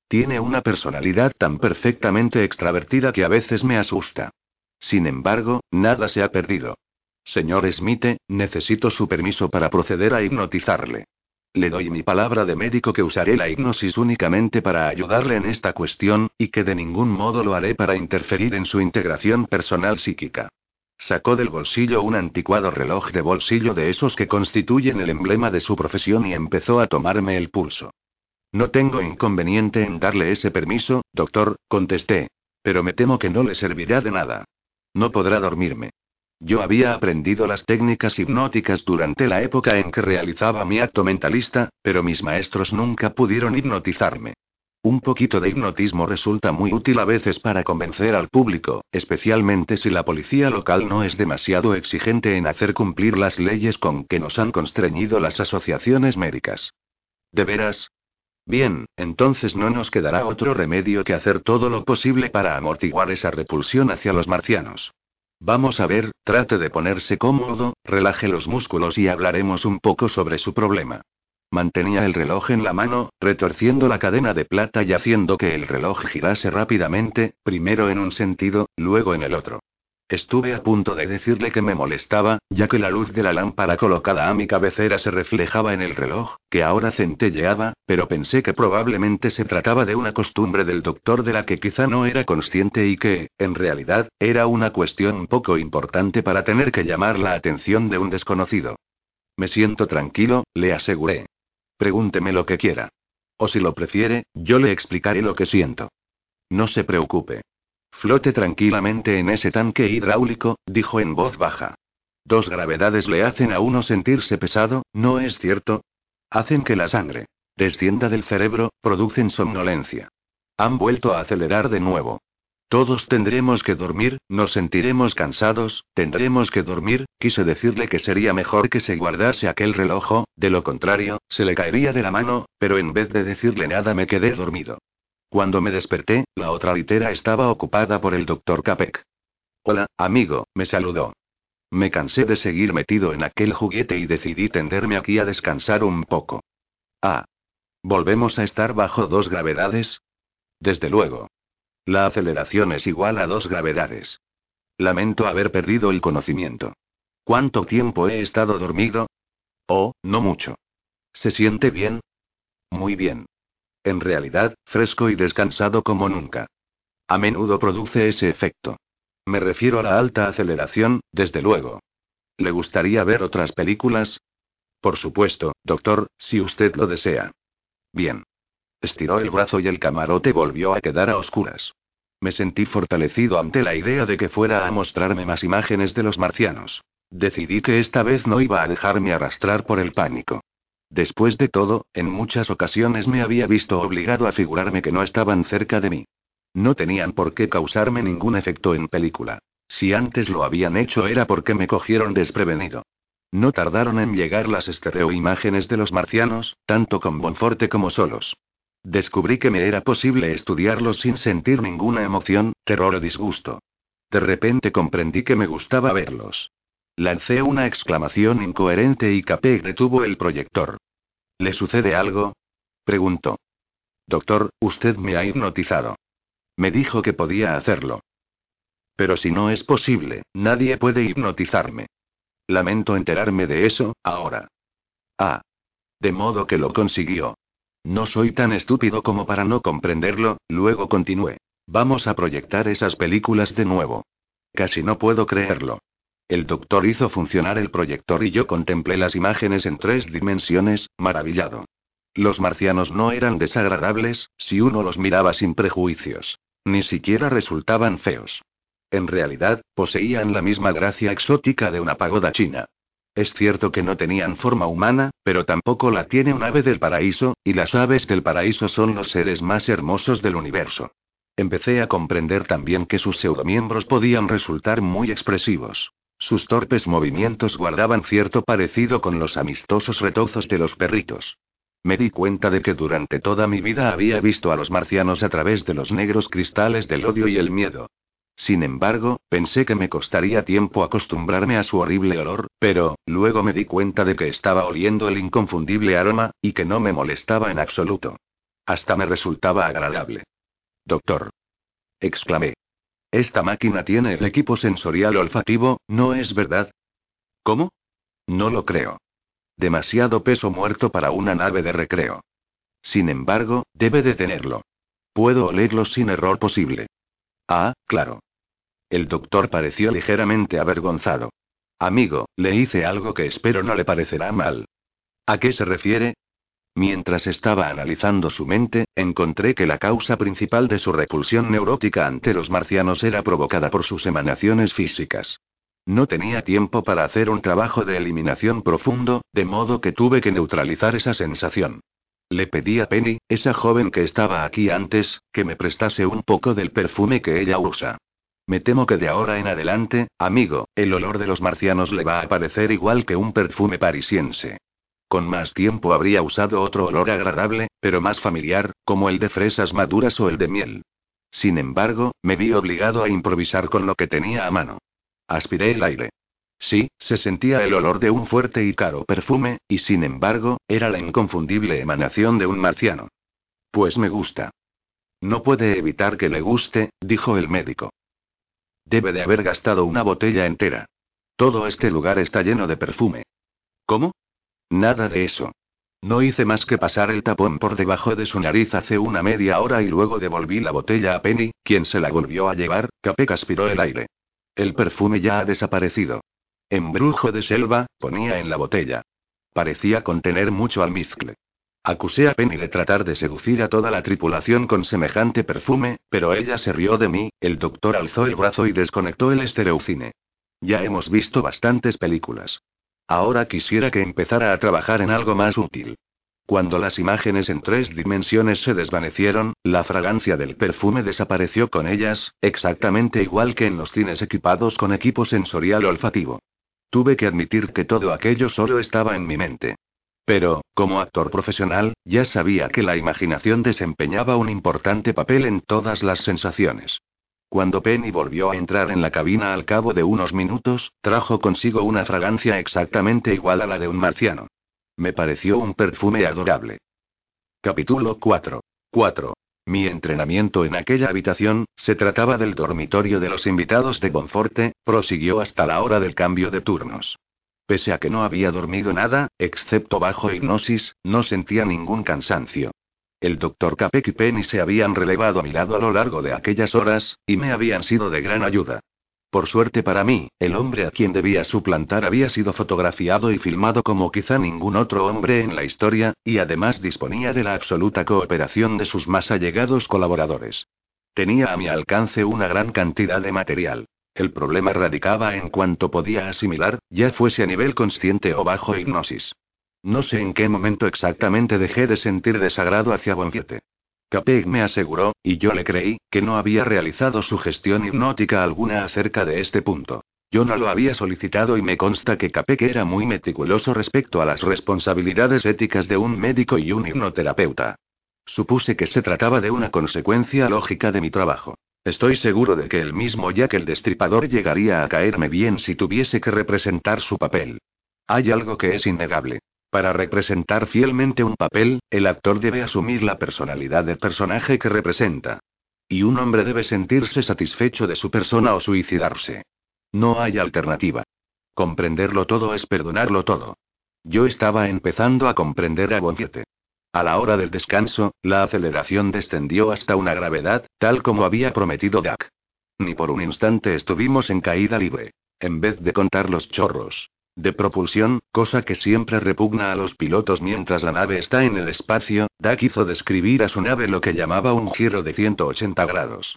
Tiene una personalidad tan perfectamente extravertida que a veces me asusta. Sin embargo, nada se ha perdido. Señor Smith, necesito su permiso para proceder a hipnotizarle. Le doy mi palabra de médico que usaré la hipnosis únicamente para ayudarle en esta cuestión, y que de ningún modo lo haré para interferir en su integración personal psíquica. Sacó del bolsillo un anticuado reloj de bolsillo de esos que constituyen el emblema de su profesión y empezó a tomarme el pulso. No tengo inconveniente en darle ese permiso, doctor, contesté. Pero me temo que no le servirá de nada. No podrá dormirme. Yo había aprendido las técnicas hipnóticas durante la época en que realizaba mi acto mentalista, pero mis maestros nunca pudieron hipnotizarme. Un poquito de hipnotismo resulta muy útil a veces para convencer al público, especialmente si la policía local no es demasiado exigente en hacer cumplir las leyes con que nos han constreñido las asociaciones médicas. ¿De veras? Bien, entonces no nos quedará otro remedio que hacer todo lo posible para amortiguar esa repulsión hacia los marcianos. Vamos a ver, trate de ponerse cómodo, relaje los músculos y hablaremos un poco sobre su problema. Mantenía el reloj en la mano, retorciendo la cadena de plata y haciendo que el reloj girase rápidamente, primero en un sentido, luego en el otro. Estuve a punto de decirle que me molestaba, ya que la luz de la lámpara colocada a mi cabecera se reflejaba en el reloj, que ahora centelleaba, pero pensé que probablemente se trataba de una costumbre del doctor de la que quizá no era consciente y que, en realidad, era una cuestión poco importante para tener que llamar la atención de un desconocido. Me siento tranquilo, le aseguré. Pregúnteme lo que quiera. O si lo prefiere, yo le explicaré lo que siento. No se preocupe. Flote tranquilamente en ese tanque hidráulico, dijo en voz baja. Dos gravedades le hacen a uno sentirse pesado, ¿no es cierto? Hacen que la sangre descienda del cerebro, producen somnolencia. Han vuelto a acelerar de nuevo. Todos tendremos que dormir, nos sentiremos cansados, tendremos que dormir, quise decirle que sería mejor que se guardase aquel reloj, de lo contrario, se le caería de la mano, pero en vez de decirle nada me quedé dormido. Cuando me desperté, la otra litera estaba ocupada por el doctor Capek. Hola, amigo, me saludó. Me cansé de seguir metido en aquel juguete y decidí tenderme aquí a descansar un poco. Ah. ¿Volvemos a estar bajo dos gravedades? Desde luego. La aceleración es igual a dos gravedades. Lamento haber perdido el conocimiento. ¿Cuánto tiempo he estado dormido? Oh, no mucho. ¿Se siente bien? Muy bien. En realidad, fresco y descansado como nunca. A menudo produce ese efecto. Me refiero a la alta aceleración, desde luego. ¿Le gustaría ver otras películas? Por supuesto, doctor, si usted lo desea. Bien. Estiró el brazo y el camarote volvió a quedar a oscuras. Me sentí fortalecido ante la idea de que fuera a mostrarme más imágenes de los marcianos. Decidí que esta vez no iba a dejarme arrastrar por el pánico. Después de todo, en muchas ocasiones me había visto obligado a figurarme que no estaban cerca de mí. No tenían por qué causarme ningún efecto en película. Si antes lo habían hecho era porque me cogieron desprevenido. No tardaron en llegar las estereoimágenes de los marcianos, tanto con Bonforte como solos. Descubrí que me era posible estudiarlos sin sentir ninguna emoción, terror o disgusto. De repente comprendí que me gustaba verlos. Lancé una exclamación incoherente y Capek detuvo el proyector. ¿Le sucede algo? preguntó. Doctor, usted me ha hipnotizado. Me dijo que podía hacerlo. Pero si no es posible, nadie puede hipnotizarme. Lamento enterarme de eso, ahora. Ah. De modo que lo consiguió. No soy tan estúpido como para no comprenderlo, luego continué. Vamos a proyectar esas películas de nuevo. Casi no puedo creerlo. El doctor hizo funcionar el proyector y yo contemplé las imágenes en tres dimensiones, maravillado. Los marcianos no eran desagradables, si uno los miraba sin prejuicios. Ni siquiera resultaban feos. En realidad, poseían la misma gracia exótica de una pagoda china. Es cierto que no tenían forma humana, pero tampoco la tiene un ave del paraíso, y las aves del paraíso son los seres más hermosos del universo. Empecé a comprender también que sus pseudomiembros podían resultar muy expresivos. Sus torpes movimientos guardaban cierto parecido con los amistosos retozos de los perritos. Me di cuenta de que durante toda mi vida había visto a los marcianos a través de los negros cristales del odio y el miedo. Sin embargo, pensé que me costaría tiempo acostumbrarme a su horrible olor, pero, luego me di cuenta de que estaba oliendo el inconfundible aroma, y que no me molestaba en absoluto. Hasta me resultaba agradable. Doctor. exclamé. Esta máquina tiene el equipo sensorial olfativo, ¿no es verdad? ¿Cómo? No lo creo. Demasiado peso muerto para una nave de recreo. Sin embargo, debe de tenerlo. Puedo olerlo sin error posible. Ah, claro. El doctor pareció ligeramente avergonzado. Amigo, le hice algo que espero no le parecerá mal. ¿A qué se refiere? Mientras estaba analizando su mente, encontré que la causa principal de su repulsión neurótica ante los marcianos era provocada por sus emanaciones físicas. No tenía tiempo para hacer un trabajo de eliminación profundo, de modo que tuve que neutralizar esa sensación. Le pedí a Penny, esa joven que estaba aquí antes, que me prestase un poco del perfume que ella usa. Me temo que de ahora en adelante, amigo, el olor de los marcianos le va a parecer igual que un perfume parisiense. Con más tiempo habría usado otro olor agradable, pero más familiar, como el de fresas maduras o el de miel. Sin embargo, me vi obligado a improvisar con lo que tenía a mano. Aspiré el aire. Sí, se sentía el olor de un fuerte y caro perfume, y sin embargo, era la inconfundible emanación de un marciano. Pues me gusta. No puede evitar que le guste, dijo el médico. Debe de haber gastado una botella entera. Todo este lugar está lleno de perfume. ¿Cómo? Nada de eso. No hice más que pasar el tapón por debajo de su nariz hace una media hora y luego devolví la botella a Penny, quien se la volvió a llevar, Capek aspiró el aire. El perfume ya ha desaparecido. Embrujo de selva, ponía en la botella. Parecía contener mucho almizcle. Acusé a Penny de tratar de seducir a toda la tripulación con semejante perfume, pero ella se rió de mí, el doctor alzó el brazo y desconectó el estereocine. Ya hemos visto bastantes películas. Ahora quisiera que empezara a trabajar en algo más útil. Cuando las imágenes en tres dimensiones se desvanecieron, la fragancia del perfume desapareció con ellas, exactamente igual que en los cines equipados con equipo sensorial olfativo. Tuve que admitir que todo aquello solo estaba en mi mente. Pero, como actor profesional, ya sabía que la imaginación desempeñaba un importante papel en todas las sensaciones. Cuando Penny volvió a entrar en la cabina al cabo de unos minutos, trajo consigo una fragancia exactamente igual a la de un marciano. Me pareció un perfume adorable. Capítulo 4. 4. Mi entrenamiento en aquella habitación, se trataba del dormitorio de los invitados de Bonforte, prosiguió hasta la hora del cambio de turnos. Pese a que no había dormido nada, excepto bajo hipnosis, no sentía ningún cansancio. El doctor Capek y Penny se habían relevado a mi lado a lo largo de aquellas horas, y me habían sido de gran ayuda. Por suerte para mí, el hombre a quien debía suplantar había sido fotografiado y filmado como quizá ningún otro hombre en la historia, y además disponía de la absoluta cooperación de sus más allegados colaboradores. Tenía a mi alcance una gran cantidad de material. El problema radicaba en cuanto podía asimilar, ya fuese a nivel consciente o bajo hipnosis. No sé en qué momento exactamente dejé de sentir desagrado hacia Bonfiete. Capeg me aseguró, y yo le creí, que no había realizado su gestión hipnótica alguna acerca de este punto. Yo no lo había solicitado y me consta que Capek era muy meticuloso respecto a las responsabilidades éticas de un médico y un hipnoterapeuta. Supuse que se trataba de una consecuencia lógica de mi trabajo. Estoy seguro de que el mismo Jack el Destripador llegaría a caerme bien si tuviese que representar su papel. Hay algo que es innegable. Para representar fielmente un papel, el actor debe asumir la personalidad del personaje que representa. Y un hombre debe sentirse satisfecho de su persona o suicidarse. No hay alternativa. Comprenderlo todo es perdonarlo todo. Yo estaba empezando a comprender a Bonfiete. A la hora del descanso, la aceleración descendió hasta una gravedad, tal como había prometido Jack. Ni por un instante estuvimos en caída libre. En vez de contar los chorros de propulsión, cosa que siempre repugna a los pilotos mientras la nave está en el espacio, Dak hizo describir a su nave lo que llamaba un giro de 180 grados.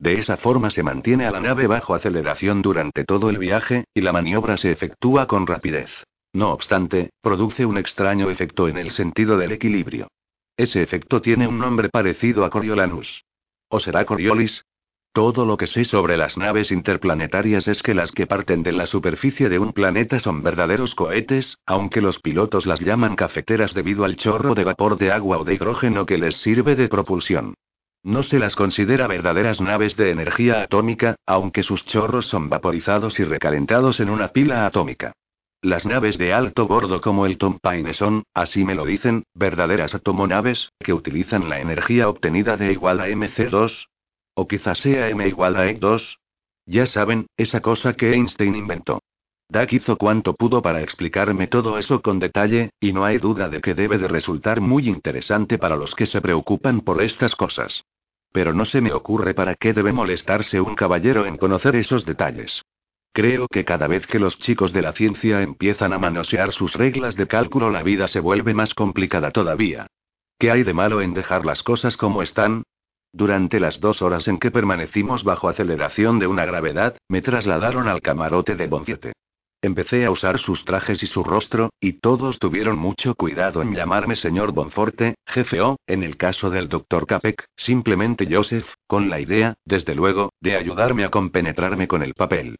De esa forma se mantiene a la nave bajo aceleración durante todo el viaje, y la maniobra se efectúa con rapidez. No obstante, produce un extraño efecto en el sentido del equilibrio. Ese efecto tiene un nombre parecido a Coriolanus. ¿O será Coriolis? Todo lo que sé sobre las naves interplanetarias es que las que parten de la superficie de un planeta son verdaderos cohetes, aunque los pilotos las llaman cafeteras debido al chorro de vapor de agua o de hidrógeno que les sirve de propulsión. No se las considera verdaderas naves de energía atómica, aunque sus chorros son vaporizados y recalentados en una pila atómica. Las naves de alto bordo como el Tom Paine son, así me lo dicen, verdaderas atomonaves, que utilizan la energía obtenida de igual a mc2, o quizás sea m igual a e2. Ya saben, esa cosa que Einstein inventó. Dak hizo cuanto pudo para explicarme todo eso con detalle, y no hay duda de que debe de resultar muy interesante para los que se preocupan por estas cosas. Pero no se me ocurre para qué debe molestarse un caballero en conocer esos detalles. Creo que cada vez que los chicos de la ciencia empiezan a manosear sus reglas de cálculo la vida se vuelve más complicada todavía. ¿Qué hay de malo en dejar las cosas como están? Durante las dos horas en que permanecimos bajo aceleración de una gravedad, me trasladaron al camarote de Bonciete. Empecé a usar sus trajes y su rostro, y todos tuvieron mucho cuidado en llamarme señor Bonforte, jefe o, en el caso del doctor Capek, simplemente Joseph, con la idea, desde luego, de ayudarme a compenetrarme con el papel.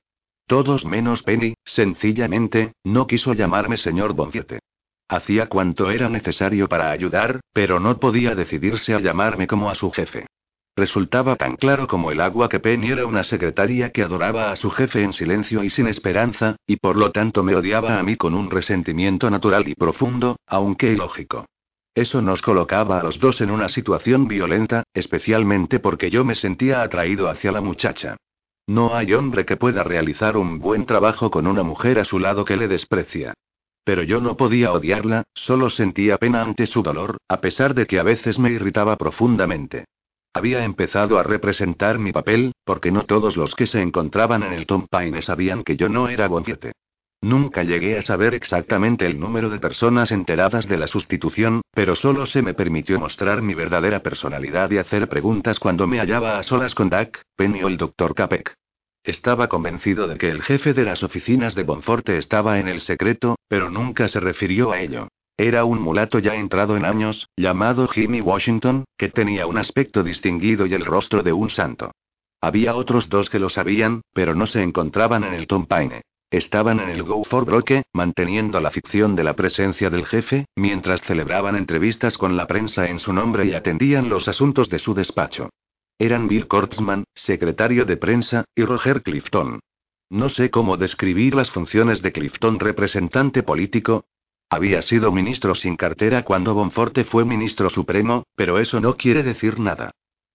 Todos menos Penny, sencillamente, no quiso llamarme señor Bonfiete. Hacía cuanto era necesario para ayudar, pero no podía decidirse a llamarme como a su jefe. Resultaba tan claro como el agua que Penny era una secretaria que adoraba a su jefe en silencio y sin esperanza, y por lo tanto me odiaba a mí con un resentimiento natural y profundo, aunque ilógico. Eso nos colocaba a los dos en una situación violenta, especialmente porque yo me sentía atraído hacia la muchacha. No hay hombre que pueda realizar un buen trabajo con una mujer a su lado que le desprecia. Pero yo no podía odiarla, solo sentía pena ante su dolor, a pesar de que a veces me irritaba profundamente. Había empezado a representar mi papel, porque no todos los que se encontraban en el Tom Paine sabían que yo no era Bonfiete. Nunca llegué a saber exactamente el número de personas enteradas de la sustitución, pero solo se me permitió mostrar mi verdadera personalidad y hacer preguntas cuando me hallaba a solas con Dak, Penny o el Dr. Capek. Estaba convencido de que el jefe de las oficinas de Bonforte estaba en el secreto, pero nunca se refirió a ello. Era un mulato ya entrado en años, llamado Jimmy Washington, que tenía un aspecto distinguido y el rostro de un santo. Había otros dos que lo sabían, pero no se encontraban en el Tom Paine. Estaban en el Go for Broke, manteniendo la ficción de la presencia del jefe, mientras celebraban entrevistas con la prensa en su nombre y atendían los asuntos de su despacho. Eran Bill Kortzman, secretario de prensa, y Roger Clifton. No sé cómo describir las funciones de Clifton representante político, había sido ministro sin cartera cuando Bonforte fue ministro supremo, pero eso no quiere decir nada.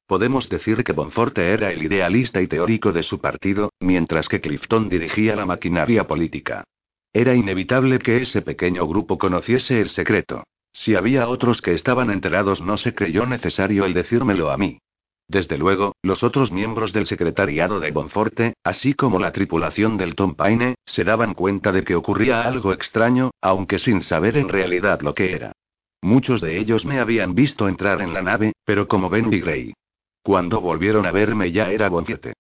Podemos decir que Bonforte era el idealista y teórico de su partido, mientras que Clifton dirigía la maquinaria política. Era inevitable que ese pequeño grupo conociese el secreto. Si había otros que estaban enterados no se creyó necesario el decírmelo a mí. Desde luego, los otros miembros del secretariado de Bonforte, así como la tripulación del Tom Paine, se daban cuenta de que ocurría algo extraño, aunque sin saber en realidad lo que era. Muchos de ellos me habían visto entrar en la nave, pero como Bendy Gray. Cuando volvieron a verme ya era Bonfiete.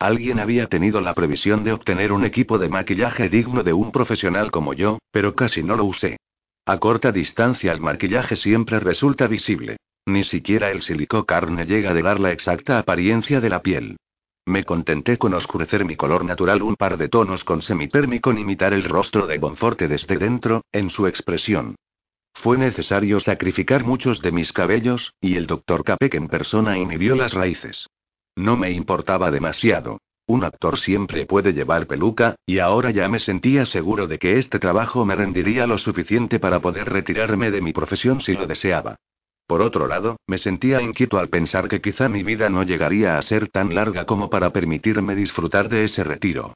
Alguien había tenido la previsión de obtener un equipo de maquillaje digno de un profesional como yo, pero casi no lo usé. A corta distancia el maquillaje siempre resulta visible. Ni siquiera el silicocarne llega a dar la exacta apariencia de la piel. Me contenté con oscurecer mi color natural un par de tonos con semitérmico ni imitar el rostro de Bonforte desde dentro, en su expresión. Fue necesario sacrificar muchos de mis cabellos, y el doctor Capek en persona inhibió las raíces. No me importaba demasiado. Un actor siempre puede llevar peluca, y ahora ya me sentía seguro de que este trabajo me rendiría lo suficiente para poder retirarme de mi profesión si lo deseaba. Por otro lado, me sentía inquieto al pensar que quizá mi vida no llegaría a ser tan larga como para permitirme disfrutar de ese retiro.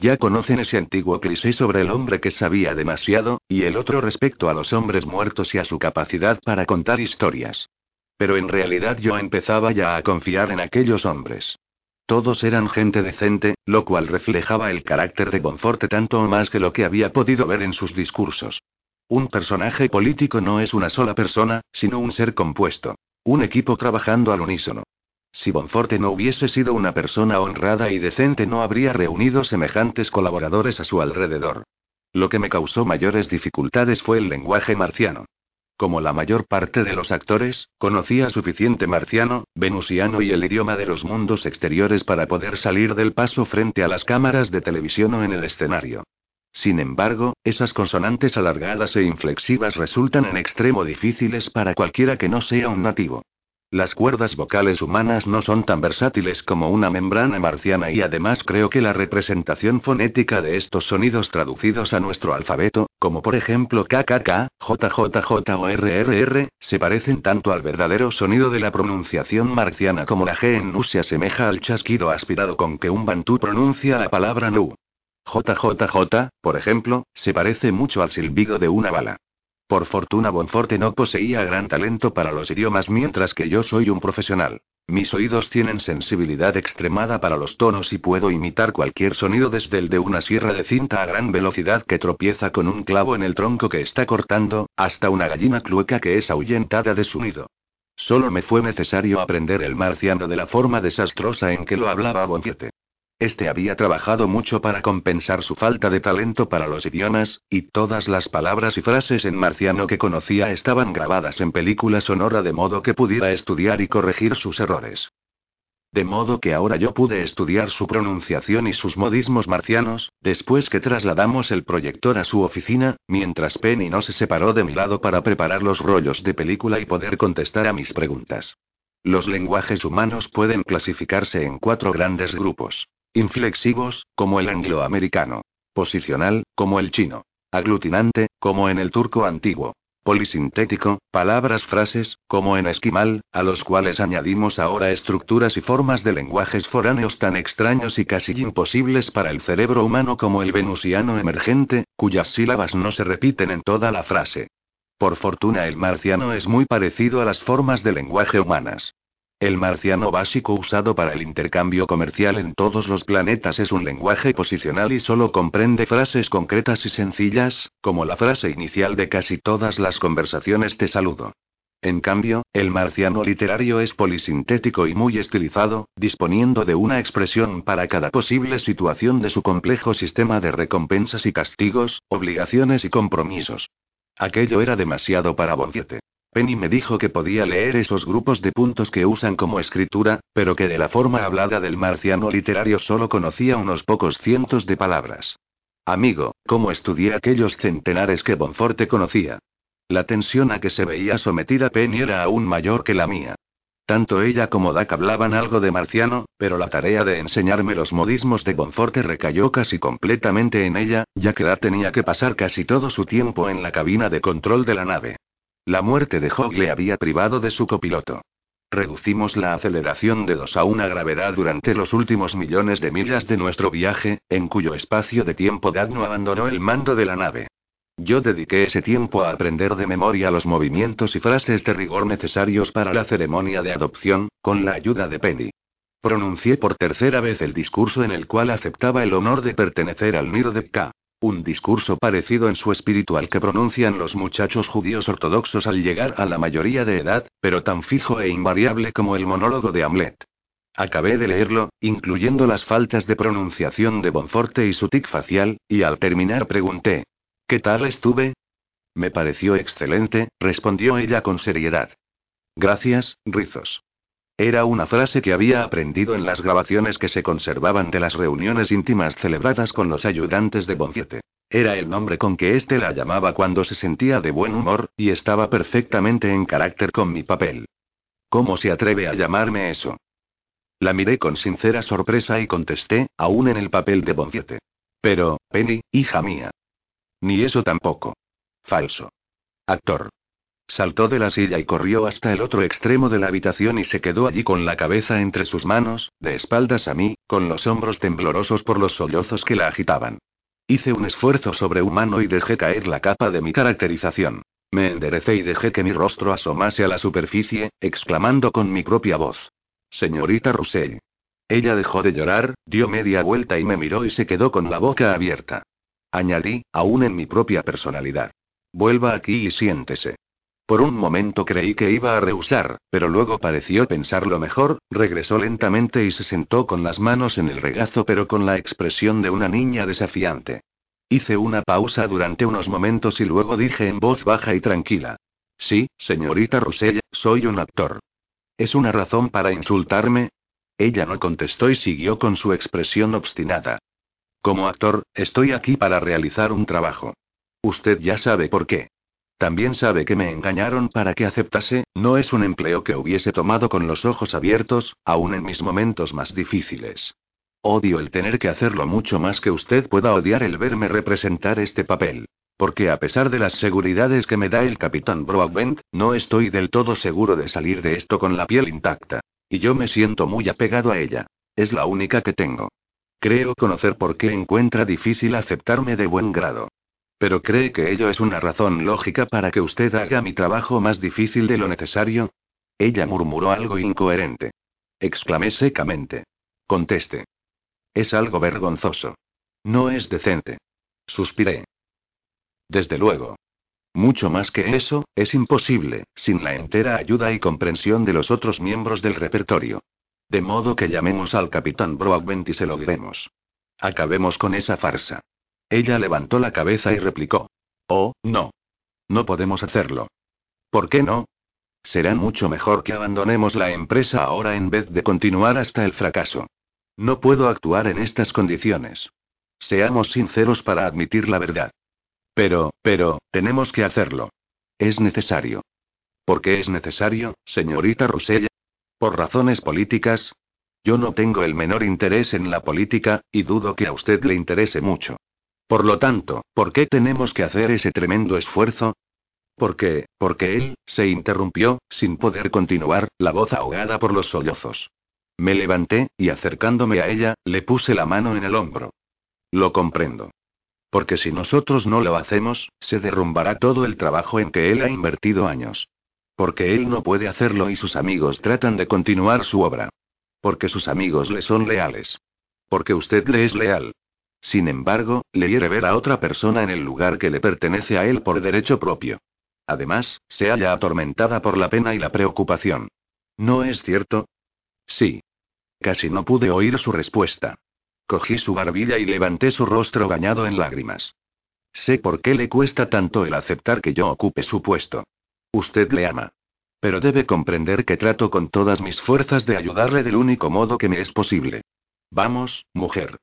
Ya conocen ese antiguo cliché sobre el hombre que sabía demasiado, y el otro respecto a los hombres muertos y a su capacidad para contar historias. Pero en realidad yo empezaba ya a confiar en aquellos hombres. Todos eran gente decente, lo cual reflejaba el carácter de Bonforte tanto o más que lo que había podido ver en sus discursos. Un personaje político no es una sola persona, sino un ser compuesto. Un equipo trabajando al unísono. Si Bonforte no hubiese sido una persona honrada y decente no habría reunido semejantes colaboradores a su alrededor. Lo que me causó mayores dificultades fue el lenguaje marciano. como la mayor parte de los actores, conocía suficiente marciano, venusiano y el idioma de los mundos exteriores para poder salir del paso frente a las cámaras de televisión o en el escenario. Sin embargo, esas consonantes alargadas e inflexivas resultan en extremo difíciles para cualquiera que no sea un nativo. Las cuerdas vocales humanas no son tan versátiles como una membrana marciana y además creo que la representación fonética de estos sonidos traducidos a nuestro alfabeto, como por ejemplo KKK, JJJ o RRR, se parecen tanto al verdadero sonido de la pronunciación marciana como la G en Nu se asemeja al chasquido aspirado con que un bantú pronuncia la palabra Nu. JJJ, por ejemplo, se parece mucho al silbido de una bala. Por fortuna Bonforte no poseía gran talento para los idiomas mientras que yo soy un profesional. Mis oídos tienen sensibilidad extremada para los tonos y puedo imitar cualquier sonido desde el de una sierra de cinta a gran velocidad que tropieza con un clavo en el tronco que está cortando, hasta una gallina clueca que es ahuyentada de su nido. Solo me fue necesario aprender el marciano de la forma desastrosa en que lo hablaba Bonfiete. Este había trabajado mucho para compensar su falta de talento para los idiomas, y todas las palabras y frases en marciano que conocía estaban grabadas en película sonora de modo que pudiera estudiar y corregir sus errores. De modo que ahora yo pude estudiar su pronunciación y sus modismos marcianos, después que trasladamos el proyector a su oficina, mientras Penny no se separó de mi lado para preparar los rollos de película y poder contestar a mis preguntas. Los lenguajes humanos pueden clasificarse en cuatro grandes grupos. Inflexivos, como el angloamericano. Posicional, como el chino. Aglutinante, como en el turco antiguo. Polisintético, palabras frases, como en esquimal, a los cuales añadimos ahora estructuras y formas de lenguajes foráneos tan extraños y casi imposibles para el cerebro humano como el venusiano emergente, cuyas sílabas no se repiten en toda la frase. Por fortuna el marciano es muy parecido a las formas de lenguaje humanas. El marciano básico usado para el intercambio comercial en todos los planetas es un lenguaje posicional y solo comprende frases concretas y sencillas, como la frase inicial de casi todas las conversaciones de saludo. En cambio, el marciano literario es polisintético y muy estilizado, disponiendo de una expresión para cada posible situación de su complejo sistema de recompensas y castigos, obligaciones y compromisos. Aquello era demasiado para Bonfiete. Penny me dijo que podía leer esos grupos de puntos que usan como escritura, pero que de la forma hablada del marciano literario solo conocía unos pocos cientos de palabras. Amigo, ¿cómo estudié aquellos centenares que Bonforte conocía? La tensión a que se veía sometida Penny era aún mayor que la mía. Tanto ella como Dak hablaban algo de marciano, pero la tarea de enseñarme los modismos de Bonforte recayó casi completamente en ella, ya que Dak tenía que pasar casi todo su tiempo en la cabina de control de la nave. La muerte de Hogg le había privado de su copiloto. Reducimos la aceleración de 2 a una gravedad durante los últimos millones de millas de nuestro viaje, en cuyo espacio de tiempo Dagno abandonó el mando de la nave. Yo dediqué ese tiempo a aprender de memoria los movimientos y frases de rigor necesarios para la ceremonia de adopción, con la ayuda de Penny. Pronuncié por tercera vez el discurso en el cual aceptaba el honor de pertenecer al nido de K. Un discurso parecido en su espíritu al que pronuncian los muchachos judíos ortodoxos al llegar a la mayoría de edad, pero tan fijo e invariable como el monólogo de Hamlet. Acabé de leerlo, incluyendo las faltas de pronunciación de Bonforte y su tic facial, y al terminar pregunté: ¿Qué tal estuve? Me pareció excelente, respondió ella con seriedad. Gracias, Rizos. Era una frase que había aprendido en las grabaciones que se conservaban de las reuniones íntimas celebradas con los ayudantes de Bonciete. Era el nombre con que éste la llamaba cuando se sentía de buen humor, y estaba perfectamente en carácter con mi papel. ¿Cómo se atreve a llamarme eso? La miré con sincera sorpresa y contesté, aún en el papel de Bonciete. Pero, Penny, hija mía. Ni eso tampoco. Falso. Actor. Saltó de la silla y corrió hasta el otro extremo de la habitación y se quedó allí con la cabeza entre sus manos, de espaldas a mí, con los hombros temblorosos por los sollozos que la agitaban. Hice un esfuerzo sobrehumano y dejé caer la capa de mi caracterización. Me enderecé y dejé que mi rostro asomase a la superficie, exclamando con mi propia voz. Señorita Russell. Ella dejó de llorar, dio media vuelta y me miró y se quedó con la boca abierta. Añadí, aún en mi propia personalidad. Vuelva aquí y siéntese. Por un momento creí que iba a rehusar, pero luego pareció pensarlo mejor, regresó lentamente y se sentó con las manos en el regazo pero con la expresión de una niña desafiante. Hice una pausa durante unos momentos y luego dije en voz baja y tranquila. Sí, señorita Rosella, soy un actor. ¿Es una razón para insultarme? Ella no contestó y siguió con su expresión obstinada. Como actor, estoy aquí para realizar un trabajo. Usted ya sabe por qué. También sabe que me engañaron para que aceptase, no es un empleo que hubiese tomado con los ojos abiertos, aún en mis momentos más difíciles. Odio el tener que hacerlo mucho más que usted pueda odiar el verme representar este papel. Porque a pesar de las seguridades que me da el capitán Broadbent, no estoy del todo seguro de salir de esto con la piel intacta. Y yo me siento muy apegado a ella. Es la única que tengo. Creo conocer por qué encuentra difícil aceptarme de buen grado. Pero cree que ello es una razón lógica para que usted haga mi trabajo más difícil de lo necesario. Ella murmuró algo incoherente. Exclamé secamente. Conteste. Es algo vergonzoso. No es decente. Suspiré. Desde luego. Mucho más que eso, es imposible, sin la entera ayuda y comprensión de los otros miembros del repertorio. De modo que llamemos al capitán Broadbent y se lo diremos. Acabemos con esa farsa. Ella levantó la cabeza y replicó. Oh, no. No podemos hacerlo. ¿Por qué no? Será mucho mejor que abandonemos la empresa ahora en vez de continuar hasta el fracaso. No puedo actuar en estas condiciones. Seamos sinceros para admitir la verdad. Pero, pero, tenemos que hacerlo. Es necesario. ¿Por qué es necesario, señorita Rosella? ¿Por razones políticas? Yo no tengo el menor interés en la política, y dudo que a usted le interese mucho. Por lo tanto, ¿por qué tenemos que hacer ese tremendo esfuerzo? ¿Por qué? Porque él, se interrumpió, sin poder continuar, la voz ahogada por los sollozos. Me levanté, y acercándome a ella, le puse la mano en el hombro. Lo comprendo. Porque si nosotros no lo hacemos, se derrumbará todo el trabajo en que él ha invertido años. Porque él no puede hacerlo y sus amigos tratan de continuar su obra. Porque sus amigos le son leales. Porque usted le es leal. Sin embargo, le hiere ver a otra persona en el lugar que le pertenece a él por derecho propio. Además, se halla atormentada por la pena y la preocupación. ¿No es cierto? Sí. Casi no pude oír su respuesta. Cogí su barbilla y levanté su rostro bañado en lágrimas. Sé por qué le cuesta tanto el aceptar que yo ocupe su puesto. Usted le ama. Pero debe comprender que trato con todas mis fuerzas de ayudarle del único modo que me es posible. Vamos, mujer.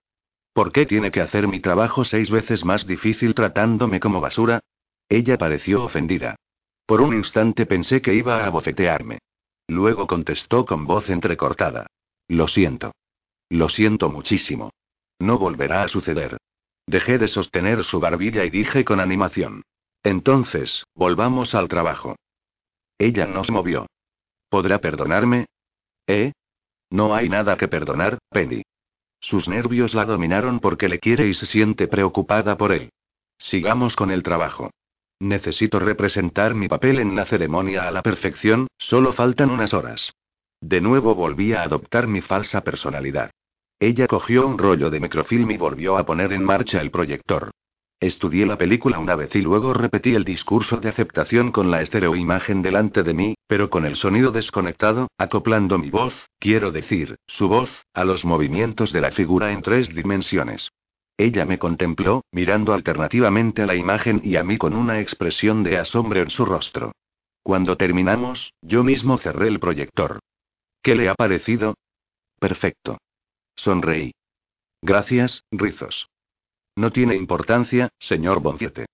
¿Por qué tiene que hacer mi trabajo seis veces más difícil tratándome como basura? Ella pareció ofendida. Por un instante pensé que iba a abofetearme. Luego contestó con voz entrecortada. Lo siento. Lo siento muchísimo. No volverá a suceder. Dejé de sostener su barbilla y dije con animación. Entonces, volvamos al trabajo. Ella no se movió. ¿Podrá perdonarme? ¿Eh? No hay nada que perdonar, Penny. Sus nervios la dominaron porque le quiere y se siente preocupada por él. Sigamos con el trabajo. Necesito representar mi papel en la ceremonia a la perfección, solo faltan unas horas. De nuevo volví a adoptar mi falsa personalidad. Ella cogió un rollo de microfilm y volvió a poner en marcha el proyector. Estudié la película una vez y luego repetí el discurso de aceptación con la estereoimagen delante de mí, pero con el sonido desconectado, acoplando mi voz, quiero decir, su voz, a los movimientos de la figura en tres dimensiones. Ella me contempló, mirando alternativamente a la imagen y a mí con una expresión de asombro en su rostro. Cuando terminamos, yo mismo cerré el proyector. ¿Qué le ha parecido? Perfecto. Sonreí. Gracias, Rizos. No tiene importancia, señor Bonciete.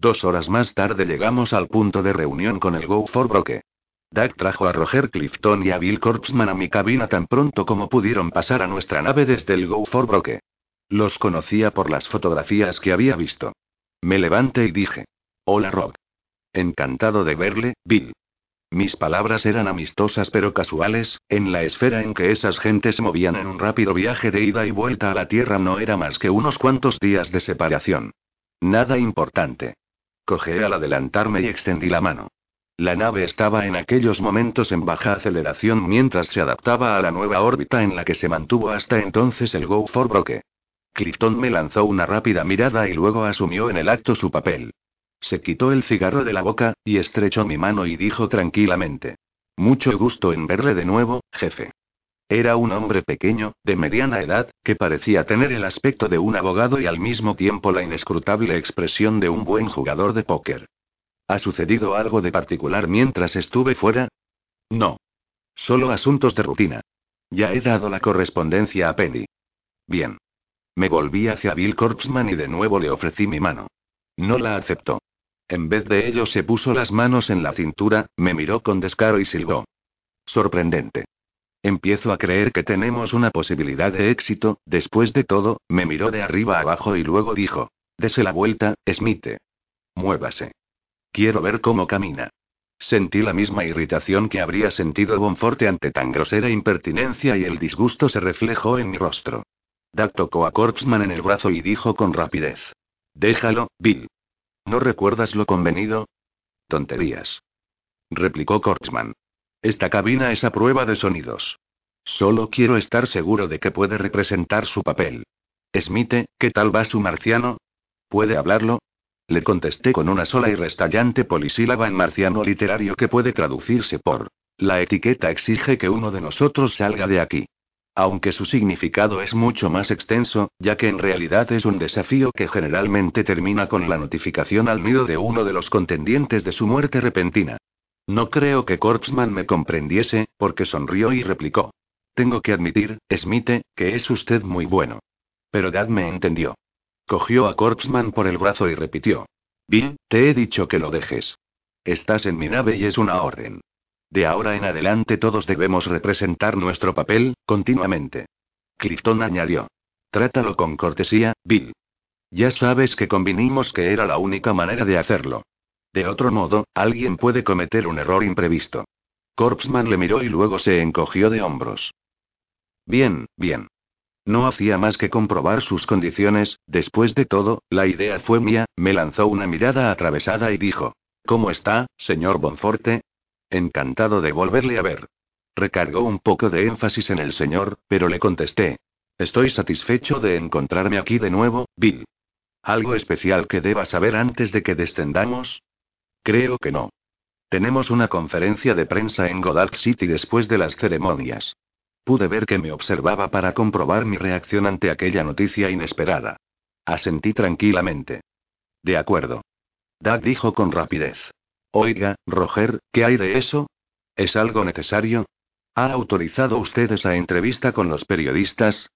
Dos horas más tarde llegamos al punto de reunión con el Go for Broke. Doug trajo a Roger Clifton y a Bill Corpsman a mi cabina tan pronto como pudieron pasar a nuestra nave desde el Go for Broke. Los conocía por las fotografías que había visto. Me levanté y dije: Hola, Rob. Encantado de verle, Bill. Mis palabras eran amistosas pero casuales, en la esfera en que esas gentes se movían en un rápido viaje de ida y vuelta a la Tierra no era más que unos cuantos días de separación. Nada importante. Cogé al adelantarme y extendí la mano. La nave estaba en aquellos momentos en baja aceleración mientras se adaptaba a la nueva órbita en la que se mantuvo hasta entonces el Go for Broke. Clifton me lanzó una rápida mirada y luego asumió en el acto su papel. Se quitó el cigarro de la boca, y estrechó mi mano y dijo tranquilamente. Mucho gusto en verle de nuevo, jefe. Era un hombre pequeño, de mediana edad, que parecía tener el aspecto de un abogado y al mismo tiempo la inescrutable expresión de un buen jugador de póker. ¿Ha sucedido algo de particular mientras estuve fuera? No. Solo asuntos de rutina. Ya he dado la correspondencia a Penny. Bien. Me volví hacia Bill Korpsman y de nuevo le ofrecí mi mano. No la aceptó. En vez de ello se puso las manos en la cintura, me miró con descaro y silbó. Sorprendente. Empiezo a creer que tenemos una posibilidad de éxito, después de todo, me miró de arriba abajo y luego dijo. Dese la vuelta, Smith. Muévase. Quiero ver cómo camina. Sentí la misma irritación que habría sentido Bonforte ante tan grosera impertinencia y el disgusto se reflejó en mi rostro. Doug tocó a Corpsman en el brazo y dijo con rapidez. Déjalo, Bill. ¿No recuerdas lo convenido? Tonterías. Replicó Corpsman. Esta cabina es a prueba de sonidos. Solo quiero estar seguro de que puede representar su papel. Smith, ¿qué tal va su marciano? ¿Puede hablarlo? Le contesté con una sola y restallante polisílaba en marciano literario que puede traducirse por. La etiqueta exige que uno de nosotros salga de aquí. Aunque su significado es mucho más extenso, ya que en realidad es un desafío que generalmente termina con la notificación al nido de uno de los contendientes de su muerte repentina. No creo que Corpsman me comprendiese, porque sonrió y replicó. Tengo que admitir, Smith, que es usted muy bueno. Pero Dad me entendió. Cogió a Corpsman por el brazo y repitió. Bill, te he dicho que lo dejes. Estás en mi nave y es una orden. De ahora en adelante todos debemos representar nuestro papel, continuamente. Clifton añadió. Trátalo con cortesía, Bill. Ya sabes que convinimos que era la única manera de hacerlo. De otro modo, alguien puede cometer un error imprevisto. Corpsman le miró y luego se encogió de hombros. Bien, bien. No hacía más que comprobar sus condiciones, después de todo, la idea fue mía, me lanzó una mirada atravesada y dijo. ¿Cómo está, señor Bonforte? Encantado de volverle a ver. Recargó un poco de énfasis en el señor, pero le contesté. Estoy satisfecho de encontrarme aquí de nuevo, Bill. ¿Algo especial que deba saber antes de que descendamos? Creo que no. Tenemos una conferencia de prensa en Goddard City después de las ceremonias. Pude ver que me observaba para comprobar mi reacción ante aquella noticia inesperada. Asentí tranquilamente. De acuerdo. Doug dijo con rapidez. Oiga, Roger, ¿qué hay de eso? ¿Es algo necesario? ¿Ha autorizado usted esa entrevista con los periodistas?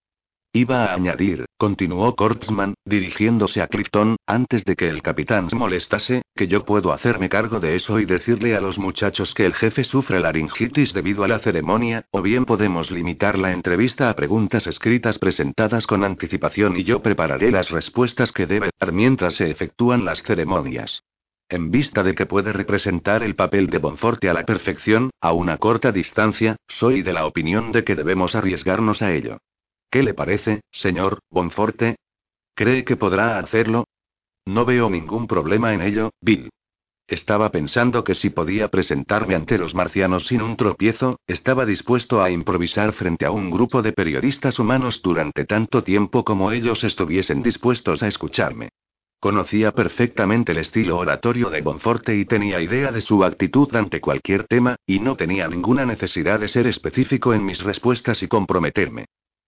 Iba a añadir, continuó Kortzman, dirigiéndose a Clifton, antes de que el capitán se molestase, que yo puedo hacerme cargo de eso y decirle a los muchachos que el jefe sufre laringitis debido a la ceremonia, o bien podemos limitar la entrevista a preguntas escritas presentadas con anticipación y yo prepararé las respuestas que debe dar mientras se efectúan las ceremonias. En vista de que puede representar el papel de Bonforte a la perfección, a una corta distancia, soy de la opinión de que debemos arriesgarnos a ello. ¿Qué le parece, señor Bonforte? ¿Cree que podrá hacerlo? No veo ningún problema en ello, Bill. Estaba pensando que si podía presentarme ante los marcianos sin un tropiezo, estaba dispuesto a improvisar frente a un grupo de periodistas humanos durante tanto tiempo como ellos estuviesen dispuestos a escucharme. Conocía perfectamente el estilo oratorio de Bonforte y tenía idea de su actitud ante cualquier tema, y no tenía ninguna necesidad de ser específico en mis respuestas y comprometerme.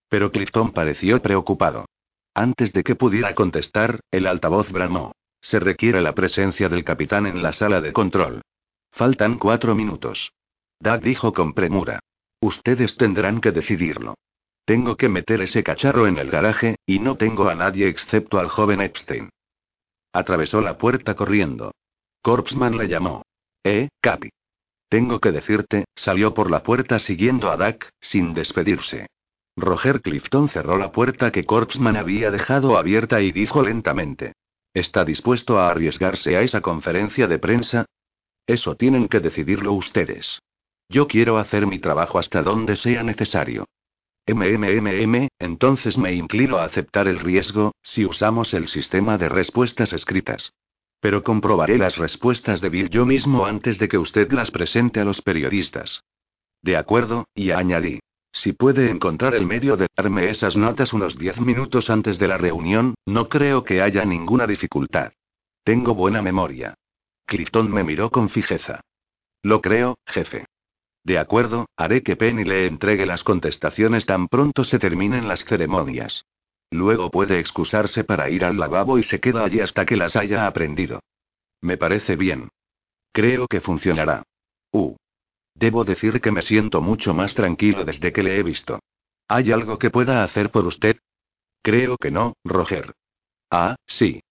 Pero Clifton pareció preocupado. Antes de que pudiera contestar, el altavoz bramó. Se requiere la presencia del capitán en la sala de control. Faltan cuatro minutos. Doug dijo con premura. Ustedes tendrán que decidirlo. Tengo que meter ese cacharro en el garaje, y no tengo a nadie excepto al joven Epstein. Atravesó la puerta corriendo. Corpsman le llamó. Eh, Capi. Tengo que decirte, salió por la puerta siguiendo a Doug, sin despedirse. Roger Clifton cerró la puerta que Corpsman había dejado abierta y dijo lentamente. ¿Está dispuesto a arriesgarse a esa conferencia de prensa? Eso tienen que decidirlo ustedes. Yo quiero hacer mi trabajo hasta donde sea necesario. MMMM, entonces me inclino a aceptar el riesgo, si usamos el sistema de respuestas escritas. Pero comprobaré las respuestas de Bill yo mismo antes de que usted las presente a los periodistas. De acuerdo, y añadí. Si puede encontrar el medio de darme esas notas unos diez minutos antes de la reunión, no creo que haya ninguna dificultad. Tengo buena memoria. Clifton me miró con fijeza. Lo creo, jefe. De acuerdo, haré que Penny le entregue las contestaciones tan pronto se terminen las ceremonias. Luego puede excusarse para ir al lavabo y se queda allí hasta que las haya aprendido. Me parece bien. Creo que funcionará. Uh. Debo decir que me siento mucho más tranquilo desde que le he visto. ¿Hay algo que pueda hacer por usted? Creo que no, Roger. Ah, sí.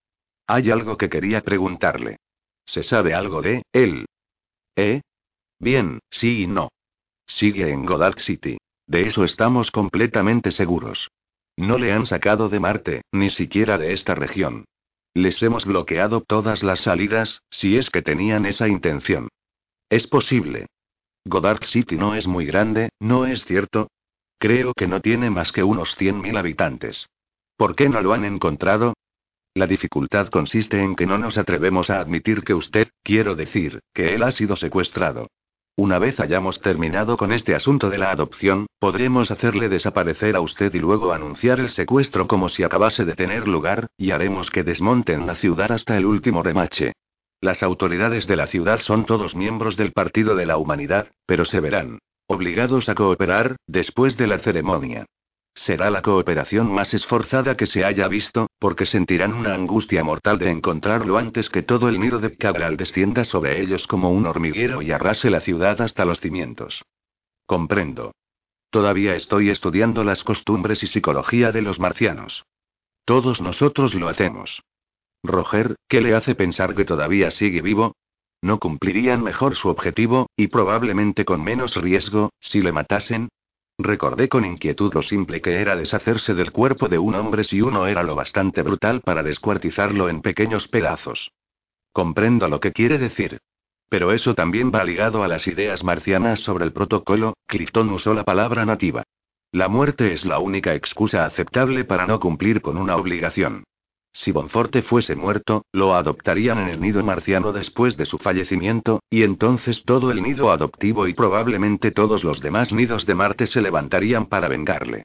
Hay algo que quería preguntarle. ¿Se sabe algo de él? ¿Eh? Bien, sí y no. Sigue en Goddard City. De eso estamos completamente seguros. No le han sacado de Marte, ni siquiera de esta región. Les hemos bloqueado todas las salidas, si es que tenían esa intención. Es posible. Goddard City no es muy grande, ¿no es cierto? Creo que no tiene más que unos 100.000 habitantes. ¿Por qué no lo han encontrado? La dificultad consiste en que no nos atrevemos a admitir que usted, quiero decir, que él ha sido secuestrado. Una vez hayamos terminado con este asunto de la adopción, podremos hacerle desaparecer a usted y luego anunciar el secuestro como si acabase de tener lugar, y haremos que desmonten la ciudad hasta el último remache. Las autoridades de la ciudad son todos miembros del Partido de la Humanidad, pero se verán obligados a cooperar, después de la ceremonia. Será la cooperación más esforzada que se haya visto, porque sentirán una angustia mortal de encontrarlo antes que todo el nido de Cabral descienda sobre ellos como un hormiguero y arrase la ciudad hasta los cimientos. Comprendo. Todavía estoy estudiando las costumbres y psicología de los marcianos. Todos nosotros lo hacemos. Roger, ¿qué le hace pensar que todavía sigue vivo? ¿No cumplirían mejor su objetivo, y probablemente con menos riesgo, si le matasen? Recordé con inquietud lo simple que era deshacerse del cuerpo de un hombre si uno era lo bastante brutal para descuartizarlo en pequeños pedazos. Comprendo lo que quiere decir. Pero eso también va ligado a las ideas marcianas sobre el protocolo, Clifton usó la palabra nativa. La muerte es la única excusa aceptable para no cumplir con una obligación. Si Bonforte fuese muerto, lo adoptarían en el nido marciano después de su fallecimiento, y entonces todo el nido adoptivo y probablemente todos los demás nidos de Marte se levantarían para vengarle.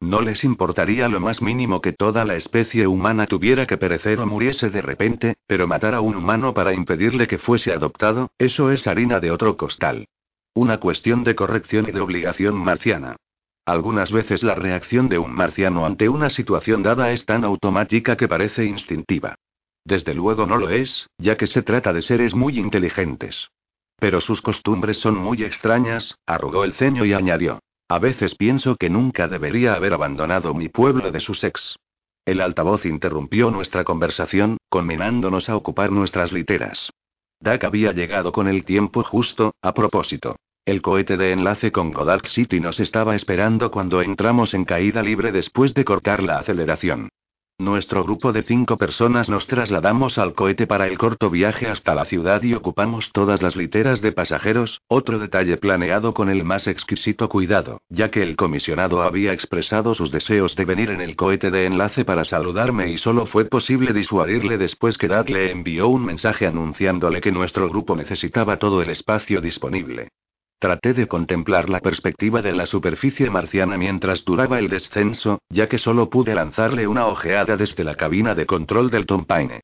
No les importaría lo más mínimo que toda la especie humana tuviera que perecer o muriese de repente, pero matar a un humano para impedirle que fuese adoptado, eso es harina de otro costal. Una cuestión de corrección y de obligación marciana. Algunas veces la reacción de un marciano ante una situación dada es tan automática que parece instintiva. Desde luego no lo es, ya que se trata de seres muy inteligentes. Pero sus costumbres son muy extrañas, arrugó el ceño y añadió. A veces pienso que nunca debería haber abandonado mi pueblo de Sussex. El altavoz interrumpió nuestra conversación, conminándonos a ocupar nuestras literas. Dak había llegado con el tiempo justo, a propósito. El cohete de enlace con Goddard City nos estaba esperando cuando entramos en caída libre después de cortar la aceleración. Nuestro grupo de cinco personas nos trasladamos al cohete para el corto viaje hasta la ciudad y ocupamos todas las literas de pasajeros, otro detalle planeado con el más exquisito cuidado, ya que el comisionado había expresado sus deseos de venir en el cohete de enlace para saludarme y solo fue posible disuadirle después que Dad le envió un mensaje anunciándole que nuestro grupo necesitaba todo el espacio disponible. Traté de contemplar la perspectiva de la superficie marciana mientras duraba el descenso, ya que solo pude lanzarle una ojeada desde la cabina de control del Tom Paine.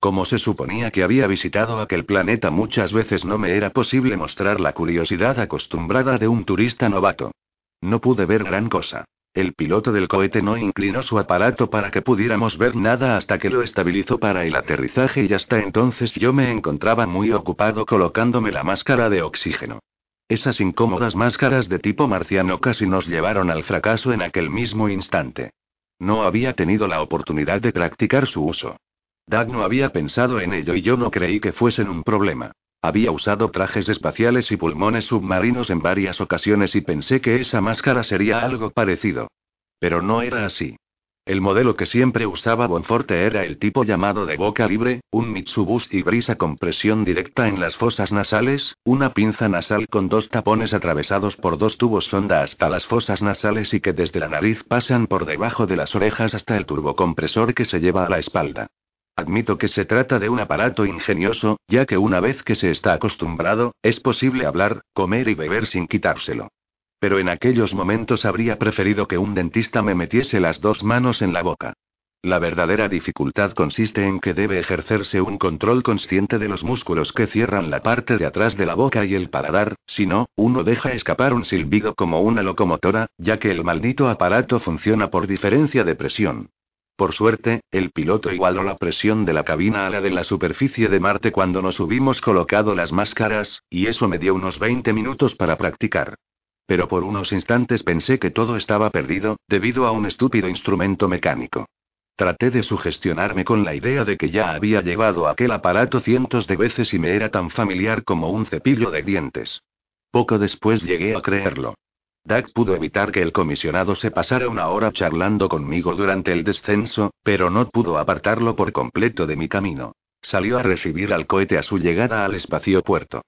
Como se suponía que había visitado aquel planeta muchas veces no me era posible mostrar la curiosidad acostumbrada de un turista novato. No pude ver gran cosa. El piloto del cohete no inclinó su aparato para que pudiéramos ver nada hasta que lo estabilizó para el aterrizaje y hasta entonces yo me encontraba muy ocupado colocándome la máscara de oxígeno. Esas incómodas máscaras de tipo marciano casi nos llevaron al fracaso en aquel mismo instante. No había tenido la oportunidad de practicar su uso. Doug no había pensado en ello y yo no creí que fuesen un problema. Había usado trajes espaciales y pulmones submarinos en varias ocasiones y pensé que esa máscara sería algo parecido. Pero no era así. El modelo que siempre usaba Bonforte era el tipo llamado de boca libre, un Mitsubishi brisa con presión directa en las fosas nasales, una pinza nasal con dos tapones atravesados por dos tubos sonda hasta las fosas nasales y que desde la nariz pasan por debajo de las orejas hasta el turbocompresor que se lleva a la espalda. Admito que se trata de un aparato ingenioso, ya que una vez que se está acostumbrado, es posible hablar, comer y beber sin quitárselo. Pero en aquellos momentos habría preferido que un dentista me metiese las dos manos en la boca. La verdadera dificultad consiste en que debe ejercerse un control consciente de los músculos que cierran la parte de atrás de la boca y el paladar, si no, uno deja escapar un silbido como una locomotora, ya que el maldito aparato funciona por diferencia de presión. Por suerte, el piloto igualó la presión de la cabina a la de la superficie de Marte cuando nos hubimos colocado las máscaras, y eso me dio unos 20 minutos para practicar. Pero por unos instantes pensé que todo estaba perdido, debido a un estúpido instrumento mecánico. Traté de sugestionarme con la idea de que ya había llevado aquel aparato cientos de veces y me era tan familiar como un cepillo de dientes. Poco después llegué a creerlo. Doug pudo evitar que el comisionado se pasara una hora charlando conmigo durante el descenso, pero no pudo apartarlo por completo de mi camino. Salió a recibir al cohete a su llegada al espacio puerto.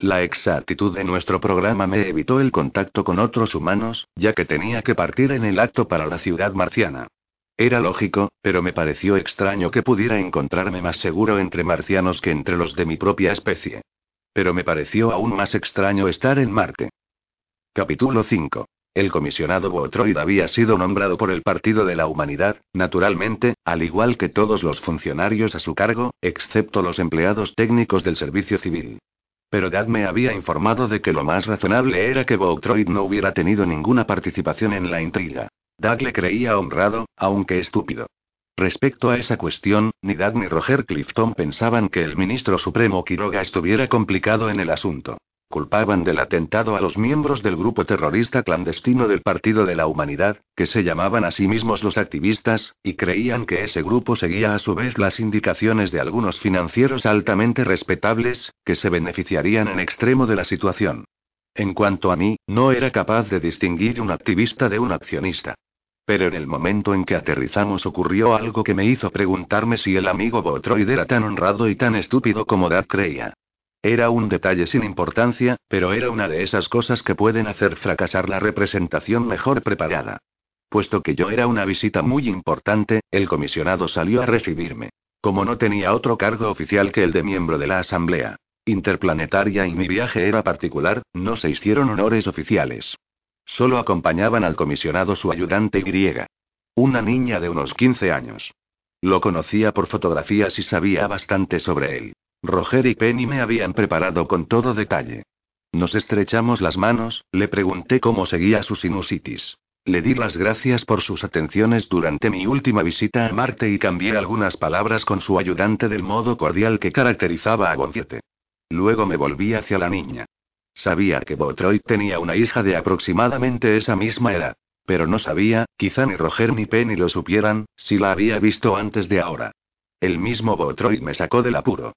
La exactitud de nuestro programa me evitó el contacto con otros humanos, ya que tenía que partir en el acto para la ciudad marciana. Era lógico, pero me pareció extraño que pudiera encontrarme más seguro entre marcianos que entre los de mi propia especie. Pero me pareció aún más extraño estar en Marte. Capítulo 5. El comisionado Botroid había sido nombrado por el Partido de la Humanidad, naturalmente, al igual que todos los funcionarios a su cargo, excepto los empleados técnicos del servicio civil. Pero Dad me había informado de que lo más razonable era que Botroid no hubiera tenido ninguna participación en la intriga. Doug le creía honrado, aunque estúpido. Respecto a esa cuestión, ni Doug ni Roger Clifton pensaban que el ministro supremo Quiroga estuviera complicado en el asunto. Culpaban del atentado a los miembros del grupo terrorista clandestino del Partido de la Humanidad, que se llamaban a sí mismos los activistas, y creían que ese grupo seguía a su vez las indicaciones de algunos financieros altamente respetables, que se beneficiarían en extremo de la situación. En cuanto a mí, no era capaz de distinguir un activista de un accionista. Pero en el momento en que aterrizamos ocurrió algo que me hizo preguntarme si el amigo Botroid era tan honrado y tan estúpido como Dad creía. Era un detalle sin importancia, pero era una de esas cosas que pueden hacer fracasar la representación mejor preparada. Puesto que yo era una visita muy importante, el comisionado salió a recibirme. Como no tenía otro cargo oficial que el de miembro de la Asamblea Interplanetaria y mi viaje era particular, no se hicieron honores oficiales. Solo acompañaban al comisionado su ayudante griega. Una niña de unos 15 años. Lo conocía por fotografías y sabía bastante sobre él. Roger y Penny me habían preparado con todo detalle. Nos estrechamos las manos, le pregunté cómo seguía su sinusitis. Le di las gracias por sus atenciones durante mi última visita a Marte y cambié algunas palabras con su ayudante del modo cordial que caracterizaba a Gonziete. Luego me volví hacia la niña. Sabía que Botroid tenía una hija de aproximadamente esa misma edad. Pero no sabía, quizá ni Roger ni Penny lo supieran, si la había visto antes de ahora. El mismo Botroid me sacó del apuro.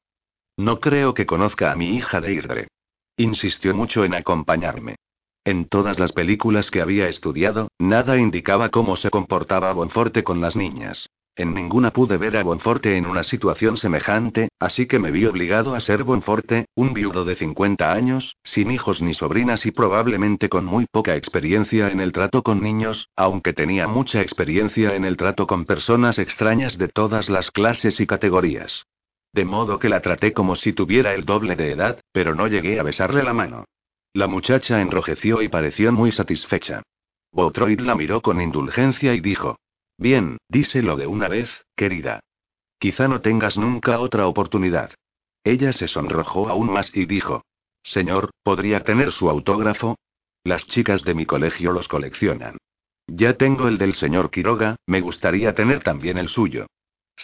No creo que conozca a mi hija Deirdre. Insistió mucho en acompañarme. En todas las películas que había estudiado, nada indicaba cómo se comportaba Bonforte con las niñas. En ninguna pude ver a Bonforte en una situación semejante, así que me vi obligado a ser Bonforte, un viudo de 50 años, sin hijos ni sobrinas y probablemente con muy poca experiencia en el trato con niños, aunque tenía mucha experiencia en el trato con personas extrañas de todas las clases y categorías. De modo que la traté como si tuviera el doble de edad, pero no llegué a besarle la mano. La muchacha enrojeció y pareció muy satisfecha. Botroid la miró con indulgencia y dijo, Bien, díselo de una vez, querida. Quizá no tengas nunca otra oportunidad. Ella se sonrojó aún más y dijo. Señor, ¿podría tener su autógrafo? Las chicas de mi colegio los coleccionan. Ya tengo el del señor Quiroga, me gustaría tener también el suyo.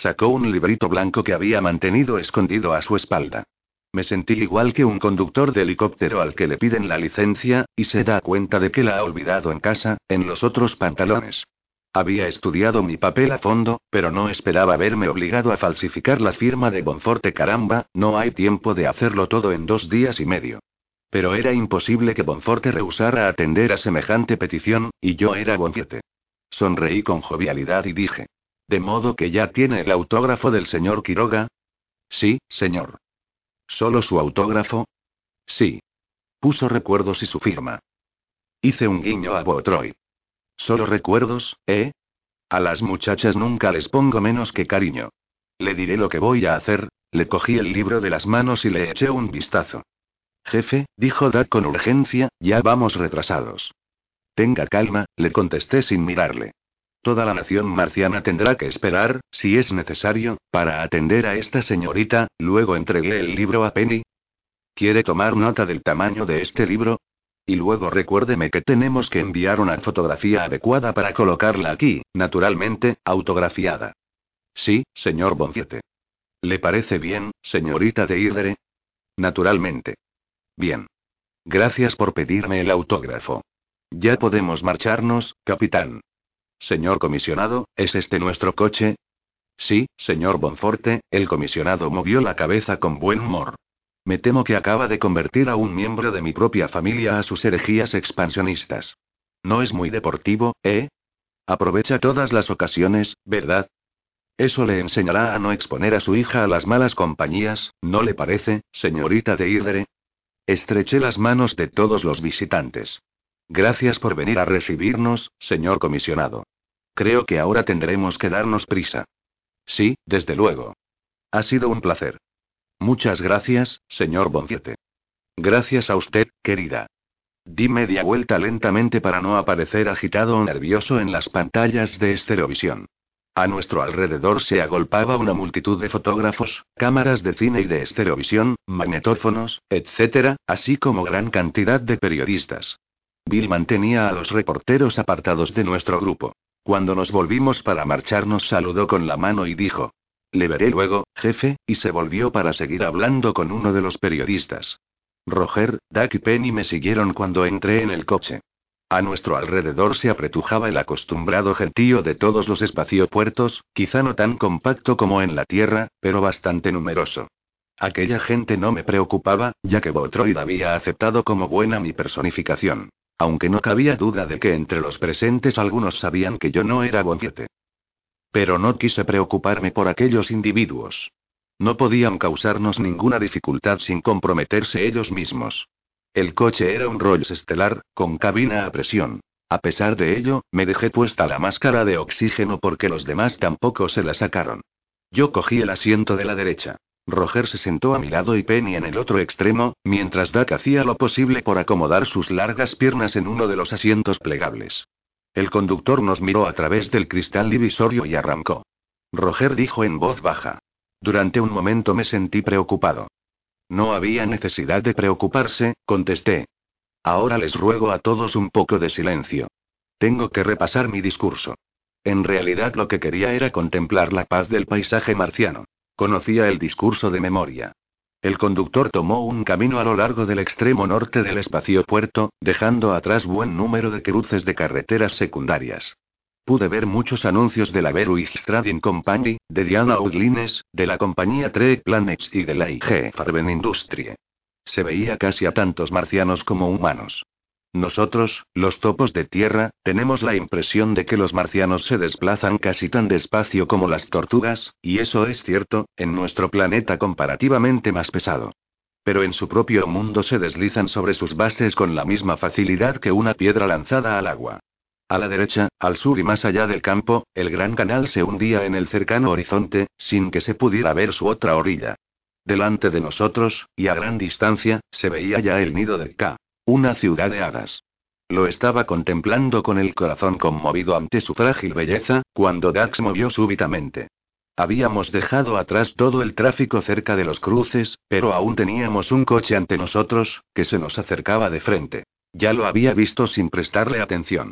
Sacó un librito blanco que había mantenido escondido a su espalda. Me sentí igual que un conductor de helicóptero al que le piden la licencia, y se da cuenta de que la ha olvidado en casa, en los otros pantalones. Había estudiado mi papel a fondo, pero no esperaba verme obligado a falsificar la firma de Bonforte. Caramba, no hay tiempo de hacerlo todo en dos días y medio. Pero era imposible que Bonforte rehusara atender a semejante petición, y yo era Bonforte. Sonreí con jovialidad y dije. ¿De modo que ya tiene el autógrafo del señor Quiroga? Sí, señor. ¿Solo su autógrafo? Sí. Puso recuerdos y su firma. Hice un guiño a Botroy. Solo recuerdos, ¿eh? A las muchachas nunca les pongo menos que cariño. Le diré lo que voy a hacer, le cogí el libro de las manos y le eché un vistazo. Jefe, dijo Dad con urgencia, ya vamos retrasados. Tenga calma, le contesté sin mirarle. Toda la nación marciana tendrá que esperar, si es necesario, para atender a esta señorita, luego entregué el libro a Penny. ¿Quiere tomar nota del tamaño de este libro? Y luego recuérdeme que tenemos que enviar una fotografía adecuada para colocarla aquí, naturalmente, autografiada. Sí, señor Bonfiete. ¿Le parece bien, señorita de Idere? Naturalmente. Bien. Gracias por pedirme el autógrafo. Ya podemos marcharnos, capitán. Señor comisionado, ¿es este nuestro coche? Sí, señor Bonforte, el comisionado movió la cabeza con buen humor. Me temo que acaba de convertir a un miembro de mi propia familia a sus herejías expansionistas. No es muy deportivo, ¿eh? Aprovecha todas las ocasiones, ¿verdad? Eso le enseñará a no exponer a su hija a las malas compañías, ¿no le parece, señorita de Idere? Estreché las manos de todos los visitantes. Gracias por venir a recibirnos, señor comisionado. Creo que ahora tendremos que darnos prisa. Sí, desde luego. Ha sido un placer. Muchas gracias, señor Bonfiete. Gracias a usted, querida. Di media vuelta lentamente para no aparecer agitado o nervioso en las pantallas de estereovisión. A nuestro alrededor se agolpaba una multitud de fotógrafos, cámaras de cine y de estereovisión, magnetófonos, etc., así como gran cantidad de periodistas. Bill mantenía a los reporteros apartados de nuestro grupo. Cuando nos volvimos para marchar nos saludó con la mano y dijo, Le veré luego, jefe, y se volvió para seguir hablando con uno de los periodistas. Roger, Duck y Penny me siguieron cuando entré en el coche. A nuestro alrededor se apretujaba el acostumbrado gentío de todos los espaciopuertos, quizá no tan compacto como en la Tierra, pero bastante numeroso. Aquella gente no me preocupaba, ya que Botroid había aceptado como buena mi personificación. Aunque no cabía duda de que entre los presentes algunos sabían que yo no era Bonfiete. Pero no quise preocuparme por aquellos individuos. No podían causarnos ninguna dificultad sin comprometerse ellos mismos. El coche era un Rolls estelar, con cabina a presión. A pesar de ello, me dejé puesta la máscara de oxígeno porque los demás tampoco se la sacaron. Yo cogí el asiento de la derecha. Roger se sentó a mi lado y Penny en el otro extremo, mientras Duck hacía lo posible por acomodar sus largas piernas en uno de los asientos plegables. El conductor nos miró a través del cristal divisorio y arrancó. Roger dijo en voz baja. Durante un momento me sentí preocupado. No había necesidad de preocuparse, contesté. Ahora les ruego a todos un poco de silencio. Tengo que repasar mi discurso. En realidad lo que quería era contemplar la paz del paisaje marciano. Conocía el discurso de memoria. El conductor tomó un camino a lo largo del extremo norte del espaciopuerto, dejando atrás buen número de cruces de carreteras secundarias. Pude ver muchos anuncios de la Veruig Trading Company, de Diana Outlines, de la compañía Trek Planets y de la IG Farben Industrie. Se veía casi a tantos marcianos como humanos. Nosotros, los topos de tierra, tenemos la impresión de que los marcianos se desplazan casi tan despacio como las tortugas, y eso es cierto, en nuestro planeta comparativamente más pesado. Pero en su propio mundo se deslizan sobre sus bases con la misma facilidad que una piedra lanzada al agua. A la derecha, al sur y más allá del campo, el gran canal se hundía en el cercano horizonte, sin que se pudiera ver su otra orilla. Delante de nosotros, y a gran distancia, se veía ya el nido de K. Una ciudad de hadas. Lo estaba contemplando con el corazón conmovido ante su frágil belleza, cuando Dax movió súbitamente. Habíamos dejado atrás todo el tráfico cerca de los cruces, pero aún teníamos un coche ante nosotros, que se nos acercaba de frente. Ya lo había visto sin prestarle atención.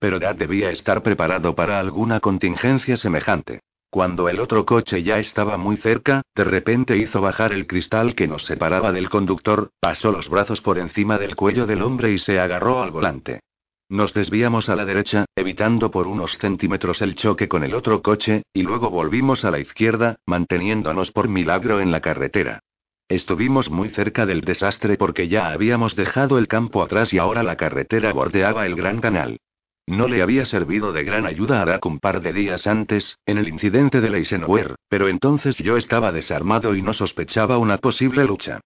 Pero Dad debía estar preparado para alguna contingencia semejante. Cuando el otro coche ya estaba muy cerca, de repente hizo bajar el cristal que nos separaba del conductor, pasó los brazos por encima del cuello del hombre y se agarró al volante. Nos desviamos a la derecha, evitando por unos centímetros el choque con el otro coche, y luego volvimos a la izquierda, manteniéndonos por milagro en la carretera. Estuvimos muy cerca del desastre porque ya habíamos dejado el campo atrás y ahora la carretera bordeaba el gran canal. No le había servido de gran ayuda a Dak un par de días antes, en el incidente de Eisenhower, pero entonces yo estaba desarmado y no sospechaba una posible lucha.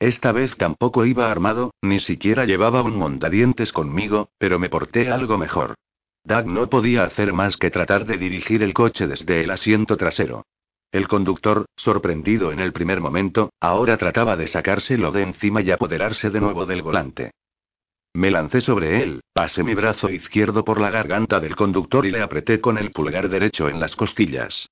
Esta vez tampoco iba armado, ni siquiera llevaba un montadientes conmigo, pero me porté algo mejor. Doug no podía hacer más que tratar de dirigir el coche desde el asiento trasero. El conductor, sorprendido en el primer momento, ahora trataba de sacárselo de encima y apoderarse de nuevo del volante. Me lancé sobre él, pasé mi brazo izquierdo por la garganta del conductor y le apreté con el pulgar derecho en las costillas.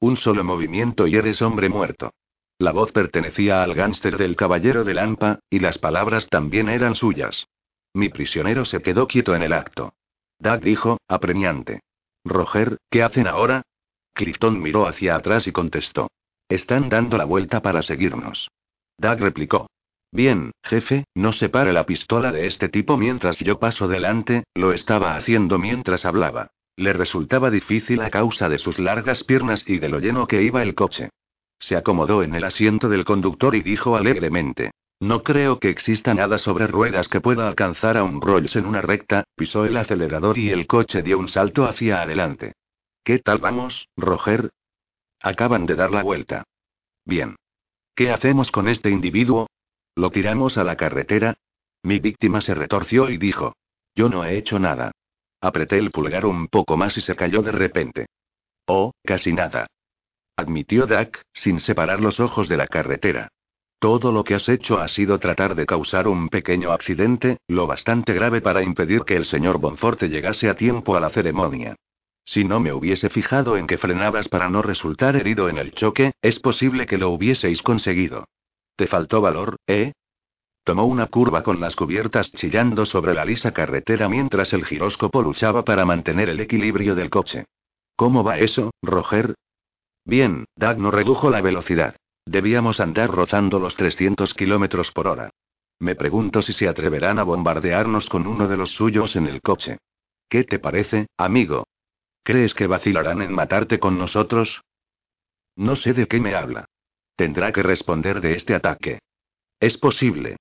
Un solo movimiento y eres hombre muerto. La voz pertenecía al gánster del caballero de Lampa, y las palabras también eran suyas. Mi prisionero se quedó quieto en el acto. Doug dijo, apremiante. Roger, ¿qué hacen ahora? Clifton miró hacia atrás y contestó. Están dando la vuelta para seguirnos. Doug replicó. Bien, jefe, no separe la pistola de este tipo mientras yo paso delante, lo estaba haciendo mientras hablaba. Le resultaba difícil a causa de sus largas piernas y de lo lleno que iba el coche. Se acomodó en el asiento del conductor y dijo alegremente. No creo que exista nada sobre ruedas que pueda alcanzar a un Rolls en una recta, pisó el acelerador y el coche dio un salto hacia adelante. ¿Qué tal vamos, Roger? Acaban de dar la vuelta. Bien. ¿Qué hacemos con este individuo? ¿Lo tiramos a la carretera? Mi víctima se retorció y dijo. Yo no he hecho nada. Apreté el pulgar un poco más y se cayó de repente. Oh, casi nada. Admitió Dak, sin separar los ojos de la carretera. Todo lo que has hecho ha sido tratar de causar un pequeño accidente, lo bastante grave para impedir que el señor Bonforte llegase a tiempo a la ceremonia. Si no me hubiese fijado en que frenabas para no resultar herido en el choque, es posible que lo hubieseis conseguido. ¿Te faltó valor, eh? Tomó una curva con las cubiertas chillando sobre la lisa carretera mientras el giróscopo luchaba para mantener el equilibrio del coche. ¿Cómo va eso, Roger? Bien, Doug no redujo la velocidad. Debíamos andar rozando los 300 kilómetros por hora. Me pregunto si se atreverán a bombardearnos con uno de los suyos en el coche. ¿Qué te parece, amigo? ¿Crees que vacilarán en matarte con nosotros? No sé de qué me habla. Tendrá que responder de este ataque. Es posible.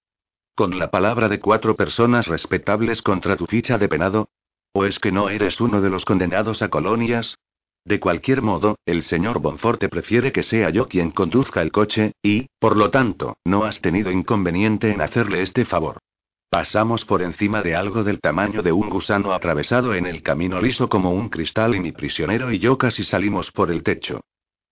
¿Con la palabra de cuatro personas respetables contra tu ficha de penado? ¿O es que no eres uno de los condenados a colonias? De cualquier modo, el señor Bonforte prefiere que sea yo quien conduzca el coche, y, por lo tanto, no has tenido inconveniente en hacerle este favor. Pasamos por encima de algo del tamaño de un gusano atravesado en el camino liso como un cristal y mi prisionero y yo casi salimos por el techo.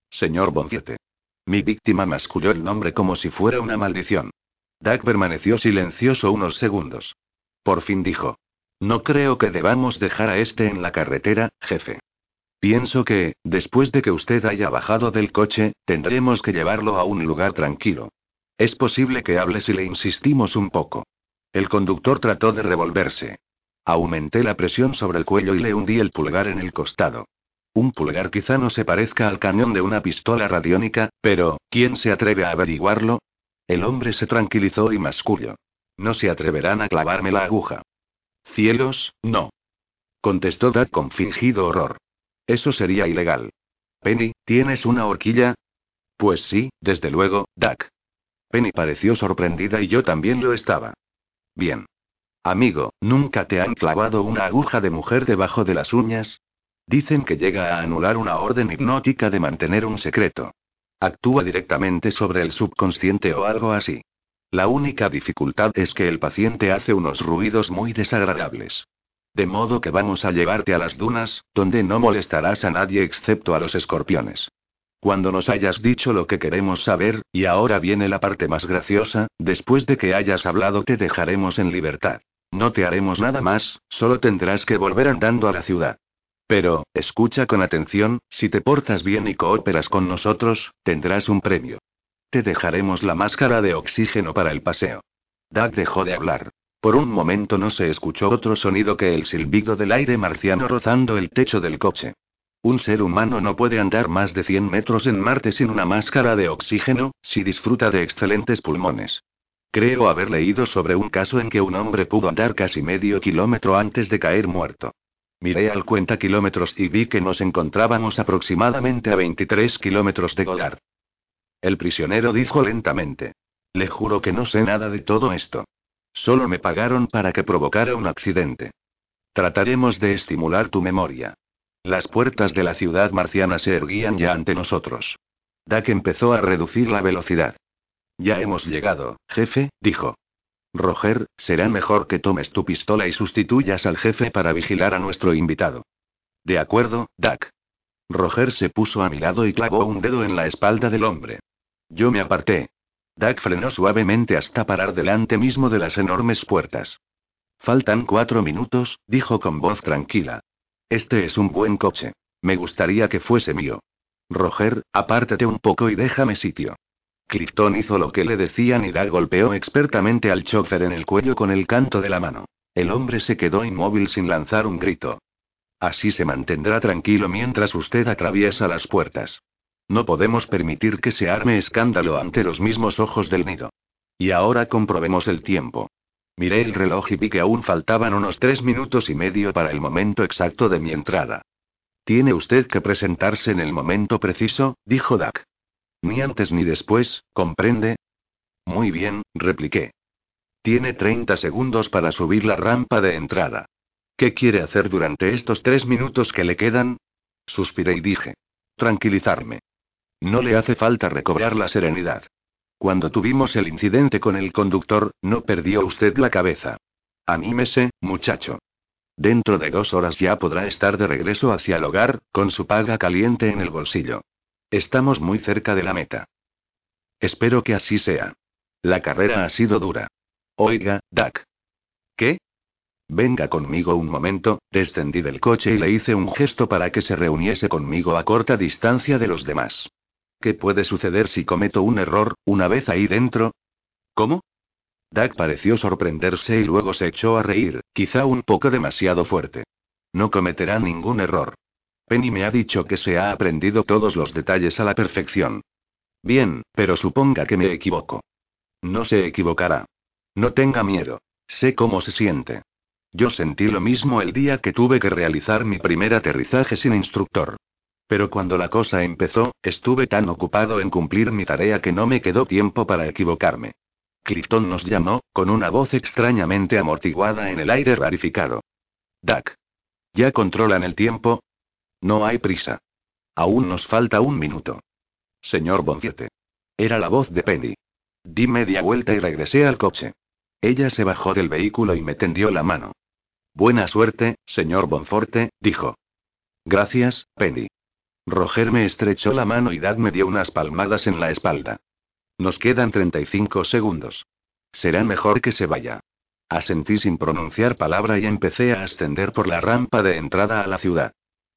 Señor Bonforte. Mi víctima masculló el nombre como si fuera una maldición. Doug permaneció silencioso unos segundos. Por fin dijo. No creo que debamos dejar a este en la carretera, jefe. Pienso que, después de que usted haya bajado del coche, tendremos que llevarlo a un lugar tranquilo. Es posible que hable si le insistimos un poco. El conductor trató de revolverse. Aumenté la presión sobre el cuello y le hundí el pulgar en el costado. Un pulgar quizá no se parezca al cañón de una pistola radiónica, pero, ¿quién se atreve a averiguarlo? El hombre se tranquilizó y masculló. No se atreverán a clavarme la aguja. Cielos, no. Contestó Dad con fingido horror. Eso sería ilegal. Penny, ¿tienes una horquilla? Pues sí, desde luego, Duck. Penny pareció sorprendida y yo también lo estaba. Bien. Amigo, ¿nunca te han clavado una aguja de mujer debajo de las uñas? Dicen que llega a anular una orden hipnótica de mantener un secreto. Actúa directamente sobre el subconsciente o algo así. La única dificultad es que el paciente hace unos ruidos muy desagradables. De modo que vamos a llevarte a las dunas, donde no molestarás a nadie excepto a los escorpiones. Cuando nos hayas dicho lo que queremos saber, y ahora viene la parte más graciosa, después de que hayas hablado te dejaremos en libertad. No te haremos nada más, solo tendrás que volver andando a la ciudad. Pero, escucha con atención, si te portas bien y cooperas con nosotros, tendrás un premio. Te dejaremos la máscara de oxígeno para el paseo. Doug dejó de hablar. Por un momento no se escuchó otro sonido que el silbido del aire marciano rozando el techo del coche. Un ser humano no puede andar más de 100 metros en Marte sin una máscara de oxígeno, si disfruta de excelentes pulmones. Creo haber leído sobre un caso en que un hombre pudo andar casi medio kilómetro antes de caer muerto. Miré al cuenta kilómetros y vi que nos encontrábamos aproximadamente a 23 kilómetros de Golard. El prisionero dijo lentamente. Le juro que no sé nada de todo esto. Solo me pagaron para que provocara un accidente. Trataremos de estimular tu memoria. Las puertas de la ciudad marciana se erguían ya ante nosotros. Dak empezó a reducir la velocidad. Ya hemos llegado, jefe, dijo. Roger, será mejor que tomes tu pistola y sustituyas al jefe para vigilar a nuestro invitado. De acuerdo, Dak. Roger se puso a mi lado y clavó un dedo en la espalda del hombre. Yo me aparté, Doug frenó suavemente hasta parar delante mismo de las enormes puertas. Faltan cuatro minutos, dijo con voz tranquila. Este es un buen coche. Me gustaría que fuese mío. Roger, apártate un poco y déjame sitio. Clifton hizo lo que le decían y Doug golpeó expertamente al chofer en el cuello con el canto de la mano. El hombre se quedó inmóvil sin lanzar un grito. Así se mantendrá tranquilo mientras usted atraviesa las puertas. No podemos permitir que se arme escándalo ante los mismos ojos del nido. Y ahora comprobemos el tiempo. Miré el reloj y vi que aún faltaban unos tres minutos y medio para el momento exacto de mi entrada. Tiene usted que presentarse en el momento preciso, dijo Duck. Ni antes ni después, ¿comprende? Muy bien, repliqué. Tiene 30 segundos para subir la rampa de entrada. ¿Qué quiere hacer durante estos tres minutos que le quedan? Suspiré y dije. Tranquilizarme. No le hace falta recobrar la serenidad. Cuando tuvimos el incidente con el conductor, no perdió usted la cabeza. Anímese, muchacho. Dentro de dos horas ya podrá estar de regreso hacia el hogar, con su paga caliente en el bolsillo. Estamos muy cerca de la meta. Espero que así sea. La carrera ha sido dura. Oiga, Duck. ¿Qué? Venga conmigo un momento, descendí del coche y le hice un gesto para que se reuniese conmigo a corta distancia de los demás. ¿Qué puede suceder si cometo un error, una vez ahí dentro? ¿Cómo? Doug pareció sorprenderse y luego se echó a reír, quizá un poco demasiado fuerte. No cometerá ningún error. Penny me ha dicho que se ha aprendido todos los detalles a la perfección. Bien, pero suponga que me equivoco. No se equivocará. No tenga miedo. Sé cómo se siente. Yo sentí lo mismo el día que tuve que realizar mi primer aterrizaje sin instructor. Pero cuando la cosa empezó, estuve tan ocupado en cumplir mi tarea que no me quedó tiempo para equivocarme. Clifton nos llamó, con una voz extrañamente amortiguada en el aire rarificado. Duck. ¿Ya controlan el tiempo? No hay prisa. Aún nos falta un minuto. Señor Bonfiete. Era la voz de Penny. Di media vuelta y regresé al coche. Ella se bajó del vehículo y me tendió la mano. Buena suerte, señor Bonforte, dijo. Gracias, Penny. Roger me estrechó la mano y Dad me dio unas palmadas en la espalda. Nos quedan 35 segundos. Será mejor que se vaya. Asentí sin pronunciar palabra y empecé a ascender por la rampa de entrada a la ciudad.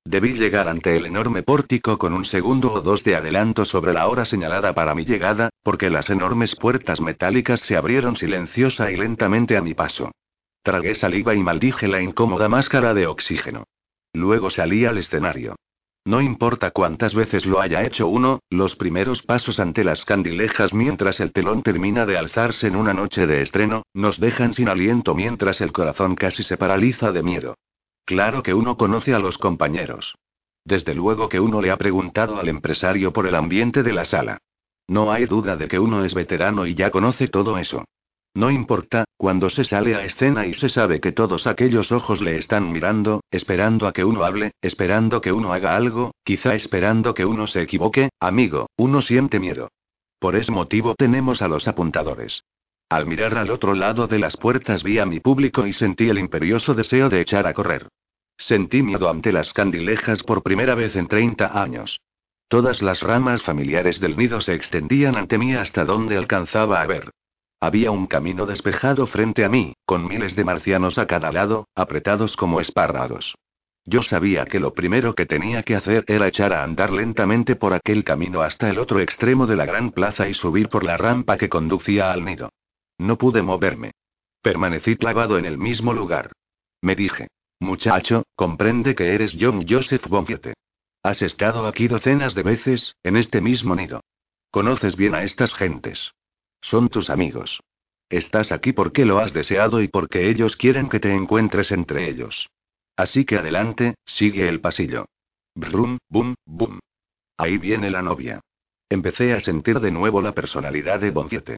Debí llegar ante el enorme pórtico con un segundo o dos de adelanto sobre la hora señalada para mi llegada, porque las enormes puertas metálicas se abrieron silenciosa y lentamente a mi paso. Tragué saliva y maldije la incómoda máscara de oxígeno. Luego salí al escenario. No importa cuántas veces lo haya hecho uno, los primeros pasos ante las candilejas mientras el telón termina de alzarse en una noche de estreno, nos dejan sin aliento mientras el corazón casi se paraliza de miedo. Claro que uno conoce a los compañeros. Desde luego que uno le ha preguntado al empresario por el ambiente de la sala. No hay duda de que uno es veterano y ya conoce todo eso. No importa, cuando se sale a escena y se sabe que todos aquellos ojos le están mirando, esperando a que uno hable, esperando que uno haga algo, quizá esperando que uno se equivoque, amigo, uno siente miedo. Por ese motivo tenemos a los apuntadores. Al mirar al otro lado de las puertas vi a mi público y sentí el imperioso deseo de echar a correr. Sentí miedo ante las candilejas por primera vez en 30 años. Todas las ramas familiares del nido se extendían ante mí hasta donde alcanzaba a ver. Había un camino despejado frente a mí, con miles de marcianos a cada lado, apretados como espárragos. Yo sabía que lo primero que tenía que hacer era echar a andar lentamente por aquel camino hasta el otro extremo de la gran plaza y subir por la rampa que conducía al nido. No pude moverme. Permanecí clavado en el mismo lugar. Me dije, muchacho, comprende que eres John Joseph Bonfiete. Has estado aquí docenas de veces, en este mismo nido. Conoces bien a estas gentes. Son tus amigos. Estás aquí porque lo has deseado y porque ellos quieren que te encuentres entre ellos. Así que adelante, sigue el pasillo. Brum, bum, bum. Ahí viene la novia. Empecé a sentir de nuevo la personalidad de Bonfiete.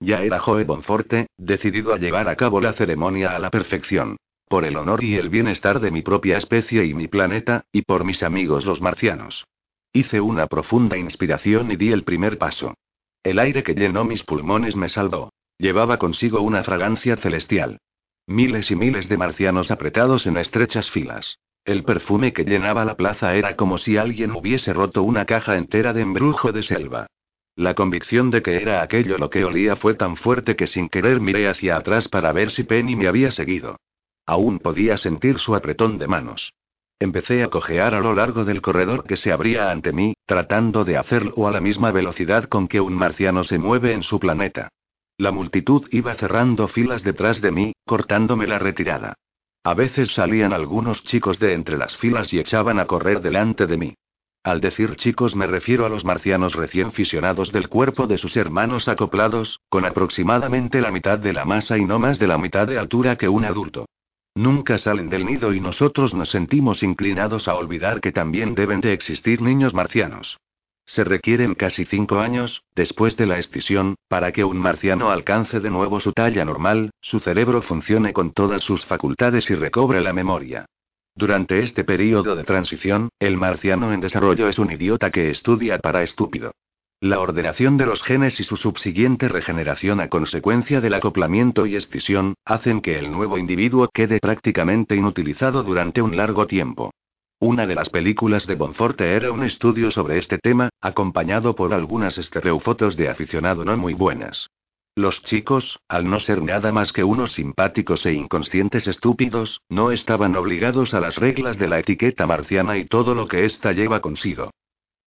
Ya era Joe Bonforte, decidido a llevar a cabo la ceremonia a la perfección. Por el honor y el bienestar de mi propia especie y mi planeta, y por mis amigos los marcianos. Hice una profunda inspiración y di el primer paso. El aire que llenó mis pulmones me salvó. Llevaba consigo una fragancia celestial. Miles y miles de marcianos apretados en estrechas filas. El perfume que llenaba la plaza era como si alguien hubiese roto una caja entera de embrujo de selva. La convicción de que era aquello lo que olía fue tan fuerte que sin querer miré hacia atrás para ver si Penny me había seguido. Aún podía sentir su apretón de manos. Empecé a cojear a lo largo del corredor que se abría ante mí, tratando de hacerlo a la misma velocidad con que un marciano se mueve en su planeta. La multitud iba cerrando filas detrás de mí, cortándome la retirada. A veces salían algunos chicos de entre las filas y echaban a correr delante de mí. Al decir chicos me refiero a los marcianos recién fisionados del cuerpo de sus hermanos acoplados, con aproximadamente la mitad de la masa y no más de la mitad de altura que un adulto. Nunca salen del nido y nosotros nos sentimos inclinados a olvidar que también deben de existir niños marcianos. Se requieren casi cinco años, después de la escisión, para que un marciano alcance de nuevo su talla normal, su cerebro funcione con todas sus facultades y recobre la memoria. Durante este periodo de transición, el marciano en desarrollo es un idiota que estudia para estúpido. La ordenación de los genes y su subsiguiente regeneración a consecuencia del acoplamiento y escisión, hacen que el nuevo individuo quede prácticamente inutilizado durante un largo tiempo. Una de las películas de Bonforte era un estudio sobre este tema, acompañado por algunas estereofotos de aficionado no muy buenas. Los chicos, al no ser nada más que unos simpáticos e inconscientes estúpidos, no estaban obligados a las reglas de la etiqueta marciana y todo lo que ésta lleva consigo.